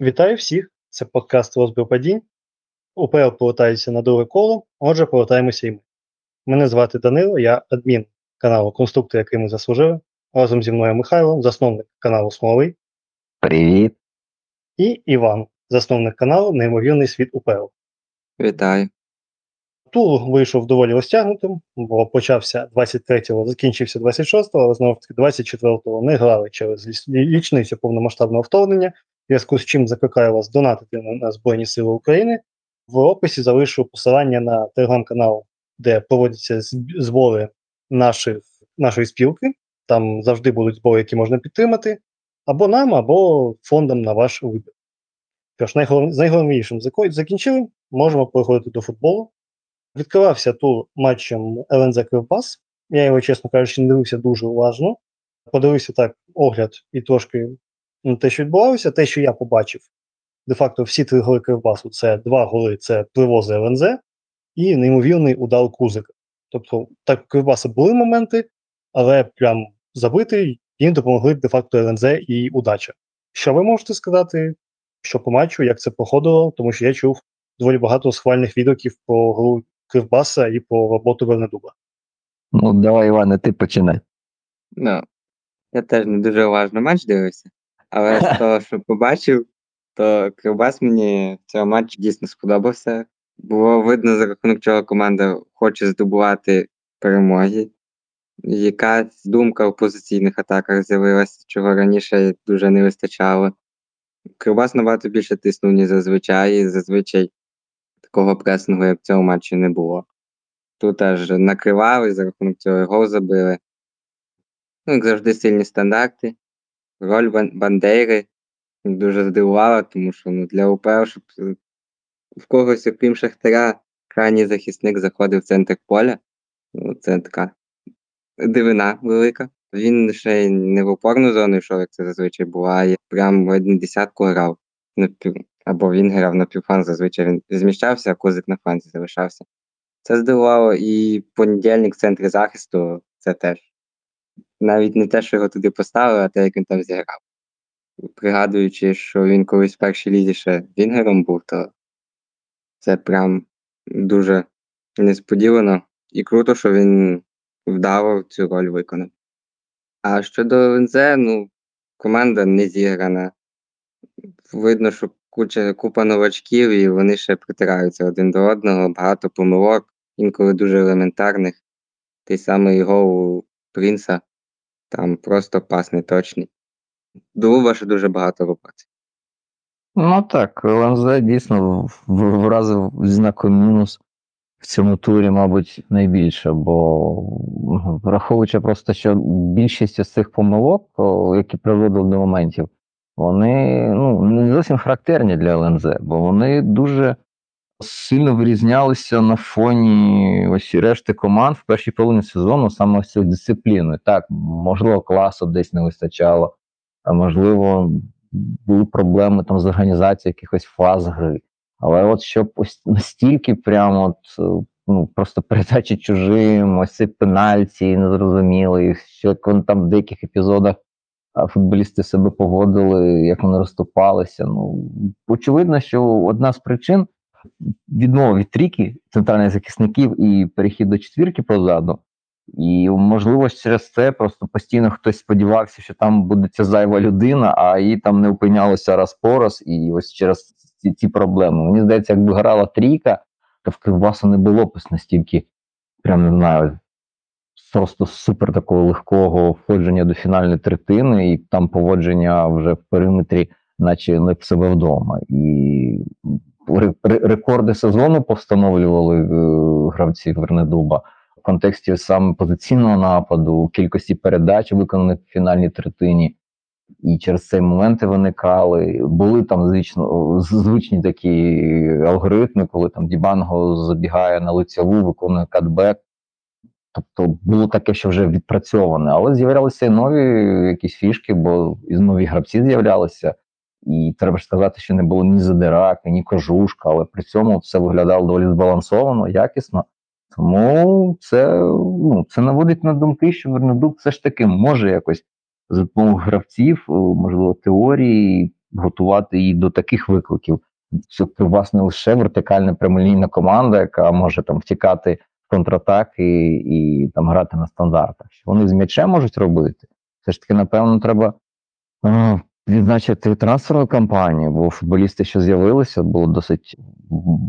Вітаю всіх! Це подкаст «Розбір падінь». УПЛ повертається на друге коло, отже, повертаємося і ми. Мене звати Данило, я адмін каналу Конструктор, який ми заслужили. Разом зі мною Михайло, засновник каналу Смоловий, Привіт. і Іван, засновник каналу Неймовірний світ УПЛ. Вітаю. Тур вийшов доволі розтягнутим, бо почався 23-го, закінчився 26-го, але знову ж таки 24-го не грали через річницю повномасштабного вторгнення, зв'язку з чим закликаю вас донатити на, Збройні Сили України. В описі залишу посилання на телеграм-канал, де проводяться збори наших, нашої спілки. Там завжди будуть збори, які можна підтримати, або нам, або фондам на ваш вибір. Тож, найголов... найголовнішим закінчили, можемо переходити до футболу. Відкривався тур матчем ЛНЗ Кривбас. Я його, чесно кажучи, не дивився дуже уважно. Подивився так огляд і трошки те, що відбувалося. Те, що я побачив, де-факто всі три голи Кривбасу це два голи це привози ЛНЗ і неймовірний удар Кузика. Тобто, так у Кривбаса були моменти, але прям забити їм допомогли де-факто ЛНЗ і удача. Що ви можете сказати, що по матчу, як це проходило, тому що я чув доволі багато схвальних відгуків про гру Кривбаса і про роботу Вернедуба. Ну, давай, Іване, ти починай. Ну, я теж не дуже уважно матч дивився, але з того, що побачив, то Кривбас мені в цьому матчі дійсно сподобався. Було видно, за рахунок чого команда хоче здобувати перемоги. Якась думка в позиційних атаках з'явилася, чого раніше дуже не вистачало. Кривбас набагато більше тиснув, ніж зазвичай, і зазвичай такого пресингу, як в цьому матчі, не було. Тут аж накривали, за рахунок цього гол забили. Ну, як завжди, сильні стандарти. Роль Бан- Бандейри дуже здивувала, тому що ну, для УПЛ, щоб е, в когось, окрім Шахтаря, крайній захисник заходив в центр поля. Ну, це така дивина велика. Він ще не в опорну зону йшов, як це зазвичай буває. Прям ледь не десятку грав. На пів... Або він грав на півфан, зазвичай він зміщався, а козик на фланзі залишався. Це здивувало і понедільник в центрі захисту це теж. Навіть не те, що його туди поставили, а те, як він там зіграв. Пригадуючи, що він колись в першій лізі ще вінгером був, то це прям дуже несподівано і круто, що він вдало цю роль виконав. А щодо ЛНЗ, ну, команда не зіграна. Видно, що куча, купа новачків, і вони ще притираються один до одного, багато помилок, інколи дуже елементарних. Той самий гол Принца, там просто пас неточний. Дуба ще дуже багато роботи. Ну так, ЛНЗ дійсно вразив знаком мінус в цьому турі, мабуть, найбільше, бо враховуючи просто, що більшість з цих помилок, які приводили до моментів, вони ну, не зовсім характерні для ЛНЗ, бо вони дуже сильно вирізнялися на фоні ось решти команд в першій половині сезону саме ось цією дисципліною. Так, можливо, класу десь не вистачало, а можливо, були проблеми там з організацією якихось фаз гри. Але от щоб ось настільки прямо от, ну, просто передачі чужим, ось ці пенальті незрозумілі, що вони там в деяких епізодах а, футболісти себе поводили, як вони розступалися. Ну, очевидно, що одна з причин відмова від трійки центральних захисників і перехід до четвірки позаду. І можливо через це просто постійно хтось сподівався, що там буде ця зайва людина, а її там не опинялося раз по раз, і ось через ці, ці проблеми. Мені здається, якби грала трійка, то в Кривбасу не було б настільки, прям не знаю, просто супер такого легкого входження до фінальної третини, і там поводження вже в периметрі, наче не в себе вдома. І рекорди сезону повстановлювали е, гравці Вернедуба в контексті саме позиційного нападу, кількості передач, виконаних в фінальній третині. І через цей моменти виникали. Були там звично, звичні такі алгоритми, коли там Дібанго забігає на лицеву, виконує катбек. Тобто було таке, що вже відпрацьоване, але з'являлися і нові якісь фішки, бо і нові гравці з'являлися. І треба ж сказати, що не було ні задираки, ні кожушка, але при цьому все виглядало доволі збалансовано, якісно. Тому це, ну, це наводить на думки, що Вернедуб все ж таки може якось за допомогою гравців, е, можливо, теорії, готувати її до таких викликів. Це власне лише вертикальна прямолінійна команда, яка може там втікати в контратаки і там грати на стандартах. Що вони з м'ячем можуть робити? Все ж таки, напевно, треба е, відзначити трансферну кампанію, бо футболісти, що з'явилися, було досить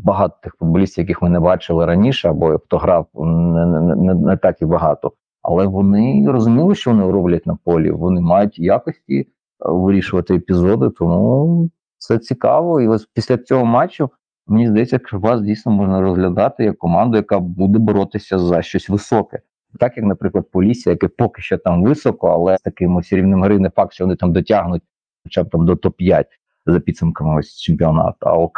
багато тих футболістів, яких ми не бачили раніше, або хто грав не, не, не, не так і багато. Але вони розуміли, що вони роблять на полі. Вони мають якості е, вирішувати епізоди, тому це цікаво. І ось після цього матчу мені здається, Кривбас дійсно можна розглядати як команду, яка буде боротися за щось високе. Так як, наприклад, Полісся, яке поки що там високо, але з таким ось рівнем гри не факт, що вони там дотягнуть хоча б там до топ-5 за підсумками ось чемпіонату. А у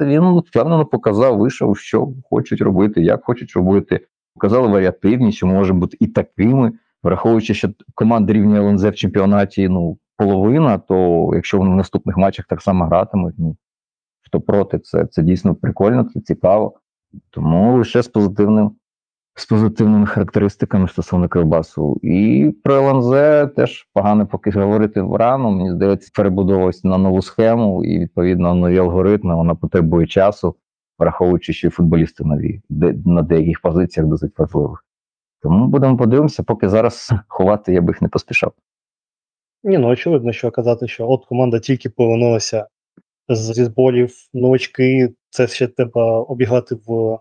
він ну, впевнено показав, вийшов, що хочуть робити, як хочуть робити. Показали варіативність, що може бути і такими, враховуючи, що команда рівня ЛНЗ в чемпіонаті ну, половина, то якщо вони в наступних матчах так само гратимуть, ну хто проти, це, це дійсно прикольно, це цікаво. Тому лише з позитивним. З позитивними характеристиками стосовно Кривбасу. І про ЛНЗ теж погано поки говорити рано. Мені здається, перебудовувалася на нову схему і відповідно нові алгоритми. Вона потребує часу, враховуючи, що футболісти нові, де на деяких позиціях досить важливих. Тому будемо подивимося, поки зараз ховати я б їх не поспішав. Ні, ну очевидно, що казати, що от команда тільки повернулася з- зборів, новачки, це ще треба обігати в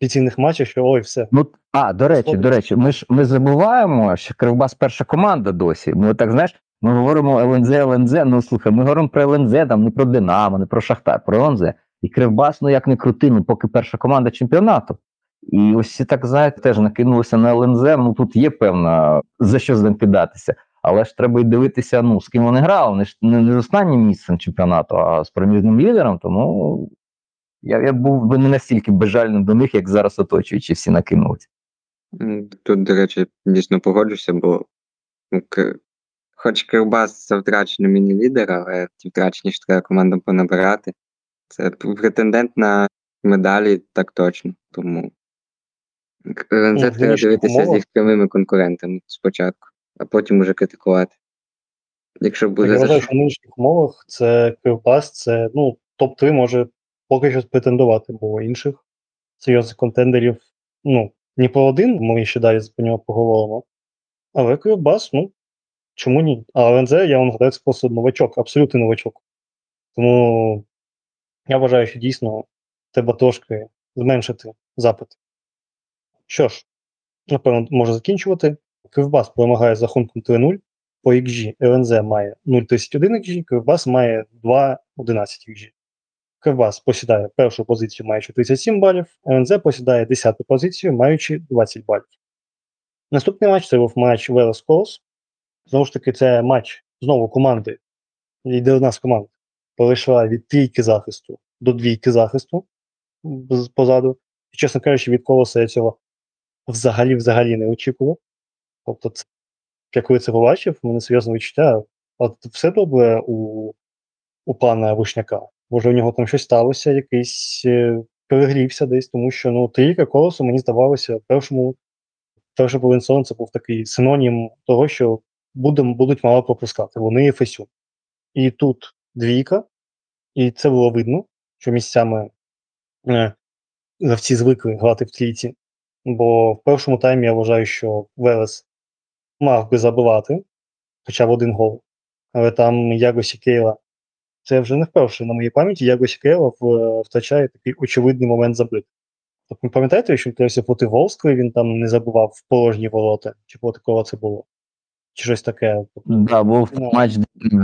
офіційних матчах, що ой, все. Ну а до речі, до речі, ми ж ми забуваємо, що Кривбас перша команда досі. Ми так знаєш, ми говоримо ЛНЗ, ЛНЗ. Ну слухай, ми говоримо про ЛНЗ, там не про Динамо, не про Шахтар, про ЛНЗ. І Кривбас, ну як не крути, ну поки перша команда чемпіонату. І ось всі так знаєте, теж накинулися на ЛНЗ. Ну тут є певна за що з ним кидатися. Але ж треба й дивитися, ну з ким вони грали. Вони ж не, не з останнім місцем чемпіонату, а з проміжним лідером. Тому я, я був би не настільки безжальним до них, як зараз оточуючи, всі накинулися. Тут, до речі, дійсно погоджуся, бо ну, хоч Кривбас це втрачений міні-лідер, але ті втрачені ж треба командам понабирати. Це претендент на медалі так точно. Тому К- Ну, треба дивитися з їх прямими конкурентами спочатку, а потім уже критикувати. Якщо буде я вважаю, що. що в нинішніх умовах це Кривбас, це ну, топ-3 може поки що претендувати, бо інших серйозних контендерів, ну, не по один, ми ще далі по нього поговоримо. Але Кривбас, ну, чому ні? А ЛНЗ, я вам гадаю, це просто новачок, абсолютний новачок. Тому я вважаю, що дійсно треба трошки зменшити запит. Що ж, напевно, можу закінчувати. Кривбас перемагає з рахунком 3-0. По XG ЛНЗ має 0,31 XG, Кривбас має 2,11 XG. Кривбас посідає першу позицію, маючи 37 балів, ЛНЗ посідає 10 позицію, маючи 20 балів. Наступний матч це був матч Велес Колос. Знову ж таки, це матч знову команди, де у нас команда перейшла від трійки захисту до двійки захисту позаду. І, чесно кажучи, від колоса я цього взагалі взагалі не очікував. Тобто, це, як коли це побачив, мене серйозне відчуття. От все добре у, у пана Вишняка. Може, у нього там щось сталося, якийсь е, перегрівся десь, тому що ну, трійка колосу мені здавалося, першому перший половин сезону це був такий синонім того, що будем, будуть мало пропускати. Вони і Фесю. І тут двійка, і це було видно, що місцями е, гравці звикли грати в трійці. Бо в першому таймі я вважаю, що Велес мав би забивати хоча б один гол. Але там Яго Сікейла, це вже не вперше на моїй пам'яті, Яго Сікейла втрачає такий очевидний момент забити. Тобто, ви пам'ятаєте, що крився проти Волської, він там не забивав в порожні ворота, чи проти кого це було? Чи щось таке. Да, був Ну, матч,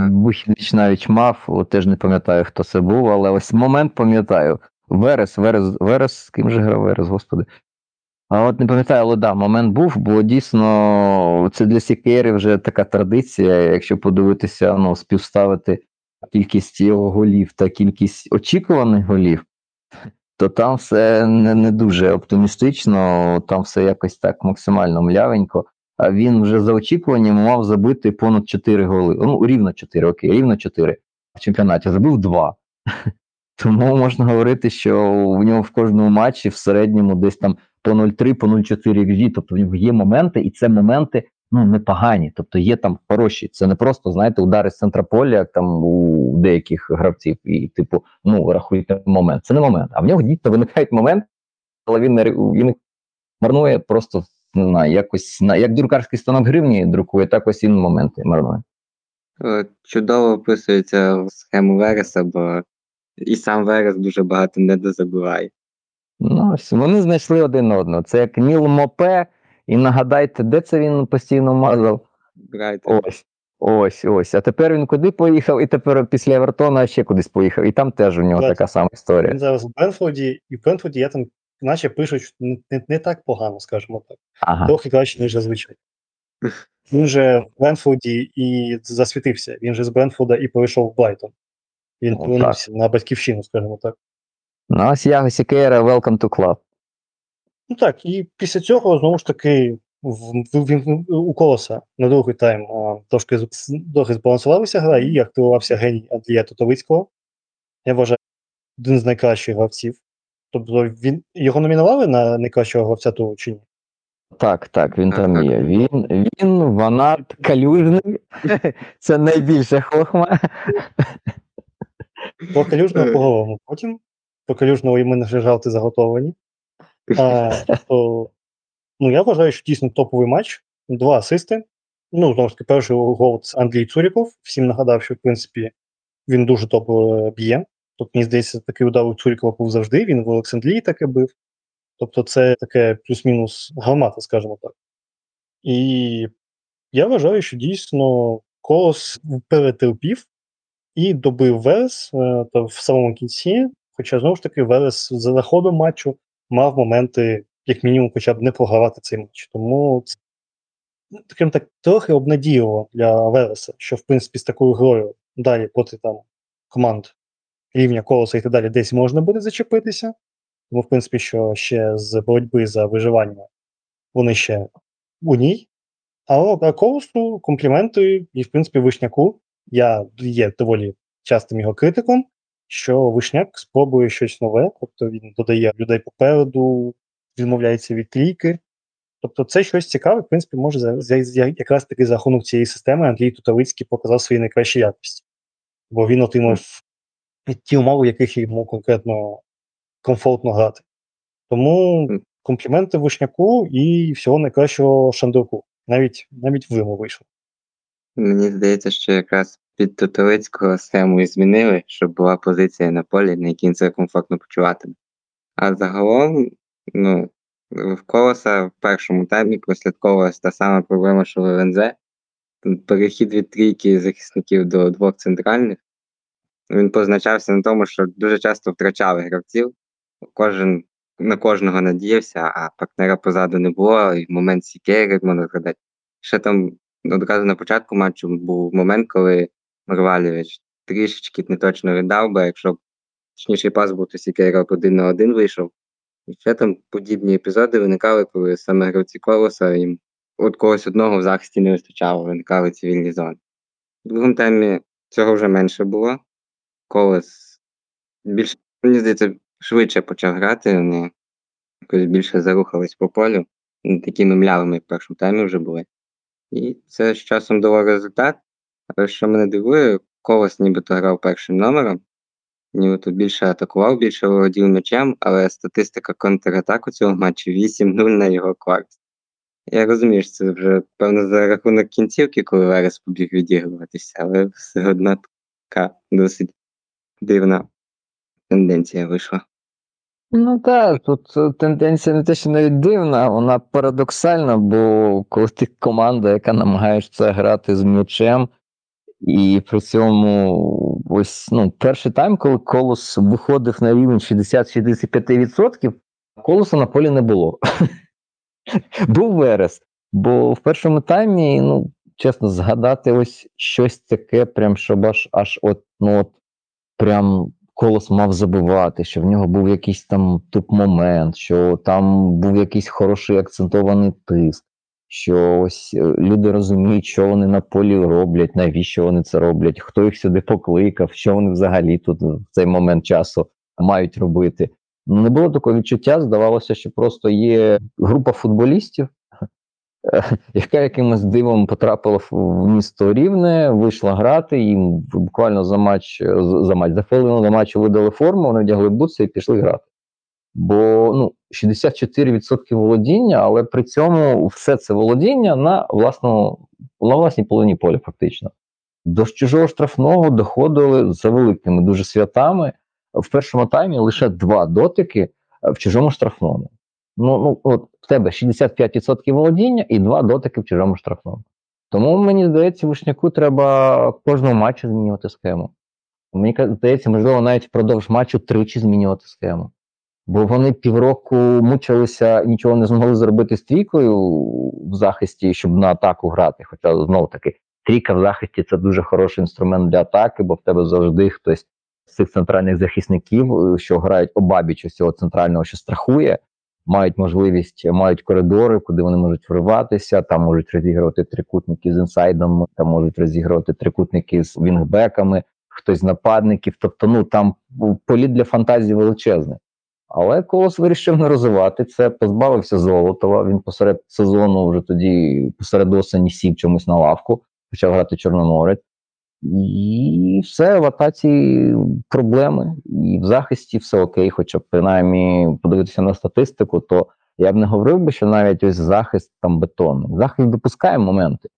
Бухівич навіть мав, теж не пам'ятаю, хто це був, але ось момент пам'ятаю. Верес, Верес, Верес, з ким же грав Верес, господи. А от не пам'ятаю, але да, момент був, бо дійсно це для Сікері вже така традиція. Якщо подивитися, ну, співставити кількість його голів та кількість очікуваних голів, то там все не, не дуже оптимістично, там все якось так максимально млявенько. А він вже за очікуванням мав забити понад 4 голи. Ну, рівно 4, окей, рівно 4 в чемпіонаті. Забив 2. Тому можна говорити, що в нього в кожному матчі в середньому десь там по 0,3, по 0,4 XG, тобто в нього є моменти, і це моменти ну, непогані. Тобто є там хороші. Це не просто, знаєте, удари з центра поля, як там у деяких гравців, і, типу, ну, рахуйте момент. Це не момент. А в нього дійсно виникають момент, але він, не він марнує просто не знаю, якось на як друкарський станок гривні друкує, так ось він моменти марнує. Чудово описується в схему Вереса, бо і сам Верес дуже багато не дозабиває. Ну, вони знайшли один одного. Це як Ніл Мопе, і нагадайте, де це він постійно мазав? Грайте. Ось, ось, ось. А тепер він куди поїхав, і тепер після Евертона ще кудись поїхав. І там теж у нього Так. така сама історія. Він зараз в Бенфорді, і в Бенфорді я там, наче пишуть, не, не, не так погано, скажімо так. Ага. Трохи краще, ніж зазвичай. Він же в Бенфорді і засвітився. Він же з Бенфорда і перейшов в Брайтон. Він Ну, повернувся на батьківщину, скажімо так. Ну, ось Яго Сікейра, welcome to club. Ну так, і після цього знову ж таки в, в, в- у колоса на другий тайм а, трошки, трохи збалансувалася гра і активувався геній Андрія Тотовицького. Я вважаю, один з найкращих гравців. Тобто він його номінували на найкращого гравця туру чи ні? Так, так, він Так, там так. є. Він, він ванат калюжний. Це найбільша хохма. Про Калюжного Е. поговоримо потім. Про Калюжного і ми вже жарти заготовлені. То, ну, я вважаю, що дійсно топовий матч. Два асисти. Ну, знову ж таки, перший гол це Андрій Цуріков. Всім нагадав, що в принципі він дуже топово б'є. Тобто, мені здається, такий удар у Цурікова був завжди. Він в Олександрії таке бив. Тобто, це таке плюс-мінус гармата, скажімо так. І я вважаю, що дійсно колос перетерпів і добив Верес е, та в самому кінці. Хоча знову ж таки Верес за заходом матчу мав моменти, як мінімум, хоча б не програвати цей матч. Тому це ну, таким так трохи обнадіяло для Вереса, що в принципі з такою грою далі проти там команд рівня колоса і так далі десь можна буде зачепитися. Тому, в принципі, що ще з боротьби за виживання вони ще у ній. А, а колосу компліменти, і, в принципі, вишняку. Я є доволі частим його критиком, що вишняк спробує щось нове, тобто він додає людей попереду, відмовляється від трійки. Тобто, це щось цікаве, в принципі, може за, за, за- якраз таки за рахунок цієї системи Андрій Тутовицький показав свої найкращі якості. Бо він отримав ті умови, в яких йому конкретно комфортно грати. Тому компліменти вишняку і всього найкращого Шандруку. Навіть навіть в Риму вийшов. Мені здається, що якраз під Тутовицького схему і змінили, щоб була позиція на полі, на якій він себе комфортно почуватиме. А загалом, ну, в колоса в першому таймі прослідковувалася та сама проблема, що в ЛНЗ. Перехід від трійки захисників до двох центральних. Він позначався на тому, що дуже часто втрачали гравців. Кожен на кожного надіявся, а партнера позаду не було. І в момент Сікейри, як можна згадати. Ще там одразу на початку матчу був момент, коли Марвалєвич трішечки не точно віддав, бо якщо б точніший пас був, то Сікейра б один на один вийшов. І ще там подібні епізоди виникали, коли саме гравці колоса їм от когось одного в захисті не вистачало, виникали цивільні зони. В другому таймі цього вже менше було. Колос більше, мені здається, швидше почав грати, вони якось більше зарухались по полю, такими млявими, в першому таймі вже були. І це з часом дало результат. Що мене дивує, Колос нібито грав першим номером, нібито більше атакував, більше володів м'ячем, але статистика контратак у цьому матчі 8-0 на його кварт. Я розумію, що це вже певно за рахунок кінцівки, коли Верес побіг відігруватися, але все одно така досить дивна тенденція вийшла. Ну так, тут е, тенденція не те, що навіть дивна, вона парадоксальна, бо коли ти команда, яка намагається грати з м'ячем, і при цьому ось ну, перший тайм, коли колос виходив на рівень 60-65%, колоса на полі не було. Був верес. Бо в першому таймі, ну, чесно, згадати ось щось таке, прям щоб аж аж от, ну от прям колос мав забивати, що в нього був якийсь там туп-момент, що там був якийсь хороший акцентований тиск, що ось е, люди розуміють, що вони на полі роблять, навіщо вони це роблять, хто їх сюди покликав, що вони взагалі тут в цей момент часу мають робити. Не було такого відчуття, здавалося, що просто є група футболістів, яка якимось дивом потрапила в місто Рівне, вийшла грати, їм буквально за матч, за матч, за хвилину до матчу видали форму, вони вдягли бутси і пішли грати. Бо ну, 64% володіння, але при цьому все це володіння на власному, на власній половині поля, фактично. До чужого штрафного доходили за великими дуже святами. В першому таймі лише два дотики е, в чужому штрафному. Ну, ну от в тебе 65% володіння і два дотики в чужому штрафному. Тому мені здається, Вишняку треба кожного матчу змінювати схему. Мені здається, можливо, навіть впродовж матчу тричі змінювати схему. Бо вони півроку мучилися, нічого не змогли зробити з трійкою в захисті, щоб на атаку грати. Хоча знову таки, трійка в захисті це дуже хороший інструмент для атаки, бо в тебе завжди хтось з цих центральних захисників, е, що грають обабіч ось цього центрального, що страхує, мають можливість, мають коридори, куди вони можуть вриватися. Там можуть розігрувати трикутники з інсайдом, там можуть розігрувати трикутники з вінгбеками, хтось з нападників. Тобто, ну там політ для фантазії величезний. Але Колос вирішив не розвивати це, позбавився Золотова. Він посеред сезону вже тоді, посеред осені сів чомусь на лавку, почав грати Чорноморець. І все, в атаці проблеми. І в захисті все окей, хоча б принаймні подивитися на статистику, то я б не говорив би, що навіть ось захист там бетонний. Захист допускає моменти.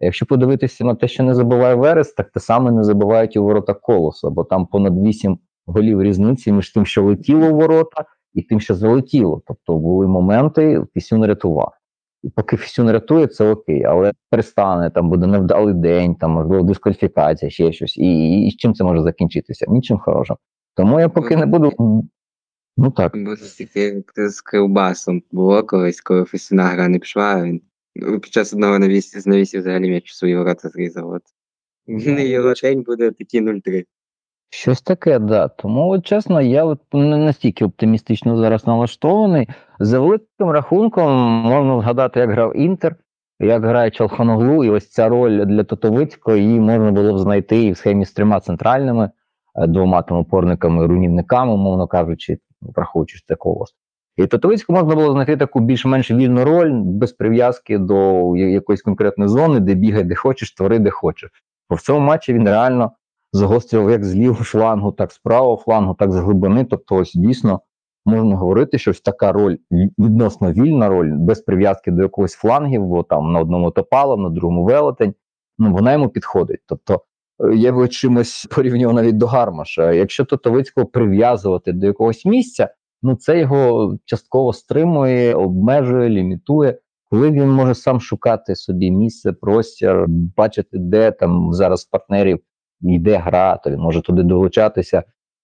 Якщо подивитися на те, що не забиває Верес, так те саме не забивають і ворота колоса, бо там понад 8 голів різниці між тим, що летіло в ворота, і тим, що залетіло. Тобто були моменти, Фісюн рятував. І поки Фісюн рятує, це окей, але перестане, там буде невдалий день, там можливо дискваліфікація, ще щось. І, і, і з чим це може закінчитися? Нічим хорошим. Тому я поки не буду. Ну так. Бо як з Кривбасом було колись, коли Фесіна гра не пішла, він ну, під час одного навісі з навісів взагалі м'яч свої ворота зрізав. От. Не його день буде такі 0-3. Щось таке, да. Тому, от, чесно, я от не настільки оптимістично зараз налаштований. За великим рахунком можна згадати, як грав Інтер, як грає Чалханоглу, і ось ця роль для Тотовицького її можна було б знайти і в схемі з трьома центральними, е, двома там опорниками, руйнівниками, умовно кажучи, враховуючи це колос. І Тотовицькому можна було знайти таку більш-менш вільну роль без прив'язки до якоїсь конкретної зони, де бігай, де хочеш, твори, де хочеш. Бо в цьому матчі він реально загострював як з лівого флангу, так з правого флангу, так з глибини. Тобто, ось дійсно можна говорити, що ось така роль відносно вільна роль, без прив'язки до якогось флангів, бо там на одному топалом, на другому велетень. Ну вона йому підходить. Тобто е, я би чимось порівнював навіть до Гармаша. Якщо Тотовицького прив'язувати до якогось місця, ну це його частково стримує, обмежує, лімітує. Коли він може сам шукати собі місце, простір, бачити, де там зараз партнерів йде гра, то він може туди долучатися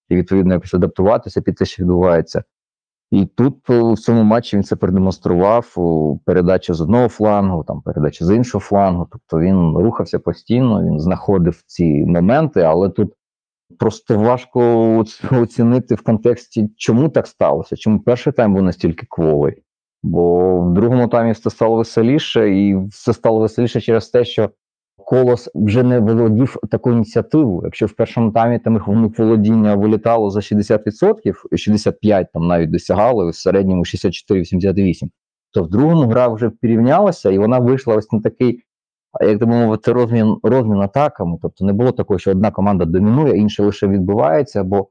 і відповідно якось адаптуватися під те, що відбувається. І тут в цьому матчі він це продемонстрував. Передача з одного флангу, там передача з іншого флангу. Тобто він рухався постійно, він знаходив ці моменти, але тут просто важко оцінити в контексті, чому так сталося, чому перший тайм був настільки кволий. Бо в другому таймі все стало веселіше, і все стало веселіше через те, що Колос вже не володів таку ініціативу. Якщо в першому таймі там їх володіння вилітало за 60%, 65% там навіть досягали, в середньому 64-88, то в другому гра вже порівнялася, і вона вийшла ось на такий, як би мовити, розмін, розмін атаками. Тобто не було такого, що одна команда домінує, інша лише відбувається, бо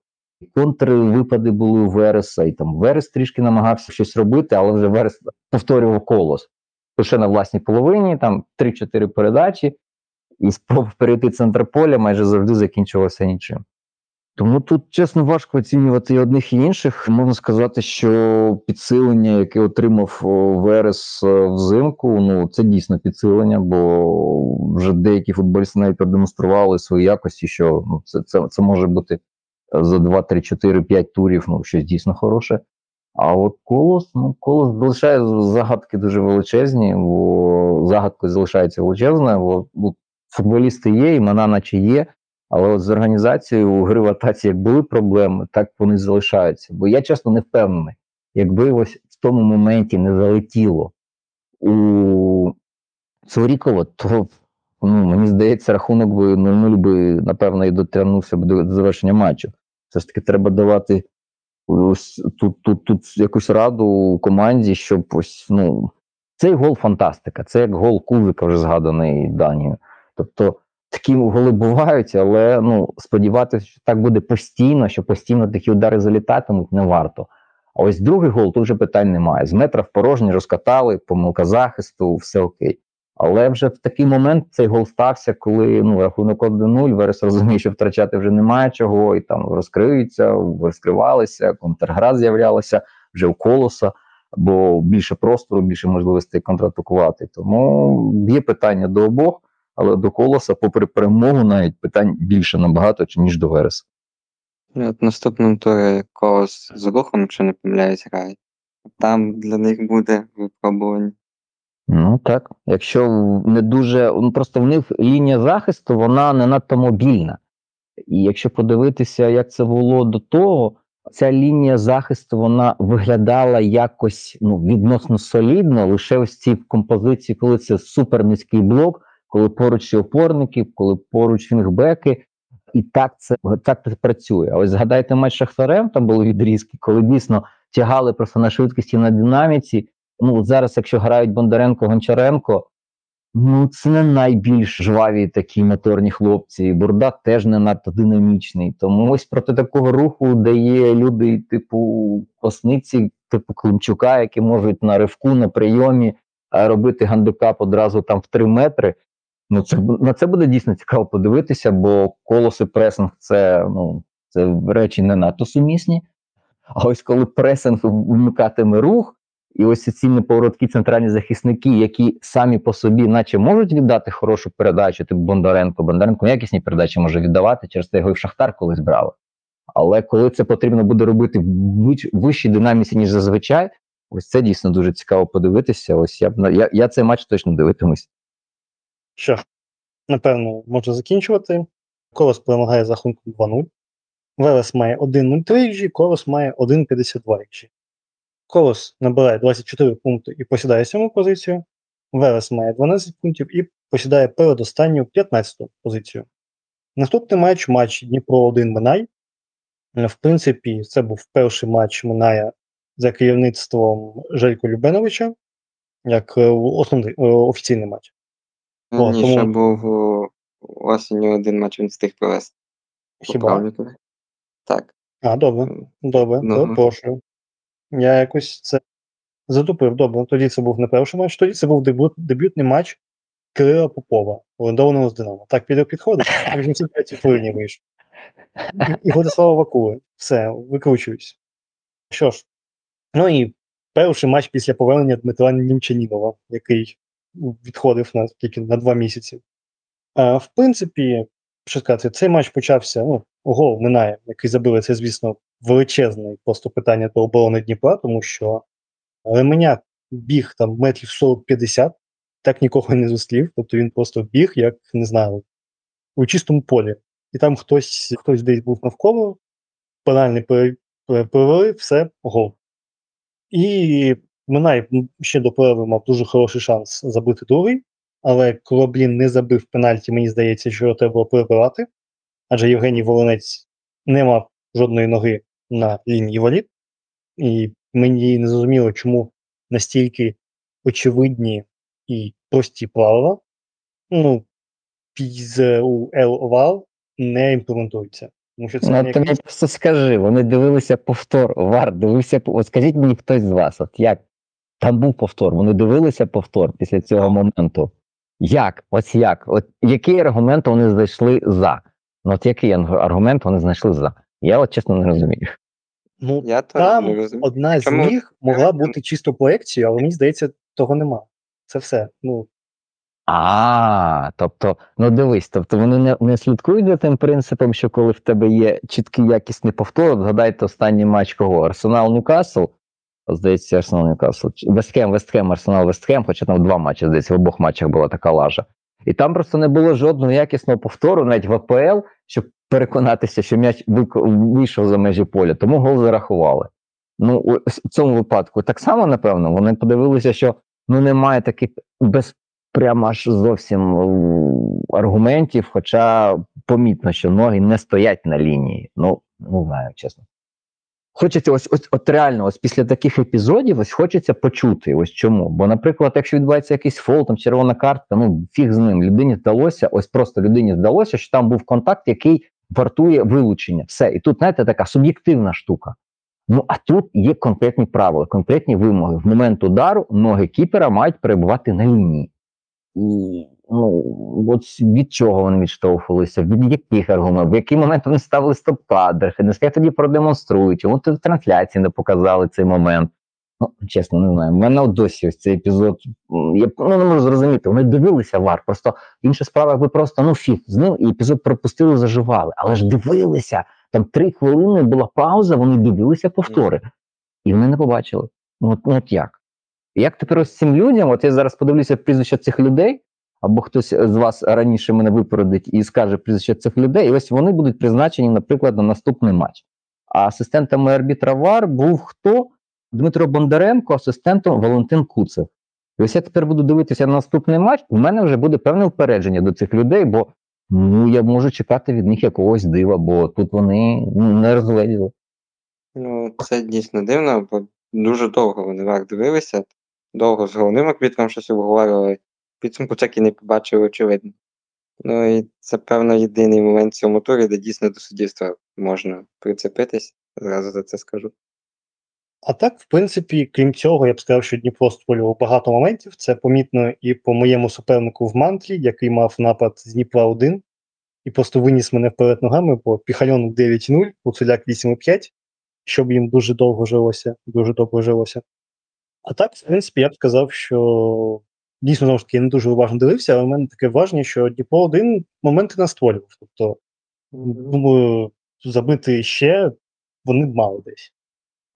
контрвипади були у Вереса, і там Верес трішки намагався щось робити, але вже Верес повторював колос. Лише на власній половині, там 3-4 передачі, і спроба перейти центр поля майже завжди закінчувалася нічим. Тому тут, чесно, важко оцінювати і одних і інших. Можна сказати, що підсилення, яке отримав Верес е, взимку, ну це дійсно підсилення, бо вже деякі футболісти навіть продемонстрували свої якості, що ну, це, це, це може бути за 2, 3, 4, 5 турів, ну щось дійсно хороше. А от колос, ну колос залишає загадки дуже величезні, бо загадкою залишається величезна, бо, бо футболісти є, імена наче є, але от з організацією у гри в атаці як були проблеми, так вони залишаються. Бо я чесно не впевнений, якби ось в тому моменті не залетіло у Цурікова, то ну, мені здається, рахунок би 0-0 би, напевно, і дотягнувся б до, завершення матчу. Все ж таки треба давати ось тут, тут, тут якусь раду команді, щоб ось ну цей гол фантастика. Це як гол Кузика, вже згаданий Данією. Тобто такі голи бувають, але ну, сподіватися, що так буде постійно, що постійно такі удари залітатимуть, не варто. А ось другий гол тут вже питань немає. З метра в порожній розкатали, помилка захисту, все окей. Але вже в такий момент цей гол стався, коли ну, рахунок 1-0, Верес розуміє, що втрачати вже немає чого, і там розкриються, розкривалися, контргра з'являлася вже у колоса, бо більше простору, більше можливостей контратакувати. Тому є питання до обох, але до колоса, попри перемогу, навіть питань більше набагато, ніж до Вереса. Ну, От наступному турі колос з рухом, якщо не помиляюсь, грають. Там для них буде випробування. Ну так, якщо не дуже, ну просто в них лінія захисту, вона не надто мобільна. І якщо подивитися, як це було до того, ця лінія захисту вона виглядала якось ну, відносно солідно, лише ось ці композиції, коли це супер низький блок, коли поруч є опорники, коли поруч вінгбеки, і так це так це працює. А ось згадайте матч Шахтарем, там були відрізки, коли дійсно тягали просто на швидкості на динаміці. Ну зараз, якщо грають Бондаренко, Гончаренко, ну це не найбільш жваві такі моторні хлопці. І Бурдак теж не надто динамічний. Тому ось проти такого руху, де є люди, типу Косниці, типу Климчука, які можуть на ривку, на прийомі робити гандикап одразу там в 3 метри. Ну, це на це буде дійсно цікаво подивитися, бо колос і пресинг це, ну, це речі не надто сумісні. А ось коли пресинг вмикатиме рух, і ось ці неповороткі центральні захисники, які самі по собі, наче можуть віддати хорошу передачу, типу Бондаренко. Бондаренко якісні передачі може віддавати, через це його і в Шахтар колись брали. Але коли це потрібно буде робити в вищ- вищій динаміці, ніж зазвичай, ось це дійсно дуже цікаво подивитися. Ось я я, я цей матч точно дивитимусь. Що напевно, можна закінчувати. Колос перемагає з рахунком 2-0. Велес має 1-0 XG, Колос має 1,52 XG. Колос набирає 24 пункти і посідає сьому позицію. Велес має 12 пунктів і посідає передостанню 15 позицію. Наступний матч матч Дніпро 1 Минай. В принципі, це був перший матч Миная за керівництвом Желько Любеновича, як е, основний е, офіційний матч. Раніше тому- був о, осінню один матч він встиг провести. Хіба? Так. А, добре. Добре, Ну. перепрошую. Я якось це затупив. Добре, тоді це був не перший матч, тоді це був дебют, дебютний матч Кирила Попова, орендованого з Динамо. Так, піде підходить, а в кінці третій хвилині вийшов. І- І Владислава Вакули. Все, викручуюсь. Що ж, ну і перший матч після повернення Дмитра Німчанінова, який відходив на тільки на два місяці. А, в принципі, що сказати, цей матч почався. Ну, гол минає, який забили, це, звісно, величезне просто питання до оборони Дніпра, тому що Ременяк біг там метрів 40-50, так нікого не зустрів. Тобто він просто біг, як не знаю, у чистому полі. І там хтось, хтось десь був навколо, пере- перевели, все, гол. І Минай ще до перерви мав дуже хороший шанс забити другий, але Кораблін не забив пенальті, мені здається, що його треба було перебивати, адже Євгеній Волонець не мав жодної ноги на лінії воріт, і мені не зрозуміло, чому настільки очевидні і прості правила, ну, з УЛ овал не імплементуються. Тому що це Ну, не ти мені просто скажи, вони дивилися повтор. Вар, дивився. От скажіть мені хтось з вас, от як? Там був повтор. Вони дивилися повтор після цього моменту. Як? Ось як? От який аргумент вони знайшли за? Ну, от який аргумент вони знайшли за? Я от чесно не розумію. ну, Я там не розумію. одна з Чому? них могла бути чисто проекцією, але мені здається, того нема. Це все. Ну, А, тобто, ну дивись, тобто вони не, не слідкують за тим принципом, що коли в тебе є чіткий якісний повтор, згадайте останній матч кого? Арсенал Ньюкасл. Здається, Арсенал Ньюкасл. Вестхем, Вестхем, Арсенал Вестхем, хоча там два матчі, здається, в обох матчах була така лажа. І там просто не було жодного якісного повтору, навіть в АПЛ, щоб переконатися, що м'яч вийшов за межі поля, тому гол зарахували. Ну, в цьому випадку так само, напевно, вони подивилися, що ну немає таких без прямо аж зовсім е, аргументів, хоча помітно, що ноги не стоять на лінії. Ну, не знаю, чесно. Хочеться ось, ось от реально, ось після таких епізодів, ось хочеться почути. Ось чому. Бо, наприклад, якщо відбувається якийсь фол, там червона картка, ну фіг з ним. Людині здалося, ось просто людині здалося, що там був контакт, який вартує вилучення. Все. І тут, знаєте, така суб'єктивна штука. Ну а тут є конкретні правила, конкретні вимоги. В момент удару ноги кіпера мають перебувати на лінії. Ну, от від чого вони відштовхувалися, від яких аргументів, в який момент вони ставили стоп-кадр, нехай тоді продемонструють, чому в трансляції не показали цей момент. Ну, чесно, не знаю. У мене досі ось цей епізод. Я ну, не можу зрозуміти. Вони дивилися вар. Просто інша справа, якби просто ну фіг з ним, і епізод пропустили, заживали. Але ж дивилися. Там три хвилини була пауза, вони дивилися повтори. І вони не побачили. Ну, от, ну, от як? Як тепер ось цим людям, от я зараз подивлюся прізвища цих людей, або хтось з вас раніше мене випередить і скаже прізвище цих людей, і ось вони будуть призначені, наприклад, на наступний матч. А асистентами арбітра ВАР був хто? Дмитро Бондаренко, асистентом Валентин Куцев. І ось я тепер буду дивитися на наступний матч, у мене вже буде певне впередження до цих людей, бо ну, я можу чекати від них якогось дива, бо тут вони не розгледіли. Ну, це дійсно дивно, бо дуже довго вони вар дивилися, довго з головним арбітром щось обговорювали. Підсумку так і не побачили, очевидно. Ну і це, певно, єдиний момент в цьому турі, де дійсно до суддівства можна прицепитись. Зразу за це скажу. А так, в принципі, крім цього, я б сказав, що Дніпро створював багато моментів. Це помітно і по моєму супернику в мантлі, який мав напад з Дніпра 1 і просто виніс мене вперед ногами, бо Піхальонок 9-0, Гуцуляк 8-5, щоб їм дуже довго жилося, дуже довго жилося. А так, в принципі, я б сказав, що дійсно знову ж таки я не дуже уважно дивився, але в мене таке враження, що Дніпро 1 моменти не створював. Тобто, думаю, забити ще вони б мали десь.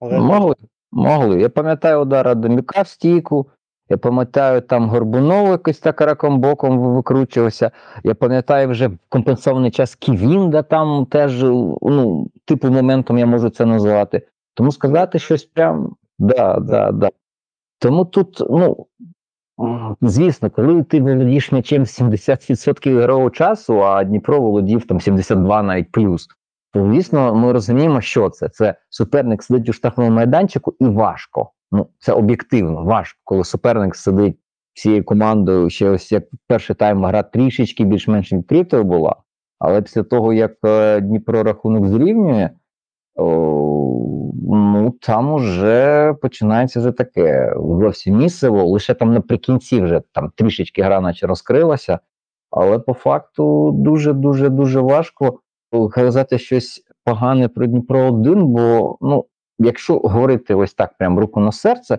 Але Могли, могли. Я пам'ятаю удар Адамюка в стійку. Я пам'ятаю, там Горбунов якось так раком боком викручувався. Я пам'ятаю вже в компенсований час Ківінда там теж, ну, типу моментом я можу це назвати. Тому сказати щось прям. Да, да, да. Тому тут, ну, звісно, коли ти володієш м'ячем 70% ігрового часу, а Дніпро володів там 72 навіть плюс, то звісно, ми розуміємо, що це. Це суперник сидить у штрафному майданчику і важко. Ну, це об'єктивно важко, коли суперник сидить всією командою. Ще ось як перший тайм гра трішечки більш-менш відкритою була. Але після того, як е, Дніпро рахунок зрівнює, ну там уже починається вже таке зовсім місиво. Лише там наприкінці вже там трішечки гра наче розкрилася, але по факту дуже дуже дуже важко казати щось погане про Дніпро 1, бо ну, якщо говорити ось так, прям руку на серце,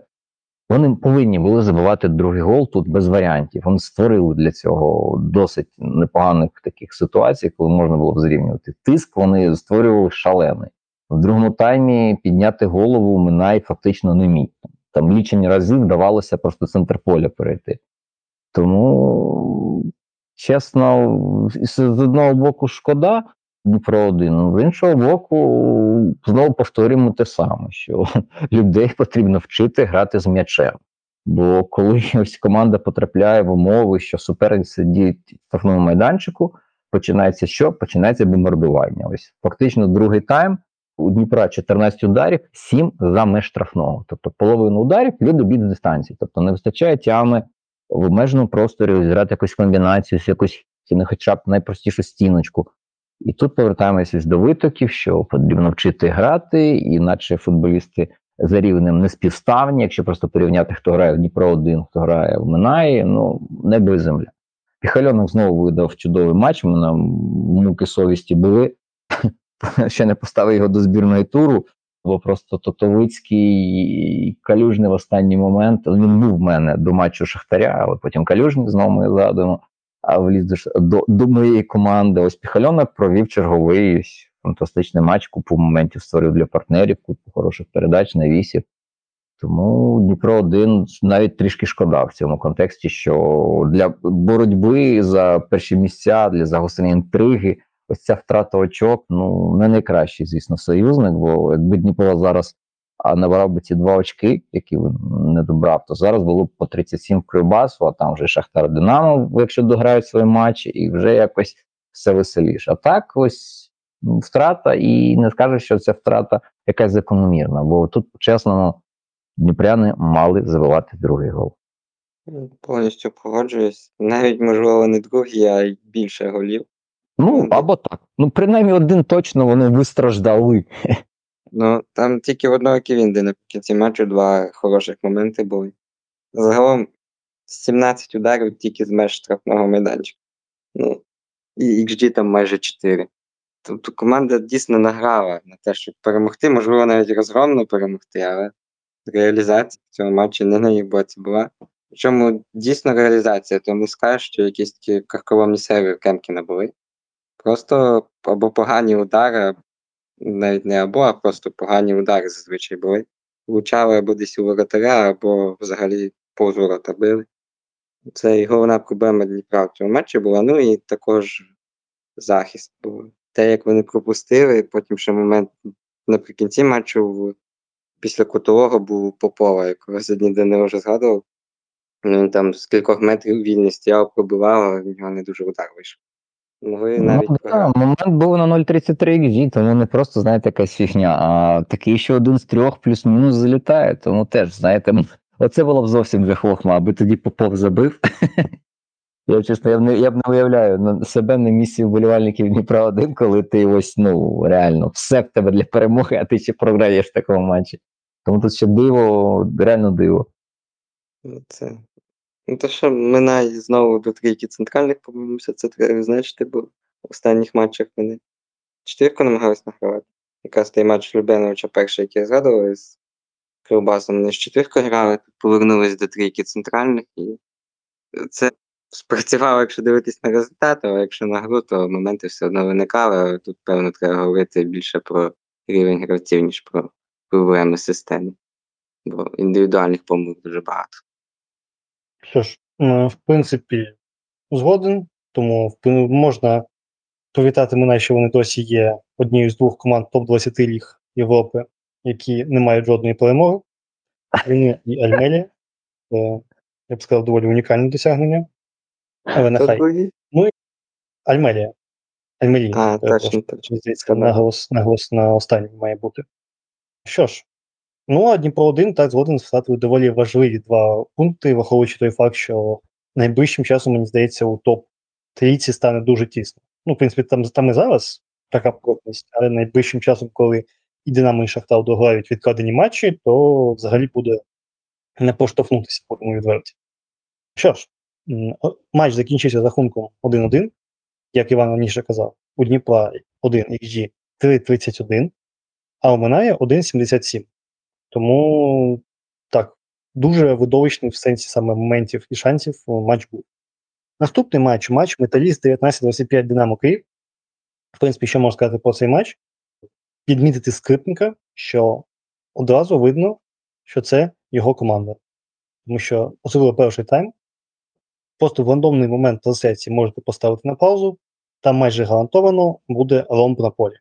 вони повинні були забивати другий гол тут без варіантів. Вони створили для цього досить непоганих таких ситуацій, коли можна було б зрівнювати. Тиск вони створювали шалений. В другому таймі підняти голову Минай фактично не міг. Там лічені разів вдавалося просто центр поля перейти. Тому, чесно, з одного боку шкода, Дніпро один. З іншого боку, знову повторюємо те саме, що людей потрібно вчити грати з м'ячем. Бо коли ось команда потрапляє в умови, що суперник сидить в штрафному майданчику, починається що? Починається бомбардування. Ось фактично другий тайм у Дніпра 14 ударів, 7 за меж штрафного. Тобто половину ударів люди б'ють з дистанції. Тобто не вистачає тями в обмеженому просторі зіграти якусь комбінацію, якусь не хоча б найпростішу стіночку. І тут повертаємося до витоків, що потрібно вчити грати, іначе футболісти за рівнем не співставні, якщо просто порівняти, хто грає в Дніпро 1 хто грає в Минаї, ну небо і земля. Піхальонок знову видав чудовий матч. У мене муки совісті були. Ще не поставив його до збірної туру, бо просто Тотовицький і Калюжний в останній момент. Він був в мене до матчу Шахтаря, але потім Калюжний знову ми згадуємо а вліз до, до, до моєї команди. Ось Піхальонок провів черговий фантастичний матч, купу моментів створив для партнерів, купу хороших передач, навісів. Тому Дніпро 1 навіть трішки шкода в цьому контексті, що для боротьби за перші місця, для загострення інтриги, ось ця втрата очок, ну не найкращий, звісно, союзник, бо якби Дніпро зараз набрав би ці два очки, які не добрав, то зараз було б по 37 в Кривбасу, а там вже Шахтар Динамо, якщо дограють свої матчі, і вже якось все веселіше. А так ось ну, втрата, і не скажеш, що це втрата якась закономірна. Бо тут, чесно, дніпряни мали забивати другий гол. Повністю погоджуюсь. Навіть, можливо, не другий, а й більше голів. Ну, або так. Ну, принаймні, один точно вони вистраждали. Ну, там тільки в одного Ківінди наприкінці матчу два хороших моменти були. Загалом 17 ударів тільки з меж штрафного майданчика. Ну, і XG там майже 4. Тобто команда дійсно награла на те, щоб перемогти, можливо, навіть розгромно перемогти, але реалізація в цьому матчі не на їх боці була. Причому дійсно реалізація, то не скажеш, що якісь такі карколомні серії в Кемкіна були. Просто або погані удари, навіть не або, а просто погані удари зазвичай були. Влучали або десь у воротаря, або взагалі повз ворота били. Це і головна проблема Дніпра в цьому матчі була. Ну і також захист. Бо те, як вони пропустили, потім ще момент наприкінці матчу після кутового був Попова, якого сьогодні Данило вже згадував. Він там з кількох метрів вільний стояв, пробивав, але в нього не дуже удар вийшов. Могли навіть Ну, да, момент був на 0,33 XG, тому не просто, знаєте, якась фігня, а такий ще один з трьох плюс-мінус залітає. Тому теж, знаєте, оце було б зовсім вже хохма, аби тоді Попов забив. Я чесно, я б не, я б не уявляю на себе на місці вболівальників Дніпра 1, коли ти ось, ну, реально, все в тебе для перемоги, а ти ще програєш в такому матчі. Тому тут ще диво, реально диво. Ну, Це. Ну, то що минає знову до трійки центральних повернувся, це треба відзначити, бо в останніх матчах вони четвірку намагались награвати. Якраз той матч Любеновича перший, який я згадував, з Кривбасом, вони з четвіркою грали, повернулись до трійки центральних, і це спрацювало, якщо дивитись на результати, а якщо на гру, то моменти все одно виникали, але тут, певно, треба говорити більше про рівень гравців, ніж про проблеми системи. Бо індивідуальних помилок дуже багато. Що ж, е, в принципі, згоден, тому можна привітати мене, що вони досі є однією з двох команд топ-20 ліг Європи, які не мають жодної перемоги. Вони і Альмелі. Це, я б сказав, доволі унікальне досягнення. Але нехай. другий? Альмелія. Альмелія. Згадав. наголос, наголос на останній має бути. Що ж, ну а Дніпро 1 так згоден встати доволі важливі два пункти, враховуючи той факт, що найближчим часом, мені здається, у топ трійці стане дуже тісно. Ну, в принципі, там, там і зараз така плотність, але найближчим часом, коли і Динамо, і Шахтар дограють відкладені матчі, то взагалі буде не поштовхнутися, будемо відверті. Що ж, матч закінчився з рахунком 1-1 як Іван раніше казав, у Дніпра 1 XG 3,31, а у Минає 1,77. Тому так, дуже видовищний в сенсі саме моментів і шансів матч був. Наступний матч матч Металіст 19-25 Динамо Київ. В принципі, що можна сказати про цей матч? Підмітити скрипника, що одразу видно, що це його команда. Тому що, особливо перший тайм, просто в рандомний момент трансляції можете поставити на паузу, там майже гарантовано буде ромб на полі.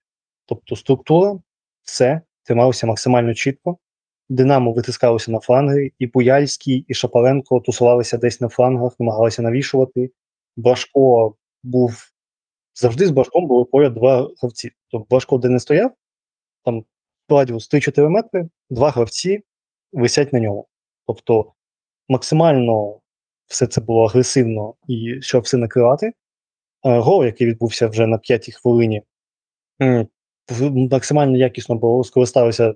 Тобто структура, все трималося максимально чітко. Динамо витискалося на фланги, і Буяльський, і Шапаренко тусувалися десь на флангах, намагалися навішувати. Башко був завжди з Башком були поряд два гравці. Тобто Башко де не стояв, там радіус 3-4 метри, два гравці висять на ньому. Тобто максимально все це було агресивно і щоб все накривати. Е, Гол, який відбувся вже на п'ятій хвилині, максимально якісно було скористалися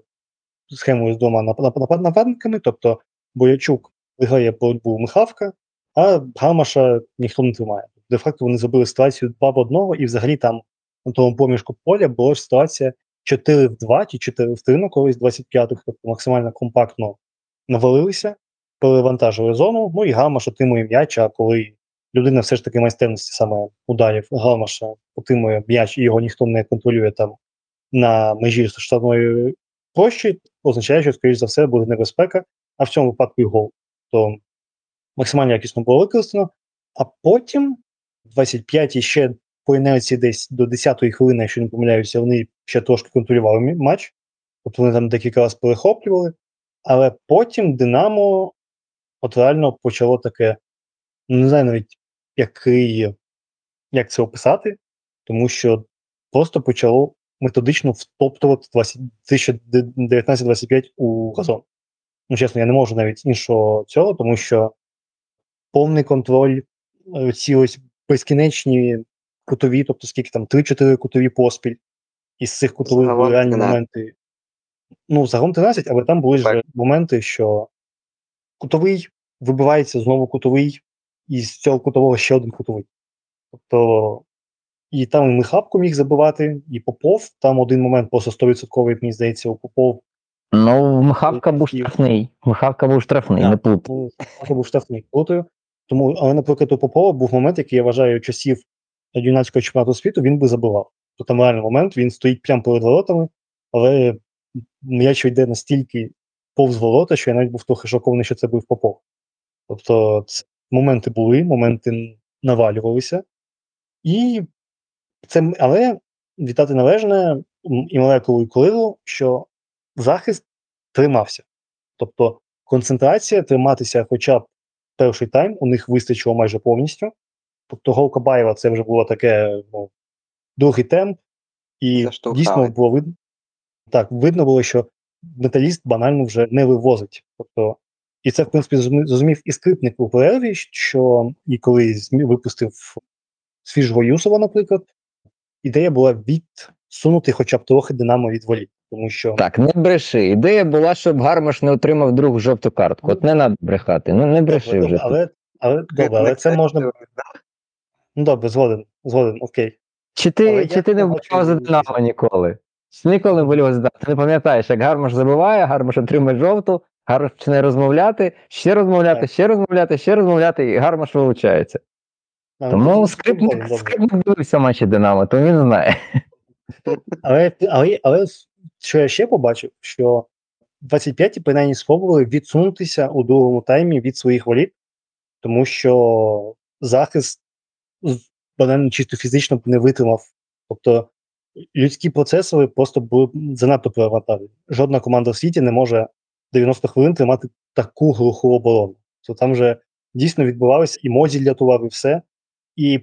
схемою з двома нап- нап- нап- нападниками, тобто Боячук виграє боротьбу Михавка, а Гармаша ніхто не тримає. Де-факто вони зробили ситуацію 2 в 1, і взагалі там на тому поміжку поля була ж ситуація 4 в 2 чи 4 в 3 на користь 25-х, тобто максимально компактно навалилися, перевантажили зону, ну і Гармаш отримує м'яч, а коли людина все ж таки майстерності саме ударів Гармаша отримує м'яч і його ніхто не контролює там на межі штатної площі, означає, що, скоріш за все, буде небезпека, а в цьому випадку і гол. То максимально якісно було використано. А потім, в 25-й ще по інерції десь до 10-ї хвилини, якщо не помиляюся, вони ще трошки контролювали матч. Тобто вони там декілька разів перехоплювали. Але потім Динамо от реально почало таке, ну, не знаю навіть, який, як це описати, тому що просто почало методично втоптувати 2019-25 у газон. Ну, чесно, я не можу навіть іншого цього, тому що повний контроль, е, ці ось безкінечні кутові, тобто скільки там 3-4 кутові поспіль, із цих кутових були реальні 13. моменти. Ну, загалом 13, але там були ж моменти, що кутовий вибивається знову кутовий, і з цього кутового ще один кутовий. Тобто, і там і Михапко міг забивати, і Попов. Там один момент просто 100%, мені здається, у Попов Ну, Михавка був штрафний. Михавка був штрафний, не плут. Це був штрафний крутою. Тому, але, наприклад, у Попова був момент, який я вважаю часів юнацького чемпіонату світу, він би забивав. То там реальний момент, він стоїть прямо перед воротами, але м'яч йде настільки повз ворота, що я навіть був трохи шокований, що це був Попов. Тобто, це, моменти були, моменти навалювалися. І це, але вітати належне і молекулу і Курилу, що захист тримався. Тобто концентрація, триматися хоча б перший тайм, у них вистачило майже повністю. Тобто гол Кабаєва це вже було таке ну, другий темп, і Заштовхали. дійсно було видно. Так, видно було, що металіст банально вже не вивозить. Тобто, і це, в принципі, зрозумів- і скрипник у перерві, що і коли випустив свіжого Юсова, наприклад, ідея була відсунути хоча б трохи Динамо від волі. Тому що Так, не бреши. Ідея була, щоб Гармаш не отримав другу жовту картку. От не треба брехати. Ну не бреши Добре, вже. але, але, добре, але це можна. Ну добре, згоден, згоден, окей. Чи ти, я чи ти не вболівав за. Динамо ніколи? Чи Ніколи не вболівав за Динамо. Ти не пам'ятаєш, як Гармаш забиває, Гармаш отримує жовту, Гармаш починає розмовляти, ще розмовляти, Так. ще розмовляти, ще розмовляти, і Гармаш вилучається. Тому скрипник, скрипник дивився матчі Динамо, то він знає. Але, але, але що я ще побачив, що 25-ті принаймні спробували відсунутися у другому таймі від своїх воріт, тому що захист банально чисто фізично не витримав. Тобто людські процесори просто були занадто перевантажені. Жодна команда в світі не може 90 хвилин тримати таку глуху оборону. То там вже дійсно відбувалося і Мозіль рятував, і все. І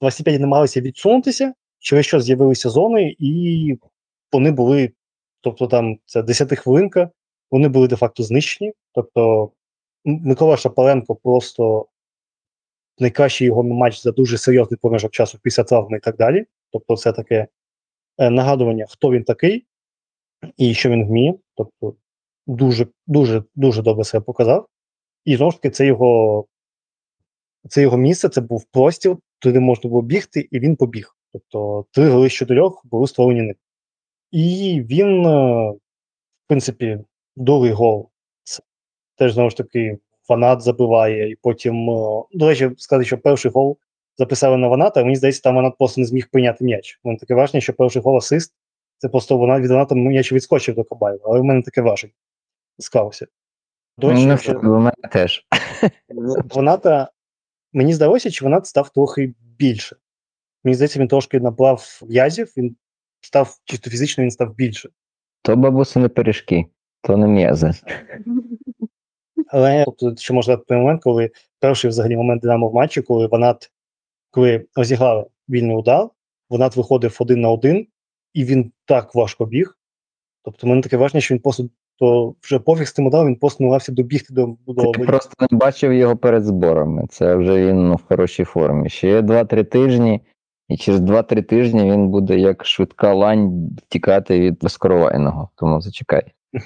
25 намагалися відсунутися, через що з'явилися зони, і вони були, тобто там це 10 хвилинка, вони були де-факто знищені. Тобто Микола Шапаленко просто найкращий його матч за дуже серйозний проміжок часу після травми і так далі. Тобто, це таке е, нагадування, хто він такий і що він вміє. Тобто, дуже, дуже, дуже добре себе показав. І знову ж таки, це його, це його місце, це був простір, туди можна було бігти, і він побіг. Тобто, три голи з чотирьох були створені ним. І він, е, в принципі, другий гол. Це теж знову ж таки фанат забиває, і потім, е, до речі, сказати, що перший гол записали на Ваната, а мені здається, там Ванат просто не зміг прийняти м'яч. Мене таке враження, що перший гол асист, це просто вона від Ваната м'яч відскочив до Кабаєва, але в мене таке враження склалося. До речі, Ну, що мене теж. Ваната, мені здалося, чи Ванат став трохи більше. Мені здається, він трошки набрав в'язів, він став чисто фізично, він став більше. То бабусини пиріжки, то не м'язи. Але тобто, ще можна той момент, коли перший взагалі момент Динамо в матчі, коли Ванат, коли розіграли вільний удар, Ванат виходив один на один, і він так важко біг. Тобто, мене таке враження, що він просто то вже пофіг з тим ударом, він просто намагався добігти до, до Ти просто не бачив його перед зборами. Це вже він ну, в хорошій формі. Ще 2-3 тижні, і через 2-3 тижні він буде як швидка лань тікати від безкоровайного. Тому зачекай.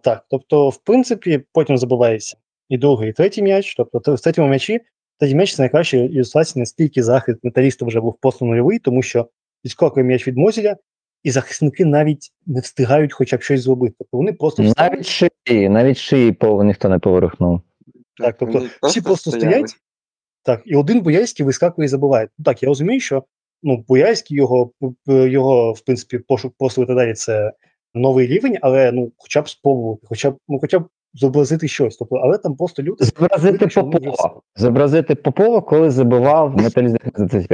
Так, тобто, в принципі, потім забувається і другий, і третій м'яч. Тобто, в третьому м'ячі третій м'яч це найкраща ілюстрація, наскільки захист металіста вже був просто нульовий, тому що відскокує м'яч від Мозіля, і захисники навіть не встигають хоча б щось зробити. Тобто вони просто Навіть шиї, навіть шиї по ніхто не поворухнув. Так, тобто вони всі просто стояли. стоять. Так, і один Боярський вискакує і забиває. Ну так, я розумію, що ну, Боярський, його, його, в принципі, пошук посту і далі, це новий рівень, але ну, хоча б спробувати, хоча б, ну, хоча б зобразити щось. Тобто, але там просто люди. Зобразити Попова. Зобразити Попова, коли забивав металіст.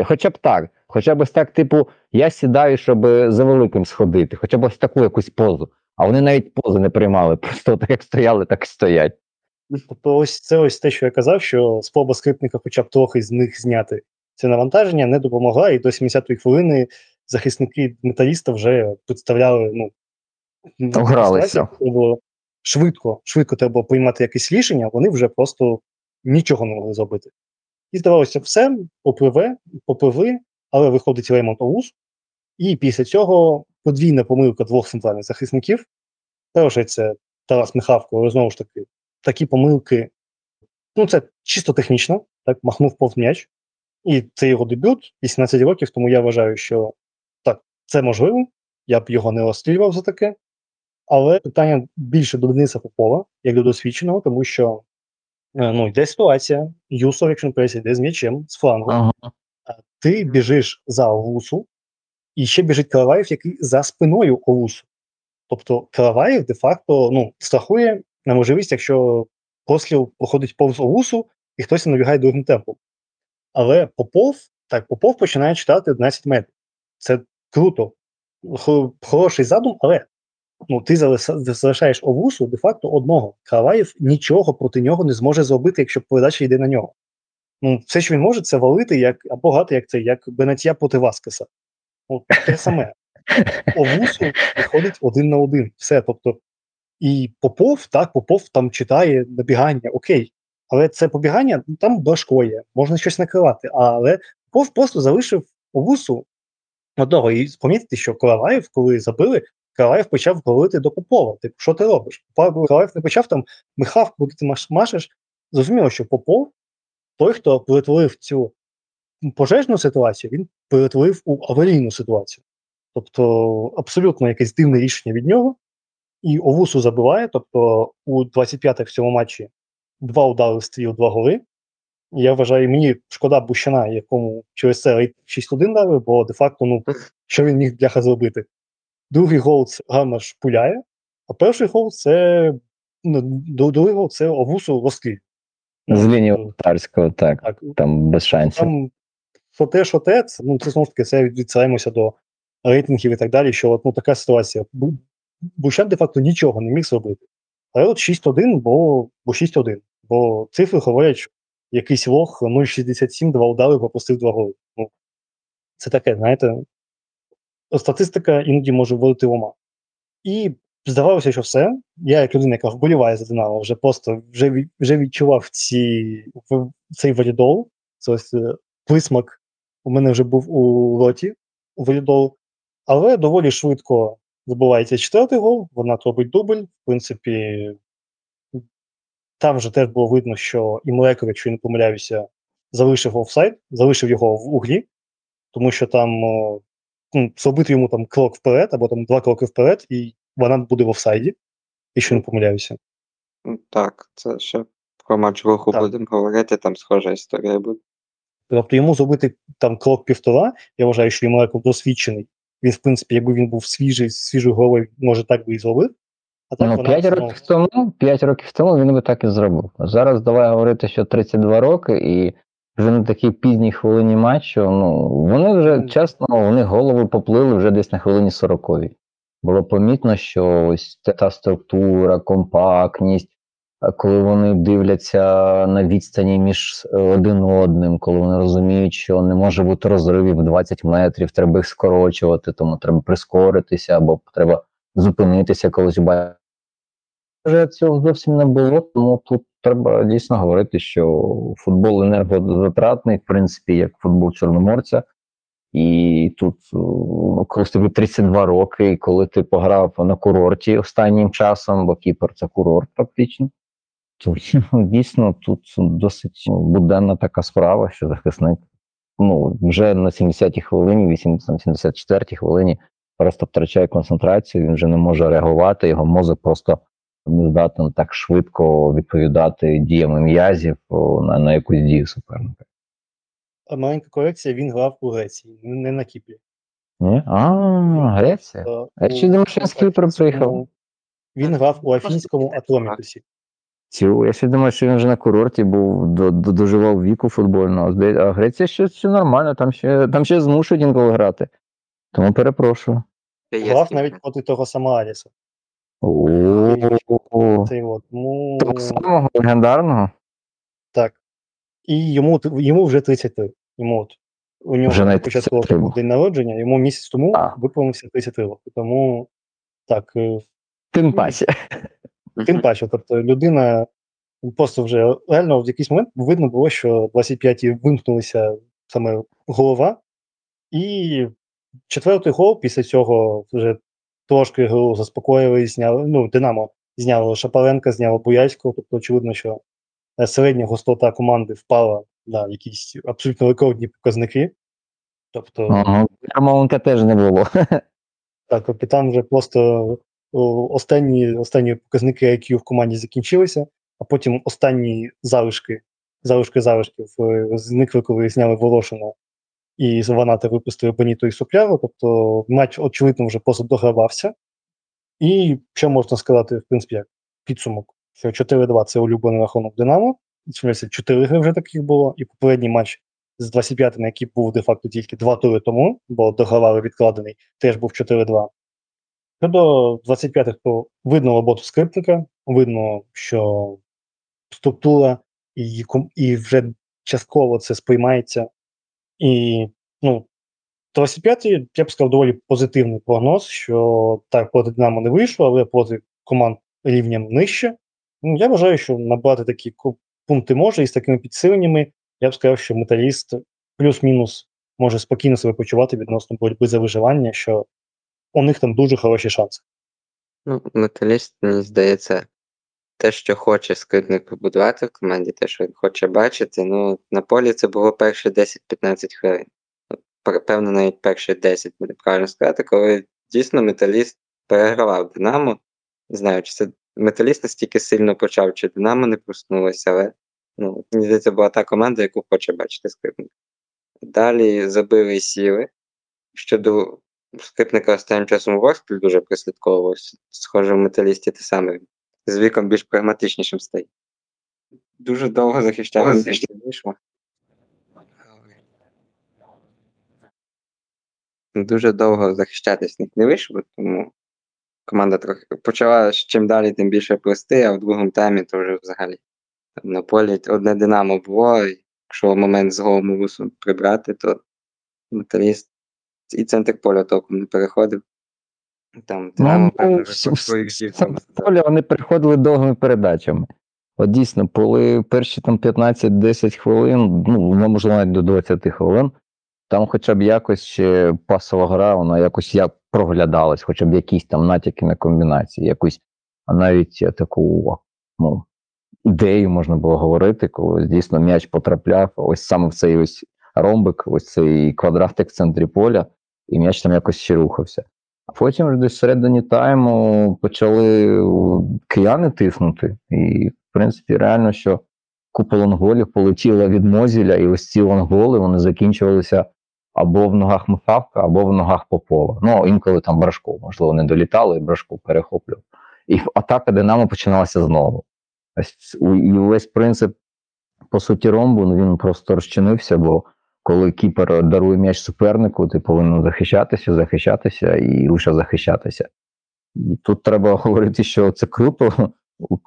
Хоча б так. Хоча б ось так, типу, я сідаю, щоб за великим сходити, хоча б ось таку якусь позу. А вони навіть пози не приймали, просто так як стояли, так і стоять. Тобто, ось це ось те, що я казав, що спроба скрипника хоча б трохи з них зняти це навантаження не допомогла, і до 70-ї хвилини захисники металіста вже представляли, ну, ну, Гралися. швидко, швидко треба приймати якесь рішення, вони вже просто нічого не могли зробити. І здавалося, все, попливе, попливли, але виходить Реймонд Оус, і після цього подвійна помилка двох центральних захисників. Перший це Тарас Михавко, але знову ж таки, такі помилки, ну це чисто технічно, так, махнув повз м'яч. І це його дебют, 18 років, тому я вважаю, що так, це можливо, я б його не розстрілював за таке. Але питання більше до Дениса Попова, як до досвідченого, тому що е, ну, йде ситуація, Юсов, якщо не пресі, йде з м'ячем, з флангу, Ага. Ти біжиш за Овусу, і ще біжить Караваєв, який за спиною Овусу. Тобто Караваєв де-факто ну, страхує на можливість, якщо постріл проходить повз Овусу, і хтось набігає другим темпом. Але Попов, так, Попов починає читати 11 метрів. Це круто, хороший задум, але ну, ти залишаєш Овусу де-факто одного. Караваєв нічого проти нього не зможе зробити, якщо передача йде на нього. Ну, все, що він може, це валити як або грати, як це, як Бенатія проти Васкеса. От те саме. Овусу виходить один на один. Все. Тобто, і Попов, так, Попов там читає набігання, окей. Але це побігання, ну, там башко є, можна щось накривати. Але Попов просто залишив Овусу одного. І помітити, що Караваєв, коли забили, Караваєв почав говорити до Попова. Типу, що ти робиш? Караваєв не почав там михав, куди ти машеш. Зрозуміло, що Попов, той, хто перетворив цю пожежну ситуацію, він перетворив у аварійну ситуацію. Тобто абсолютно якесь дивне рішення від нього. І Овусу забиває. Тобто у 25-х в цьому матчі два удари стріл, два голи. Я вважаю, мені шкода Бущана, якому через це рейтинг 6-1 дали, бо де-факто, ну, що він міг бляха зробити. Другий гол це Гармаш пуляє, а перший гол це ну, другий гол це Овусу розстріль. З лінії Ну, так, так, там без шансів. там що те, що те, це, ну, це знову ж таки це відсираємося до рейтингів і так далі, що от, ну, така ситуація. Бу- Бущан де-факто нічого не міг зробити. Але от 6-1, бо, бо 6-1. Бо цифри говорять, що якийсь лох 0,67, два удари, пропустив два голи. Ну, це таке, знаєте, статистика іноді може вводити в ома. І здавалося, що все. Я, як людина, яка вболіває за Динамо, вже просто вже, вже відчував ці, цей валідол, це ось е, присмак у мене вже був у роті у валідол, але доволі швидко забувається четвертий гол, вона робить дубль. В принципі, там вже теж було видно, що і Млеков, якщо я не помиляюся, залишив офсайд, залишив його в углі, тому що там ну, зробити йому там крок вперед, або там два кроки вперед, і вона буде в офсайді, якщо не помиляюся. Ну, Так, це ще про матч руху Так. будемо говорити, там схожа історія буде. Тобто йому зробити там крок півтора, я вважаю, що Ємелеков досвідчений. Він, в принципі, якби він був свіжий, свіжою головою, може так би і зробив. А так Ну, вона 5 знову- років тому, 5 років тому він би так і зробив. А зараз давай говорити, що 32 роки і вже на такій пізній хвилині матчу. Ну вони вже чесно, вони голови поплили вже десь на хвилині 40 Було помітно, що ось та структура, компактність, коли вони дивляться на відстані між е, один одним, коли вони розуміють, що не може бути розривів 20 метрів, треба їх скорочувати, тому треба прискоритися або треба зупинитися колись бачити. Вже цього зовсім не було, тому тут треба дійсно говорити, що футбол енергозатратний, в принципі, як футбол чорноморця. І тут, о, коли тобі 32 роки, і коли ти пограв на курорті останнім часом, бо Кіпр це курорт практично, то дійсно тут досить буденна така справа, що захисник ну, вже на 70-й хвилині, 80 74-й хвилині просто втрачає концентрацію, він вже не може реагувати, його мозок просто не здатен так швидко відповідати діями м'язів на, на якусь дію суперника. А Маленька корекція, він грав у Греції, не на Кіпрі. Ні? А, Греція. Е, А у- чи думав, що він з у Кіпру приїхав? Він грав у Афінському Атромітусі. Цю, я ще думаю, що він вже на курорті був, до, до, доживав віку футбольного. А Греція ще, ще нормально, там ще, там ще змушують інколи грати. Тому перепрошую. Грав навіть проти того самого Аліса. Ну, Того самого легендарного. так. І йому, йому вже 33. Йому от У нього Вже навіть початку 33 року був. день народження, йому місяць тому А. виповнився 33 роки. Тому так, е, Тим паче. тим паче, тобто людина просто вже реально в якийсь момент видно було, що 25-ті вимкнулися саме голова, і четвертий гол після цього вже трошки гру заспокоїли, зняли. Ну, Динамо зняло Шапаренка, зняло Буяльського. Тобто, очевидно, що е, середня густота команди впала на якісь абсолютно рекордні показники. Тобто, Ага. Ярмоленка теж не було. так, капітан вже просто останні, останні показники IQ в команді закінчилися, а потім останні залишки, залишки залишків е, зникли, коли зняли Волошина і Ваната випустили Беніто і Супляру. Тобто матч, очевидно, вже просто догравався. І що можна сказати, в принципі, як підсумок, що 4-2 це улюблений рахунок Динамо. 4 гри вже таких було, і попередній матч з 25-м, який був де-факто тільки два тури тому, бо догравали відкладений, теж був 4-2. Щодо 25-х, то видно роботу скрипника, видно, що структура і, і вже частково це сприймається. І ну, 25-й, я б сказав, доволі позитивний прогноз, що так проти Динамо не вийшло, але проти команд рівнем нижче. Ну, я вважаю, що набрати такі пункти може, і з такими підсиленнями я б сказав, що металіст плюс-мінус може спокійно себе почувати відносно боротьби за виживання, що у них там дуже хороші шанси. Ну, металіст, мені здається, те, що хоче скрипник побудувати в команді, те, що він хоче бачити, ну, на полі це було перші 10-15 хвилин. Певно, навіть перші 10 буде правильно сказати, коли дійсно металіст перегравав Динамо. Не знаю, чи це металіст настільки сильно почав, чи Динамо не проснулося, але ну, мені здається, була та команда, яку хоче бачити скрипник. Далі забили і сіли. Щодо скрипника останнім часом Ворскель дуже прислідковувався. Схоже, в металісті те саме. З віком більш прагматичнішим стає. Дуже довго захищався, не вийшло. Дуже довго захищатись них не вийшло, тому команда трохи почала чим далі, тим більше плести, а в другому таймі то вже взагалі на полі одне Динамо було, і якщо момент з голом вусу прибрати, то металіст і центр поля толком не переходив. Там Динамо Ну, в- полі вони переходили довгими передачами. От дійсно, коли перші там 15-10 хвилин, ну, ну, можливо, навіть до 20 хвилин, там хоча б якось ще пасова гра, вона якось як проглядалась, хоча б якісь там натяки на комбінації, якусь а навіть таку ну, ідею можна було говорити, коли дійсно м'яч потрапляв ось саме в цей ось ромбик, ось цей квадратик в центрі поля, і м'яч там якось ще рухався. А потім вже десь всередині тайму почали кияни тиснути. І, в принципі, реально, що купа лонголів полетіла від Мозіля, і ось ці лонголи вони закінчувалися або в ногах Михавка, або в ногах Попова. Ну, інколи там Брашко, можливо, не долітали, і Брашко перехоплював. І атака Динамо починалася знову. І весь принцип, по суті, ромбу, ну, він просто розчинився, бо коли кіпер дарує м'яч супернику, ти повинен захищатися, захищатися і лише захищатися. Тут треба говорити, що це круто,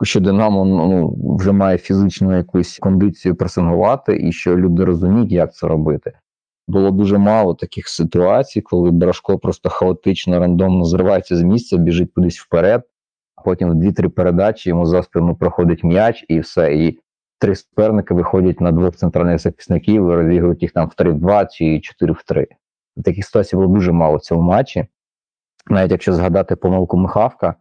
що Динамо ну, вже має фізичну якусь кондицію пресингувати, і що люди розуміють, як це робити. Було дуже мало таких ситуацій, коли Брашко просто хаотично, рандомно зривається з місця, біжить кудись вперед, потім дві-три передачі йому за спину проходить м'яч і все. І три суперники виходять на двох центральних захисників і розігрують їх там в 3-2 чи 4 в 3. Таких ситуацій було дуже мало в цьому матчі. Навіть якщо згадати помилку Михавка,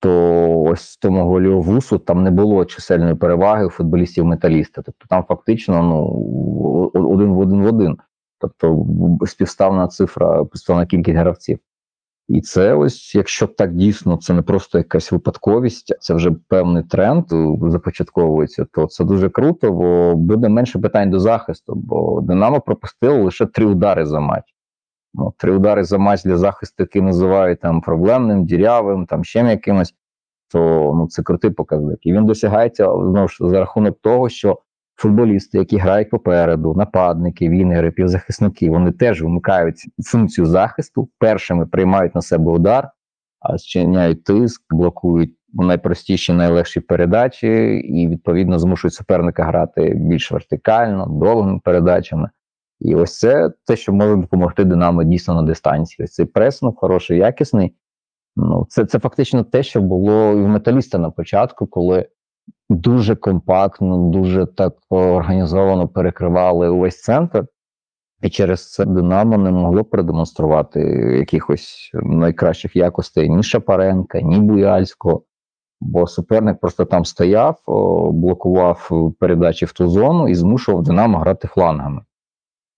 то ось в тому голі вусу там не було чисельної переваги у футболістів металіста. Тобто там фактично ну, один в один в один. Тобто співставна цифра, співставна кількість гравців. І це ось, якщо так дійсно це не просто якась випадковість, це вже певний тренд започатковується, то це дуже круто, бо буде менше питань до захисту, бо Динамо пропустило лише три удари за матч. Ну, три удари за матч для захисту, які називають там проблемним, дірявим, там ще якимось, то ну, це крутий показник. І він досягається знову ж за рахунок того, що футболісти, які грають попереду, нападники, вінгери, півзахисники, вони теж вмикають функцію захисту, першими приймають на себе удар, а зчиняють тиск, блокують найпростіші, найлегші передачі, і відповідно змушують суперника грати більш вертикально, довгими передачами. І ось це те, що може допомогти Динамо дійсно на дистанції. Ось цей пресинг хороший, якісний. Ну, це, це фактично те, що було і в металіста на початку, коли дуже компактно, дуже так організовано перекривали увесь центр. І через це Динамо не могло продемонструвати якихось найкращих якостей ні Шапаренка, ні Буяльського. Бо суперник просто там стояв, блокував передачі в ту зону і змушував Динамо грати флангами.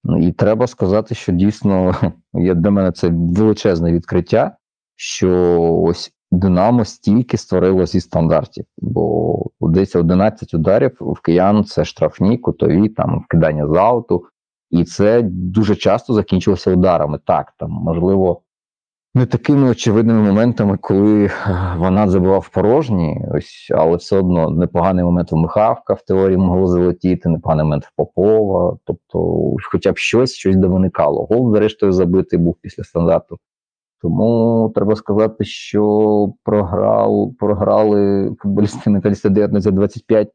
Ну, І треба сказати, що дійсно для мене це величезне відкриття, що ось Динамо стільки створило зі стандартів, бо десь 11 ударів в киян це штрафні, кутові, там вкидання з ауту, і це дуже часто закінчилося ударами. Так, там можливо. Не такими очевидними моментами, коли е, вона забивав порожні, ось, але все одно непоганий момент в Михавка в теорії могло залетіти, непоганий момент в Попова. Тобто, хоча б щось, щось де виникало. Гол, зрештою, забитий був після стандарту. Тому треба сказати, що програв, програли футболісти металіста 19-25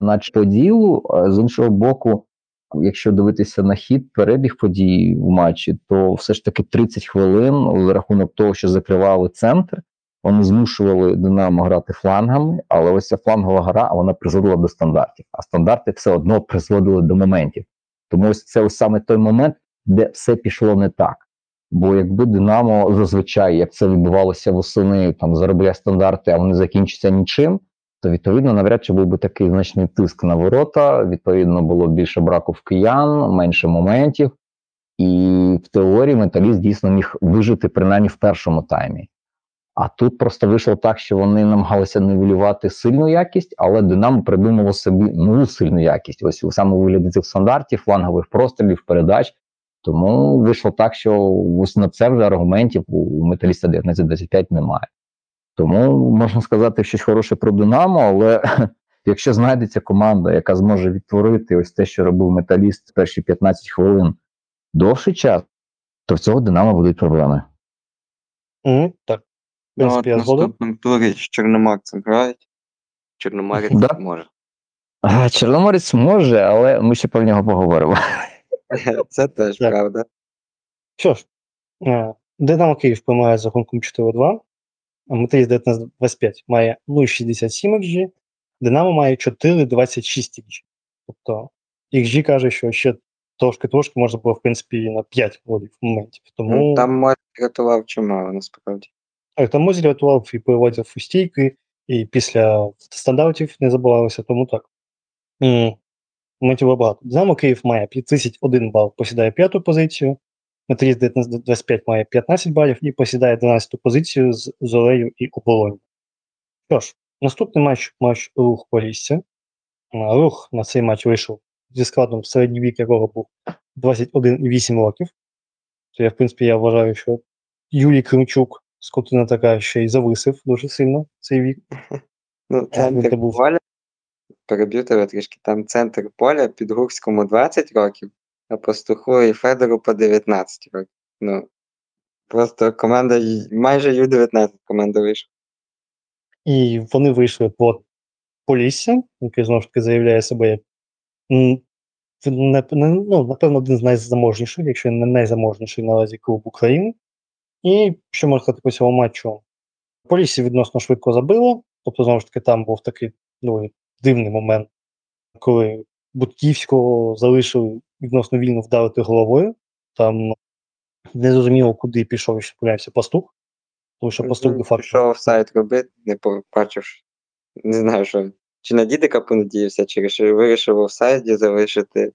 наче по. А з іншого боку, якщо дивитися на хід, перебіг подій в матчі, то все ж таки 30 хвилин за рахунок того, що закривали центр, вони змушували Динамо грати флангами, але ось ця флангова гра вона призводила до стандартів. А стандарти все одно призводили до моментів. Тому ось це ось саме той момент, де все пішло не так. Бо якби Динамо зазвичай, як це відбувалося восени, там заробляє стандарти, а вони закінчаться нічим, то відповідно навряд чи був би такий значний тиск на ворота. Відповідно, було більше браку в киян, менше моментів, і в теорії металіст дійсно міг вижити принаймні в першому таймі. А тут просто вийшло так, що вони намагалися нивелювати сильну якість, але Динамо придумало собі нову сильну якість. Ось саме у вигляді цих стандартів, флангових прострілів, передач. Тому вийшло так, що на це вже аргументів у металіста 19-25 немає. Тому можна сказати щось хороше про Динамо, але якщо знайдеться команда, яка зможе відтворити ось те, що робив металіст перші 15 хвилин довший час, то в цього Динамо будуть проблеми. Мгм, так. В Ну, от принципі, я в наступному турі з Чорноморцем грають. Чорноморець Да. може. А, Чорноморець може, але ми ще про нього поговоримо. Це теж Так. правда. Що ж, е, Динамо Київ приймає з рахунком 4-2, а Металіст 19-25 має 0,67 XG, Динамо має 4,26 XG. Тобто XG каже, що ще трошки-трошки можна було, в принципі, і на 5 голів моментів. Тому Ну, там може рятував чимало, насправді. так, там Мозіль рятував і переводив у стійки, і після стандартів не забувалося, тому так. Моментів було багато. Динамо Київ має 31 бал, посідає п'яту позицію. Металіст 19-25 має 15 балів і посідає 12 позицію з Зорею і Оболонь. Що ж, наступний матч матч рух Полісся. Рух на цей матч вийшов зі складом середній вік якого був 21,8 років. То я, в принципі, я вважаю, що Юрій Кримчук, скотина така, ще й зависив дуже сильно цей вік. Ну, він центр був. поля, переб'ю тебе трішки, там центр поля під Гурському 20 років, а Пастуху і Федору по 19 років. Ну, просто команда, майже Ю-19 команда вийшла. І вони вийшли по Полісся, який знову ж таки заявляє себе ну, напевно, один з найзаможніших, якщо не найзаможніший наразі клуб України. І що можна сказати по цьому матчу? Полісся відносно швидко забило, тобто, знову ж таки, там був такий ну, дивний момент, коли Будківського залишили відносно вільно вдарити головою. Там не зрозуміло, куди пішов і що появився пастух. Тому що пастух де факто. Пішов офсайд робити, не побачив, не знаю, що. Чи на дідика понадіявся, чи вирішив- офсайді залишити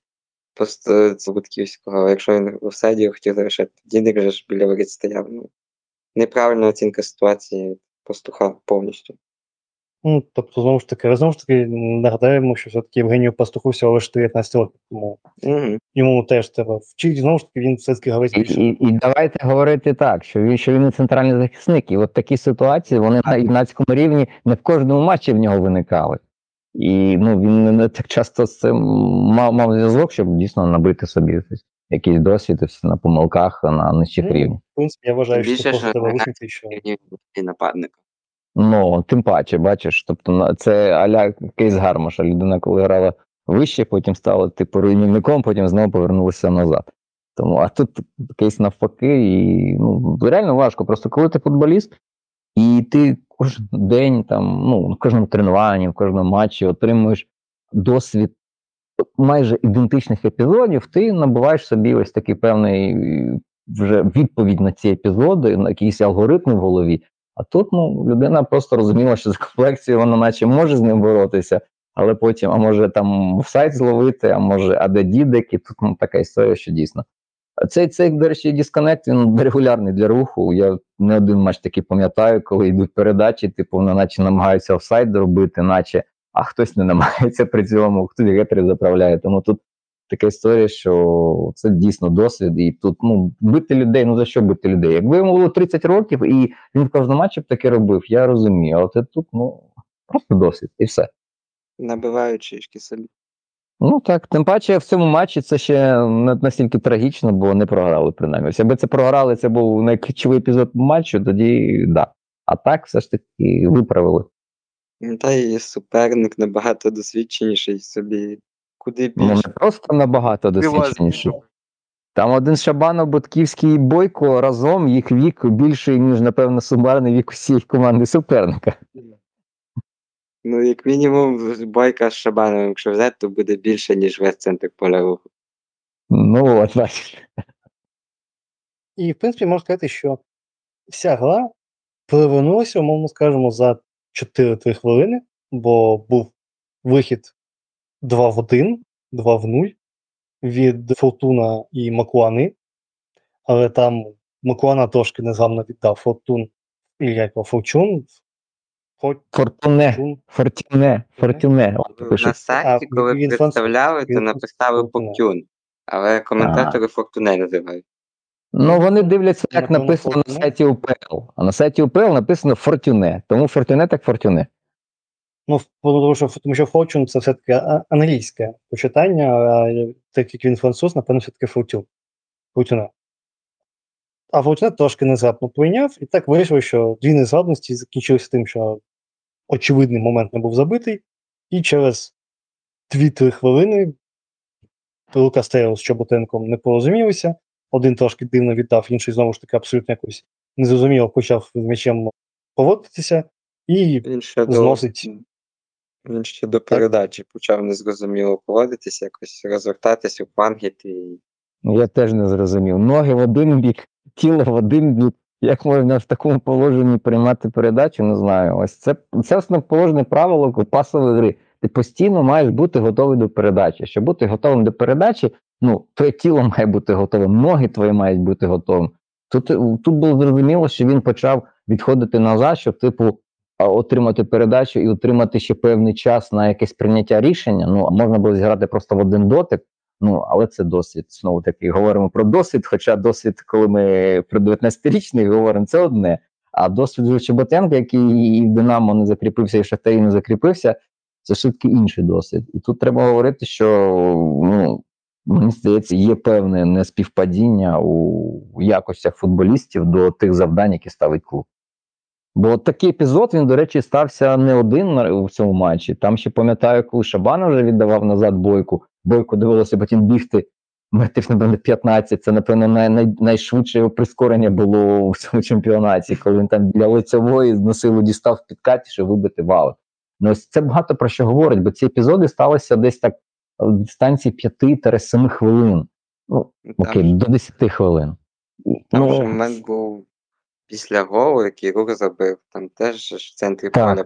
просто Будківського, але якщо він в офсайді хотів залишити, дідик же ж біля воріт стояв. Ну, неправильна оцінка ситуації пастуха повністю. Ну, тобто, знову ж таки, знову ж таки, нагадаємо, що все-таки Євгенію Пастуху всього лише 19 років, тому Угу. йому теж треба вчити. Знову ж таки, він все-таки гравець І, більше. і, і давайте говорити так, що він, що він не центральний захисник. І от такі ситуації вони на юнацькому рівні не в кожному матчі в нього виникали. І ну, він не- так часто з цим мав, мав зв'язок, щоб дійсно набити собі якийсь досвід на помилках на нижчих Ну, рівнях. В принципі, я вважаю, що більше, просто що треба що І нападника. Ну, тим паче, бачиш, тобто це аля кейс Гармаша. Людина, коли грала вище, потім стала типу руйнівником, потім знову повернулася назад. Тому, а тут кейс навпаки, і ну, реально важко. Просто коли ти футболіст, і ти кожен день, там, ну, в кожному тренуванні, в кожному матчі отримуєш досвід майже ідентичних епізодів, ти набуваєш собі ось такий певний вже відповідь на ці епізоди, на якийсь алгоритм в голові. А тут ну, людина просто розуміла, що з комплекцією вона наче може з ним боротися, але потім, а може там сайт зловити, а може, а де дідик, і тут ну, така історія, що дійсно. Цей, цей, до речі, дисконект він регулярний для руху. Я не один матч такий пам'ятаю, коли йдуть передачі, типу, вони наче намагаються офсайд робити, наче, а хтось не намагається при цьому, хтось гетери заправляє. Тому тут така історія, що це дійсно досвід, і тут ну, бити людей, ну за що бити людей? Якби йому було 30 років і він в кожному матчі б таке робив, я розумію. А от тут, ну, просто досвід, і все. Набивають чишки собі. Ну так, тим паче в цьому матчі це ще не настільки трагічно, бо не програли принаймні. Ось Якби це програли, це був найключовий епізод матчу, тоді да. А так все ж таки виправили. Та і суперник набагато досвідченіший собі. Куди Ну більше. просто набагато досвідченіші. Там один Шабанов, Ботківський і Бойко разом їх вік більший, ніж, напевно, сумарний вік усієї команди суперника. Ну, як мінімум, бойка з Шабаном, якщо взяти, то буде більше, ніж весь центр поля руху. Ну, от бачиш. І, в принципі, можна сказати, що вся гра перевернулася, умовно скажемо, за 4-3 хвилини, бо був вихід 2 в 1, 2 в 0 від Фортуна і Макуани. Але там Макуана трошки незгамно віддав Фортун і як його, Форчун. Фортуне, Фортун. Фортюне, Фортюне. На сайті, коли він представляли, то написали. Фортюн. Але коментатори Фортуне називають. Ну, вони дивляться, як написано на сайті УПЛ. А на сайті УПЛ написано Фортюне. Тому Фортюне так Фортюне. Ну, тому що, тому що Fortune це все-таки англійське почитання, а так як він француз, напевно, все-таки Fortune. Fortune. А Fortune трошки незграбно прийняв, і так вийшло, що дві незграбності закінчилися тим, що очевидний момент не був забитий, і через 2-3 хвилини Лука Стейл з Чоботенком не порозумілися. Один трошки дивно віддав, інший знову ж таки абсолютно якось незрозуміло почав з м'ячем поводитися, і Він ще Зносить. Він ще до передачі почав незрозуміло поводитися, якось розвертатися у флангіт і Я теж не зрозумів. Ноги в один бік, тіло в один бік. Як можна в такому положенні приймати передачу, не знаю. Ось це, це основне положене правило пасової гри. Ти постійно маєш бути готовий до передачі. Щоб бути готовим до передачі, ну, твоє тіло має бути готовим, ноги твої мають бути готовим. Тут, тут було зрозуміло, що він почав відходити назад, щоб, типу, отримати передачу і отримати ще певний час на якесь прийняття рішення. Ну, можна було зіграти просто в один дотик. Ну, але це досвід. Знову таки, говоримо про досвід. Хоча досвід, коли ми про 19-річних говоримо, це одне. А досвід Чеботенка, який і в Динамо не закріпився, і в Шахтарі не закріпився, це все таки інший досвід. І тут треба говорити, що ну, мені здається, є певне неспівпадіння у якостях футболістів до тих завдань, які ставить клуб. Бо от такий епізод, він, до речі, стався не один на- у цьому матчі. Там ще пам'ятаю, коли Шабана вже віддавав назад бойку. Бойко довелося потім бігти метрів, напевно, 15. Це, напевно, най, най, найшвидше його прискорення було в цьому чемпіонаті, коли він там біля лицевої на силу дістав в підкаті, щоб вибити в. Ну, ось це багато про що говорить, бо ці епізоди сталися десь так в дистанції 5-7 хвилин. Ну, там, окей, до 10 хвилин. там ну, момент був після голу, який рух забив. Там теж в центрі поля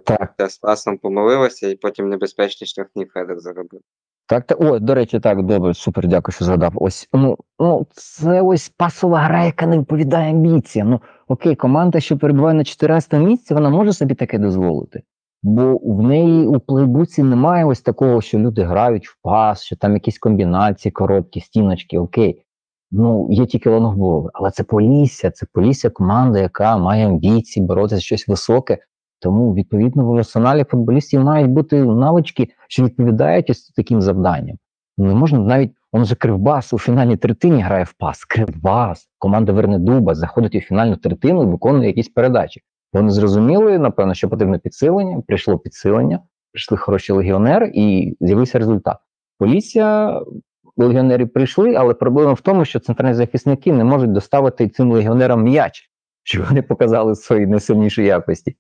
з пасом помилився і потім небезпечний штрафний Федор заробив. Так, так, о, до речі, так, добре, супер, дякую, що згадав. Ось, ну, ну, це ось пасова гра, яка не відповідає амбіціям. Ну, окей, команда, що перебуває на 14 місці, вона може собі таке дозволити. Бо в неї у плейбуці немає ось такого, що люди грають в пас, що там якісь комбінації, короткі, стіночки, окей. Ну, є тільки лонгболи, але це Полісся, це Полісся команда, яка має амбіції, боротися за щось високе. Тому, відповідно, в арсеналі футболістів мають бути навички, що відповідають ось таким завданням. Не можна навіть, он же Кривбас у фінальній третині грає в пас. Кривбас, команда Вернедуба заходить у фінальну третину і виконує якісь передачі. Вони зрозуміли, напевно, що потрібно підсилення. Прийшло підсилення, прийшли хороші легіонери, і з'явився результат. Полісся легіонери прийшли, але проблема в тому, що центральні захисники не можуть доставити цим легіонерам м'яч, щоб вони показали свої найсильніші якості.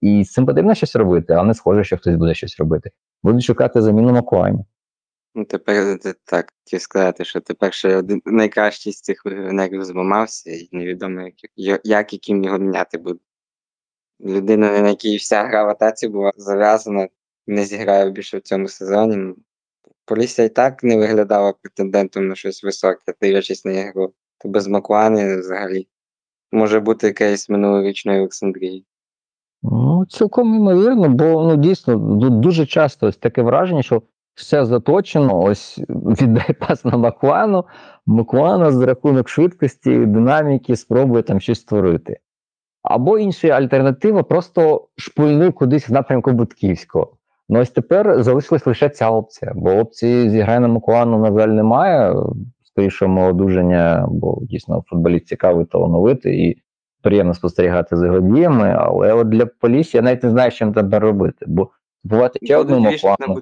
І з цим потрібно щось робити, а не схоже, що хтось буде щось робити. Будуть шукати заміну Макуаймі. Ну, тепер так хотів сказати, що тепер ще один найкращий з цих легіонерів зламався, і невідомо, як, як яким його міняти буде. Людина, на якій вся гра в атаці була зав'язана, не зіграє більше в цьому сезоні. Полісся і так не виглядала претендентом на щось високе, дивлячись на ігру. То без Макуани взагалі може бути кейс минулорічної Олександрії. Ну, цілком імовірно, бо ну дійсно дуже часто ось таке враження, що все заточено, ось віддай пас на Макуану, Макуана за рахунок швидкості, динаміки спробує там щось створити. Або інша альтернатива просто шпульни кудись в напрямку Бутківського. Ну ось тепер залишилась лише ця опція, бо опції зіграє на Макуану, на жаль, немає. Скоріше молодуження, бо дійсно футболіст цікавий, талановитий і приємно спостерігати за його діями, але от для Полісся я навіть не знаю, що тепер робити. Бо бувати ще одну Макуану.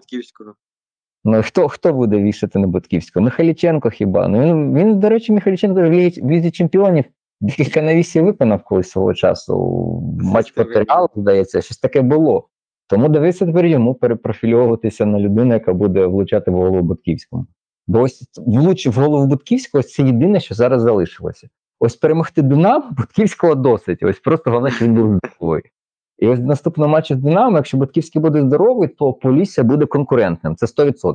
Ну хто, хто буде вішати на Бутківського? Михайліченко хіба? Ну він, він до речі, Михайліченко в Лізі, в Лізі чемпіонів декілька навісів виконав колись свого часу. Матч Реалу, здається, щось таке було. Тому дивися тепер йому перепрофільовуватися на людину, яка буде влучати в голову Бутківському. Бо ось влучив в голову Бутківського, це єдине, що зараз залишилося. Ось перемогти Динамо, Бутківського досить. Ось просто головне, що він був здоровий. І ось в наступному з Динамо, якщо Бутківський буде здоровий, то Полісся буде конкурентним. Це 100%.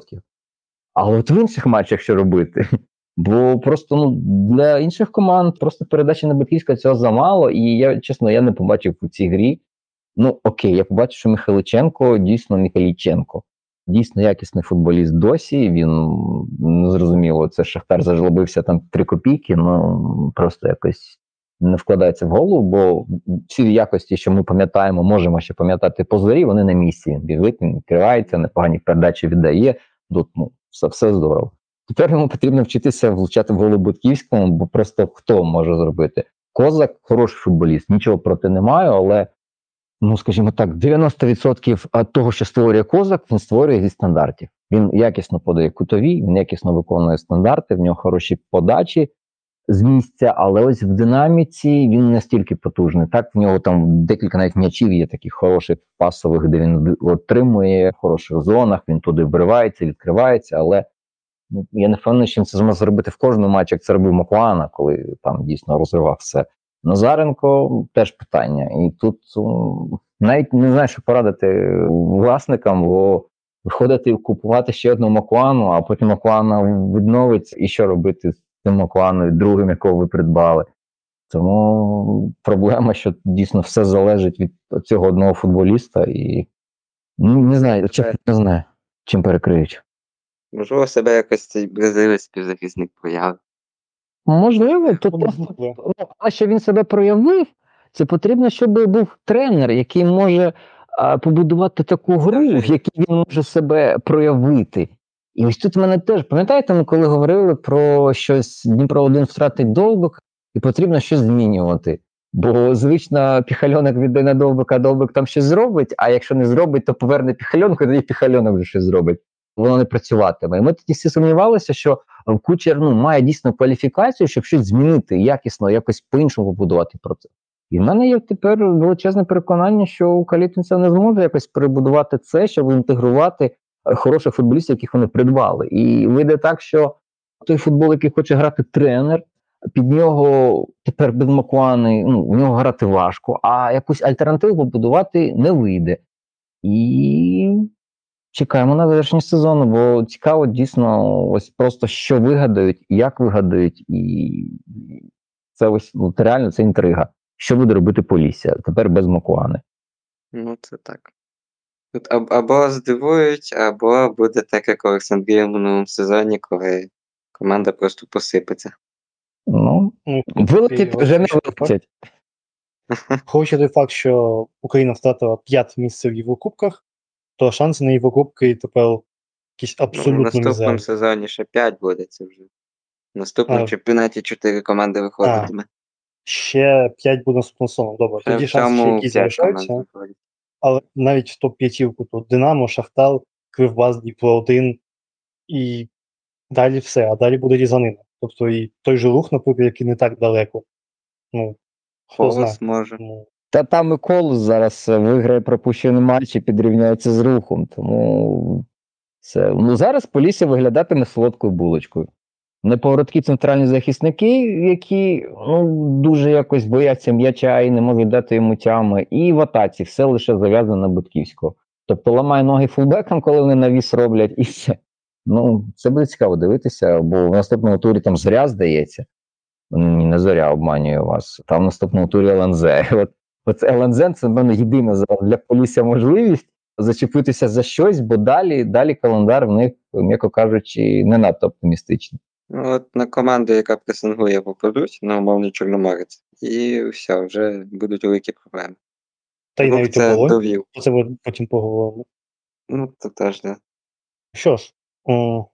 Але от в інших матчах що робити? Бо просто ну для інших команд просто передачі на Бутківського цього замало, і я чесно я не побачив у цій грі. Ну окей, я побачив, що Михайличенко дійсно Михайліченко. Дійсно якісний футболіст досі. Він ну, зрозуміло, це Шахтар зажлобився там 3 копійки, ну просто якось не вкладається в голову, бо всі якості, що ми пам'ятаємо, можемо ще пам'ятати по зорі, вони на місці. Біжить, він відкривається, непогані передачі віддає. Тут ну, все, все здорово. Тепер йому потрібно вчитися влучати в голову Бутківському, бо просто хто може зробити? Козак хороший футболіст, нічого проти не маю, але ну скажімо так, 90% того, що створює козак, він створює зі стандартів. Він якісно подає кутові, він якісно виконує стандарти, в нього хороші подачі з місця, але ось в динаміці він настільки потужний. Так, в нього там декілька навіть м'ячів є таких хороших пасових, де він отримує в хороших зонах, він туди вривається, відкривається, але ну, я не впевнений, що він це зможе зробити в кожному матчі, як це робив Макуана, коли там дійсно розривав все. Назаренко теж питання. І тут м, навіть не знаю, що порадити власникам, бо виходити і купувати ще одну Макуану, а потім Макуана відновиться, і що робити з цим Макуаною, другим, якого ви придбали. Тому проблема, що дійсно все залежить від цього одного футболіста, і ну, не знаю, чесно не знаю, чим перекриють. Можливо, себе якось цей бразилець співзахисник проявив. Можливо, тут Ну, просто ну, а що він себе проявив, це потрібно, щоб був тренер, який може а, побудувати таку гру, в якій він може себе проявити. І ось тут в мене теж, пам'ятаєте, ми коли говорили про щось Дніпро 1 втратить довбик, і потрібно щось змінювати. Бо звично піхальонок віддає на довбика, довбик там щось зробить, а якщо не зробить, то поверне піхальонку, і тоді піхальонок вже щось зробить. Воно не працюватиме. І ми тоді всі сумнівалися, що Кучер ну, має дійсно кваліфікацію, щоб щось змінити, якісно, якось по-іншому побудувати процес. І в мене є тепер величезне переконання, що Калітинцев не зможе якось перебудувати це, щоб інтегрувати е, хороших футболістів, яких вони придбали. І вийде так, що той футбол, який хоче грати тренер, під нього тепер без Макуани, ну, в нього грати важко, а якусь альтернативу побудувати не вийде. І чекаємо на завершення сезону, бо цікаво дійсно, ось просто що вигадають, як вигадають, і це ось ну, це реально це інтрига. Що буде робити Полісся тепер без Макуани? Ну, це так. Тут аб- або здивують, або буде так, як Олександрія в минулому сезоні, коли команда просто посипеться. Ну, Ну, вилетить і вже не той факт- вилетять. Враховуючи той факт, що Україна втратила 5 місць в Єврокубках, то шанси на Єврокубки тепер якісь Ну, в наступному мізерні. сезоні ще 5 буде це вже. В наступному А. чемпіонаті 4 команди виходитиме. Ще 5 буде наступного сезону. Добре, Ще тоді шанси ще якісь залишаються. але навіть в топ-5 тут Динамо, Шахтар, Кривбас, Дніпро 1 і далі все, а далі буде різанина. Тобто і той же рух, наприклад, який не так далеко. Ну, хто знає. Може. Ну, Та там і колос зараз е, виграє пропущений матч і підрівняється з рухом. Тому це ну зараз Полісся виглядатиме солодкою булочкою. Неповороткі центральні захисники, які ну, дуже якось бояться м'яча і не можуть дати йому тями, і в атаці все лише зав'язано на Будківського. Тобто ламає ноги фулбекам, коли вони навіс роблять, і все. Ну, це буде цікаво дивитися, бо в наступному турі там зоря здається. Ні, не зоря обманює вас. Там в наступному турі ЛНЗ. От От ЛНЗ це, напевно, єдина зараз для Полісся можливість зачепитися за щось, бо далі, далі календар в них, м'яко кажучи, не надто оптимістичний. Ну, от на команду, яка пресингує, попадуть на умовний Чорноморець, і все, вже будуть великі проблеми. та й навіть це довів. це ми потім поговоримо. Ну, то теж, да. Що ж, м,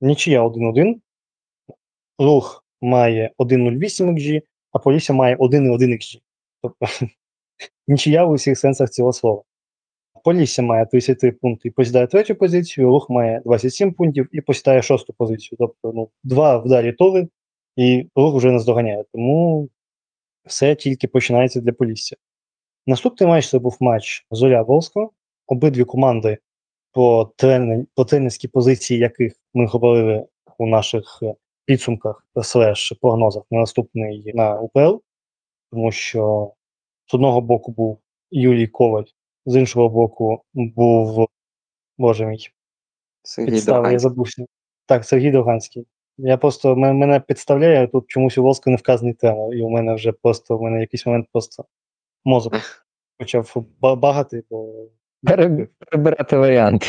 нічия 1-1. Рух має 1.08 XG, а Полісся має 1.1 XG. Тобто нічия в усіх сенсах цього слова. Полісся має 33 пункти і посідає третю позицію, рух має 27 пунктів і посідає шосту позицію. Тобто ну, два вдарі тури, і рух вже не здоганяє. Тому все тільки починається для Полісся. Наступний матч це був матч Зоря Волського. Обидві команди по, тренер, по тренерській позиції, яких ми говорили у наших е, підсумках слеш прогнозах на наступний на УПЛ, тому що з одного боку був Юрій Коваль, з іншого боку був Боже мій, Сергій підстави, я забувся. Так, Сергій Довганський. Я просто мен- мене підставляє, тут чомусь у Волска не вказаний тренер, і у мене вже просто в мене якийсь момент просто мозок почав багати, бо Перебирати варіанти.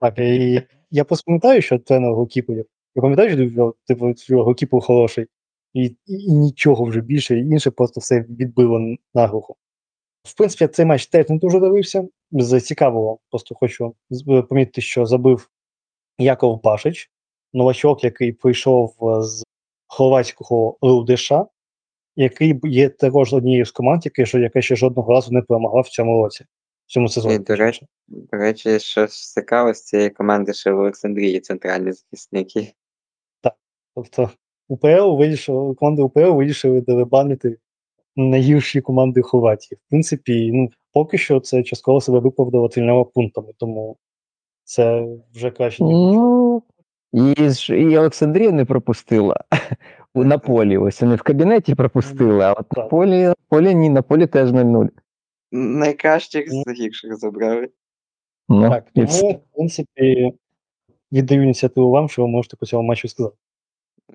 Так, і я просто пам'ятаю, що тренер Гокіполів. Я пам'ятаю, що типу, що хороший, і, і, і нічого вже більше, і інше просто все відбило наглухо. В принципі, цей матч теж не дуже дивився. З цікавого, просто хочу помітити, що забив Яков Башич, новачок, який прийшов е, з хорватського Рудиша, який є також однією з команд, яка, ще жодного разу не перемогла в цьому році, в цьому сезоні. І, до речі, До речі, що цікаво, з цієї команди ще в Олександрії центральні захисники. Тобто УПЛ вирішили, команди УПЛ вирішили деребанити найгірші команди Хорватії. В принципі, ну, поки що це частково себе виправдало трьома пунктами, тому це вже краще, ніж. Ну, і, і Олександрія не пропустила на полі. Ось вони в кабінеті пропустили, а от на полі, на полі ні, на полі теж 0-0. Найкращих Ну. з гірших забрали. Ну, Так, тому, в принципі, віддаю ініціативу вам, що ви можете по цьому матчу сказати.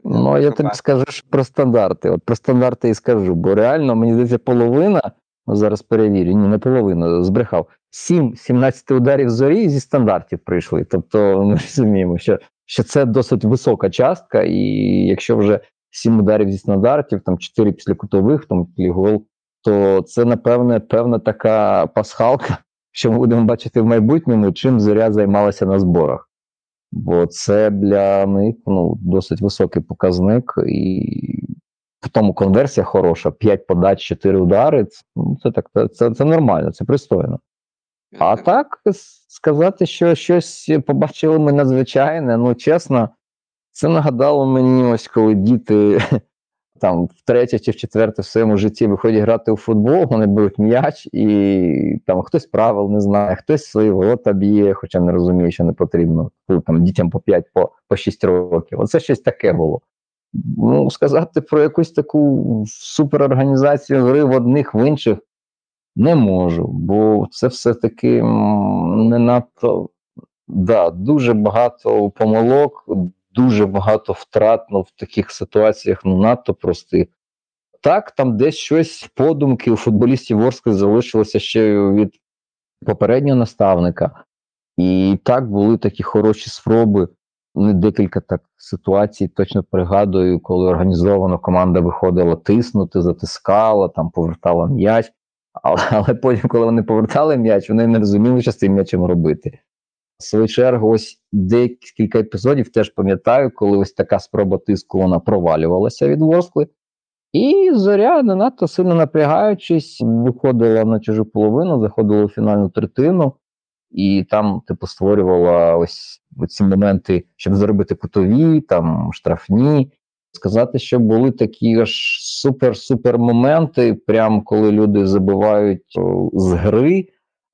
Ну, я тобі скажу що про стандарти. От про стандарти і скажу, бо реально, мені здається, половина, зараз перевірю, ні, не половина, збрехав. 7-17 ударів зорі зі стандартів прийшли. Тобто ми розуміємо, що, що це досить висока частка, і якщо вже 7 ударів зі стандартів, там 4 після кутових, там гол, то це, напевне, певна така пасхалка, що ми будемо бачити в майбутньому, чим зоря займалася на зборах. Бо це для них ну, досить високий показник, і в тому конверсія хороша: 5 подач, 4 удари. Це, ну, це так, це, це, це нормально, це пристойно. А так сказати, що щось побачили ми надзвичайне, ну чесно, це нагадало мені, ось коли діти там втретє чи в четверте в своєму житті виходять грати у футбол, вони беруть м'яч, і там хтось правил не знає, хтось свої ворота б'є, хоча не розуміє, що не потрібно. Там дітям по 5, по, по 6 років. Оце щось таке було. Ну, сказати про якусь таку суперорганізацію гри в одних в інших не можу, бо це все-таки не надто да, дуже багато помилок, дуже багато втрат ну, в таких ситуаціях ну, надто простих. Так, там десь щось подумки у футболістів Ворскли залишилося ще від попереднього наставника. І так були такі хороші спроби. Ну, декілька так ситуацій точно пригадую, коли організовано команда виходила тиснути, затискала, там повертала м'яч. Але, але потім, коли вони повертали м'яч, вони не розуміли, що з цим м'ячем робити. В свою чергу, ось декілька епізодів теж пам'ятаю, коли ось така спроба тиску вона провалювалася від Ворскли. І зоря, не надто сильно напрягаючись, виходила на чужу половину, заходила у фінальну третину. і там, типу, створювала ось ці моменти, щоб заробити кутові, там штрафні. Сказати, що були такі аж супер-супер моменти, прям коли люди забивають з гри.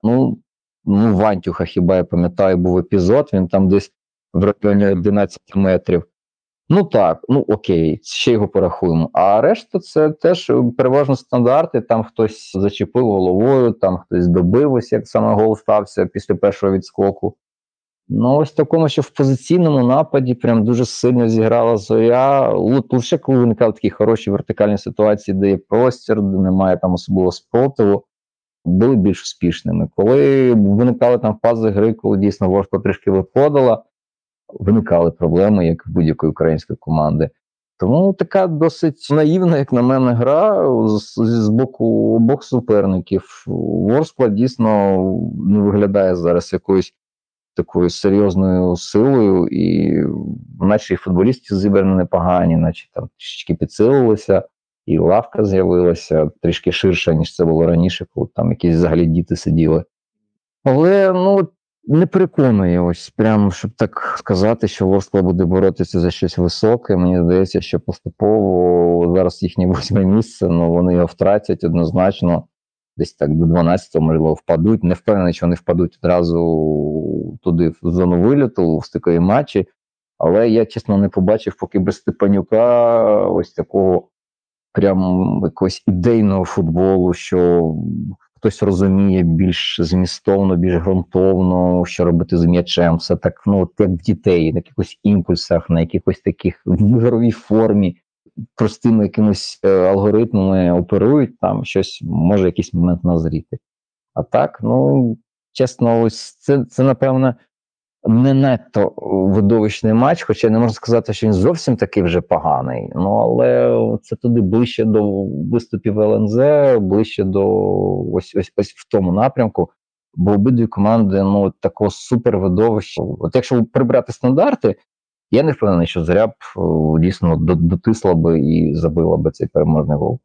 Ну, ну, Вантюха, хіба я пам'ятаю, був епізод, він там десь в районі 11 метрів. Ну так, ну окей, ще його порахуємо. А решта це теж переважно стандарти. Там хтось зачепив головою, там хтось добив, ось як саме гол стався після першого відскоку. Ну, ось такому, що в позиційному нападі прям дуже сильно зіграла зоря. Лу- Лише коли виникали такі хороші вертикальні ситуації, де є простір, де немає там особливо спротиву, були більш успішними. Коли виникали там фази гри, коли дійсно Ворскла трішки виходила, виникали проблеми, як в будь-якої української команди. Тому така досить наївна, як на мене, гра з, з боку обох суперників. Ворскла дійсно не виглядає зараз якоюсь такою серйозною силою, і наче і футболістів зібрані непогані, наче там трішечки підсилилися, і лавка з'явилася трішки ширша, ніж це було раніше, коли там якісь взагалі діти сиділи. Але ну не переконує, ось прям, щоб так сказати, що Ворскла буде боротися за щось високе. Мені здається, що поступово зараз їхнє восьме місце, ну вони його втратять однозначно. Десь так до 12-го, можливо, впадуть. Не впевнений, що вони впадуть одразу туди в зону виліту, в стикові матчі. Але я, чесно, не побачив, поки без Степанюка ось такого прям якогось ідейного футболу, що хтось розуміє більш змістовно, більш ґрунтовно, що робити з м'ячем. Все так, ну, от як в дітей, на якихось імпульсах, на якихось таких ігровій формі, простими якимись е, алгоритмами оперують, там щось може якийсь момент назріти. А так, ну чесно, ось це, це напевно. Не надто видовищний матч, хоча не можна сказати, що він зовсім такий вже поганий. Ну але це туди ближче до виступів ЛНЗ, ближче до ось ось ось в тому напрямку. Бо обидві команди ну такого супервидовища. От якщо прибрати стандарти, я не впевнений, що Заря б дійсно до- дотисла би і забила би цей переможний гол.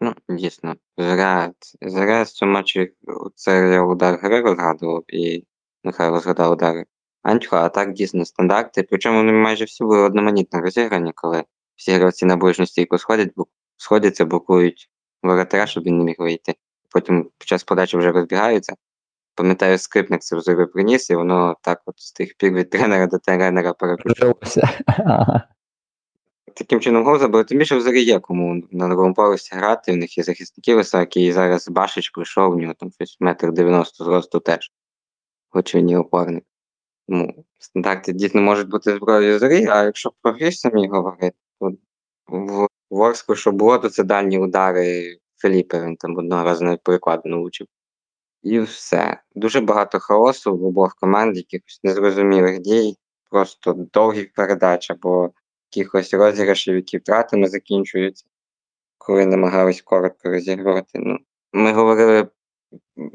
Ну, дійсно, Заря, Заря з цього матчу це я удар гри розгадував, і нехай розгадав удари Антюха, а так дійсно стандарти. Причому вони майже всі були одноманітно розіграні, коли всі гравці на ближню стійку сходять, бу- сходяться, блокують воротаря, щоб він не міг вийти. Потім під час подачі вже розбігаються. Пам'ятаю, скрипник це в приніс, і воно так от з тих пір від тренера до тренера перекручує. Прижилося. Таким чином гол забили. Тим більше в зорі є кому на другому поверсі грати. В них є захисники високі, і зараз Башич прийшов, в нього там щось метр 90 зросту теж. Хоч він і опорник. Тому стандарти дійсно можуть бути зброєю зорі, а якщо про грі самі говорити, то в Ворску, що було, то це дальні удари Філіпа, він там одного разу навіть перекладину учив. І все. Дуже багато хаосу в обох команд, якихось незрозумілих дій, просто довгих передач або якихось розіграшів, які втратами закінчуються, коли намагались коротко розігрувати. Ну, ми говорили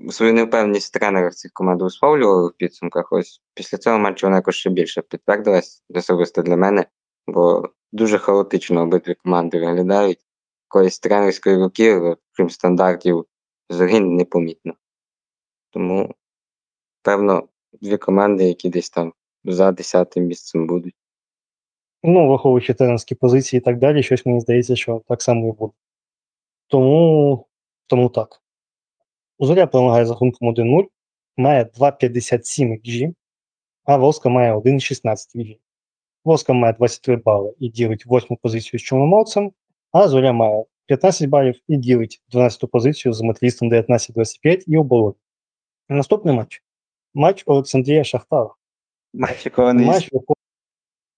свою невпевненість в тренерах цих команд висловлювали в підсумках. Ось після цього матчу вона якось ще більше підтвердилась особисто для мене, бо дуже хаотично обидві команди виглядають. Якоїсь тренерської руки, от, крім стандартів, зорі непомітно. Тому, певно, дві команди, які десь там за десятим місцем будуть. Ну, враховуючи тренерські позиції і так далі, щось мені здається, що так само і буде. Тому, тому так. Зоря перемагає з рахунком 1-0, має 2,57 XG, а Воска має 1,16 XG. Воска має 23 бали і ділить восьму позицію з Чорноморцем, а Зоря має 15 балів і ділить 12 позицію з металістом 19-25 і оболонь. Наступний матч. Матч Олександрія Шахтар. Матч, якого не Матч,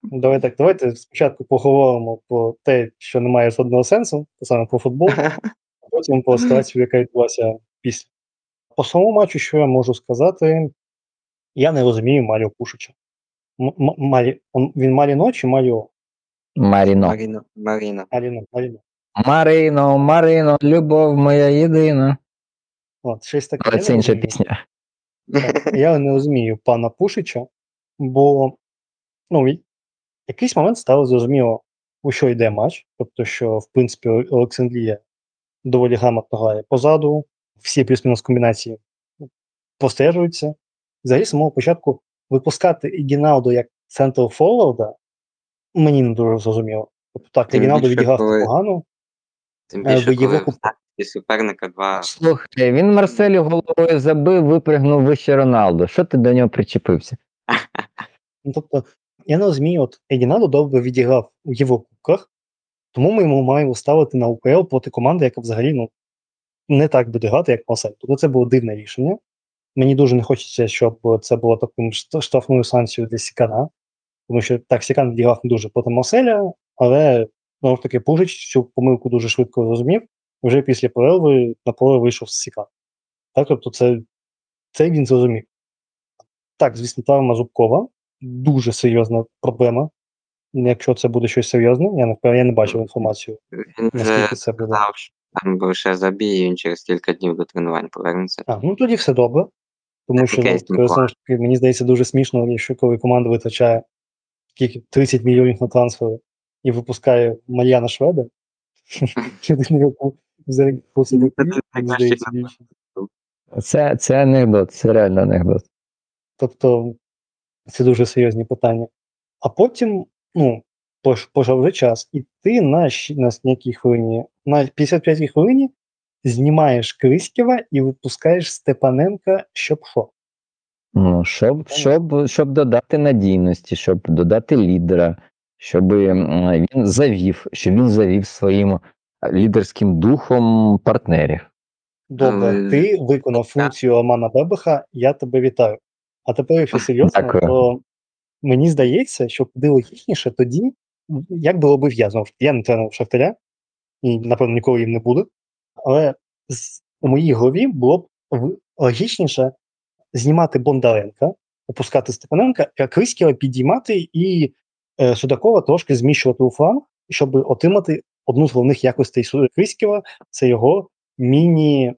Давай так, давайте спочатку поговоримо про те, що не має жодного сенсу, саме про футбол, а потім про ситуацію, яка відбулася після. По самому матчу, що я можу сказати, я не розумію Маріо Пушича. М- Марі... Він Маріно чи Маріо? Маріно. Маріна. Маріна. Маріно, Маріно. Марино, Марино, любов моя єдина. От, щось таке. Але я це не інша розумію. пісня. Так, я не розумію пана Пушича, бо ну, в якийсь момент стало зрозуміло, у що йде матч. Тобто, що в принципі Олександрія доволі грамотно грає позаду, всі плюс-мінус комбінації простежуються. взагалі з самого початку випускати Ігіналду як центр форварда мені не дуже зрозуміло. Тобто так, Ігіналду відіграв коли- непогано. Тим Е, більше, бо коли його в суперника два Слухай, він Марселі головою забив, випригнув вище Роналду. Що ти до нього причепився? Ну, тобто, я не розумію, от Егіналду добре відіграв у Єврокубках, тому ми йому маємо ставити на УПЛ проти команди, яка взагалі ну, не так буде грати, як Марсель. Тобто це було дивне рішення. Мені дуже не хочеться, щоб це було таким шт- штрафною санкцією для Сікана, тому що так, Сікан відіграв не дуже проти Марселя, але знову ж таки Пужич цю помилку дуже швидко зрозумів. Вже після перерви на поле вийшов Сікан. Так, тобто, це, це він зрозумів. Так, звісно, травма Зубкова дуже серйозна проблема. Якщо це буде щось серйозне, я не я не бачив інформацію, наскільки це буде. Там лише забій, і він через кілька днів до тренувань повернеться. А, ну тоді все добре. Тому Так, що ну, знову ж таки, мені здається дуже смішно, якщо коли команда витрачає скільки 30 мільйонів на трансфери і випускає Мар'яна Шведа, просить, Ну, це. Це, анекдот, це реально анекдот. Тобто це дуже серйозні питання. А потім, ну, пожав час, і ти на, на якій хвилині, на 55-й хвилині знімаєш Криськєва і випускаєш Степаненка, щоб що? Ну, щоб, щоб, щоб додати надійності, щоб додати лідера, щоб він завів, щоб він завів своїм лідерським духом партнерів. Добре, Але- ти виконав функцію Романа Бебеха, я тебе вітаю. А тепер, якщо серйозно, Дякую. то мені здається, що куди логічніше тоді, як би робив я знову ж таки, я не тренер Шахтаря, і, напевно, ніколи їм не буду. Але з, у моїй голові було б логічніше знімати Бондаренка, опускати Степаненка, а Криськіва підіймати і е, Судакова трошки зміщувати у фланг, щоб отримати одну з головних якостей Су- це його міні,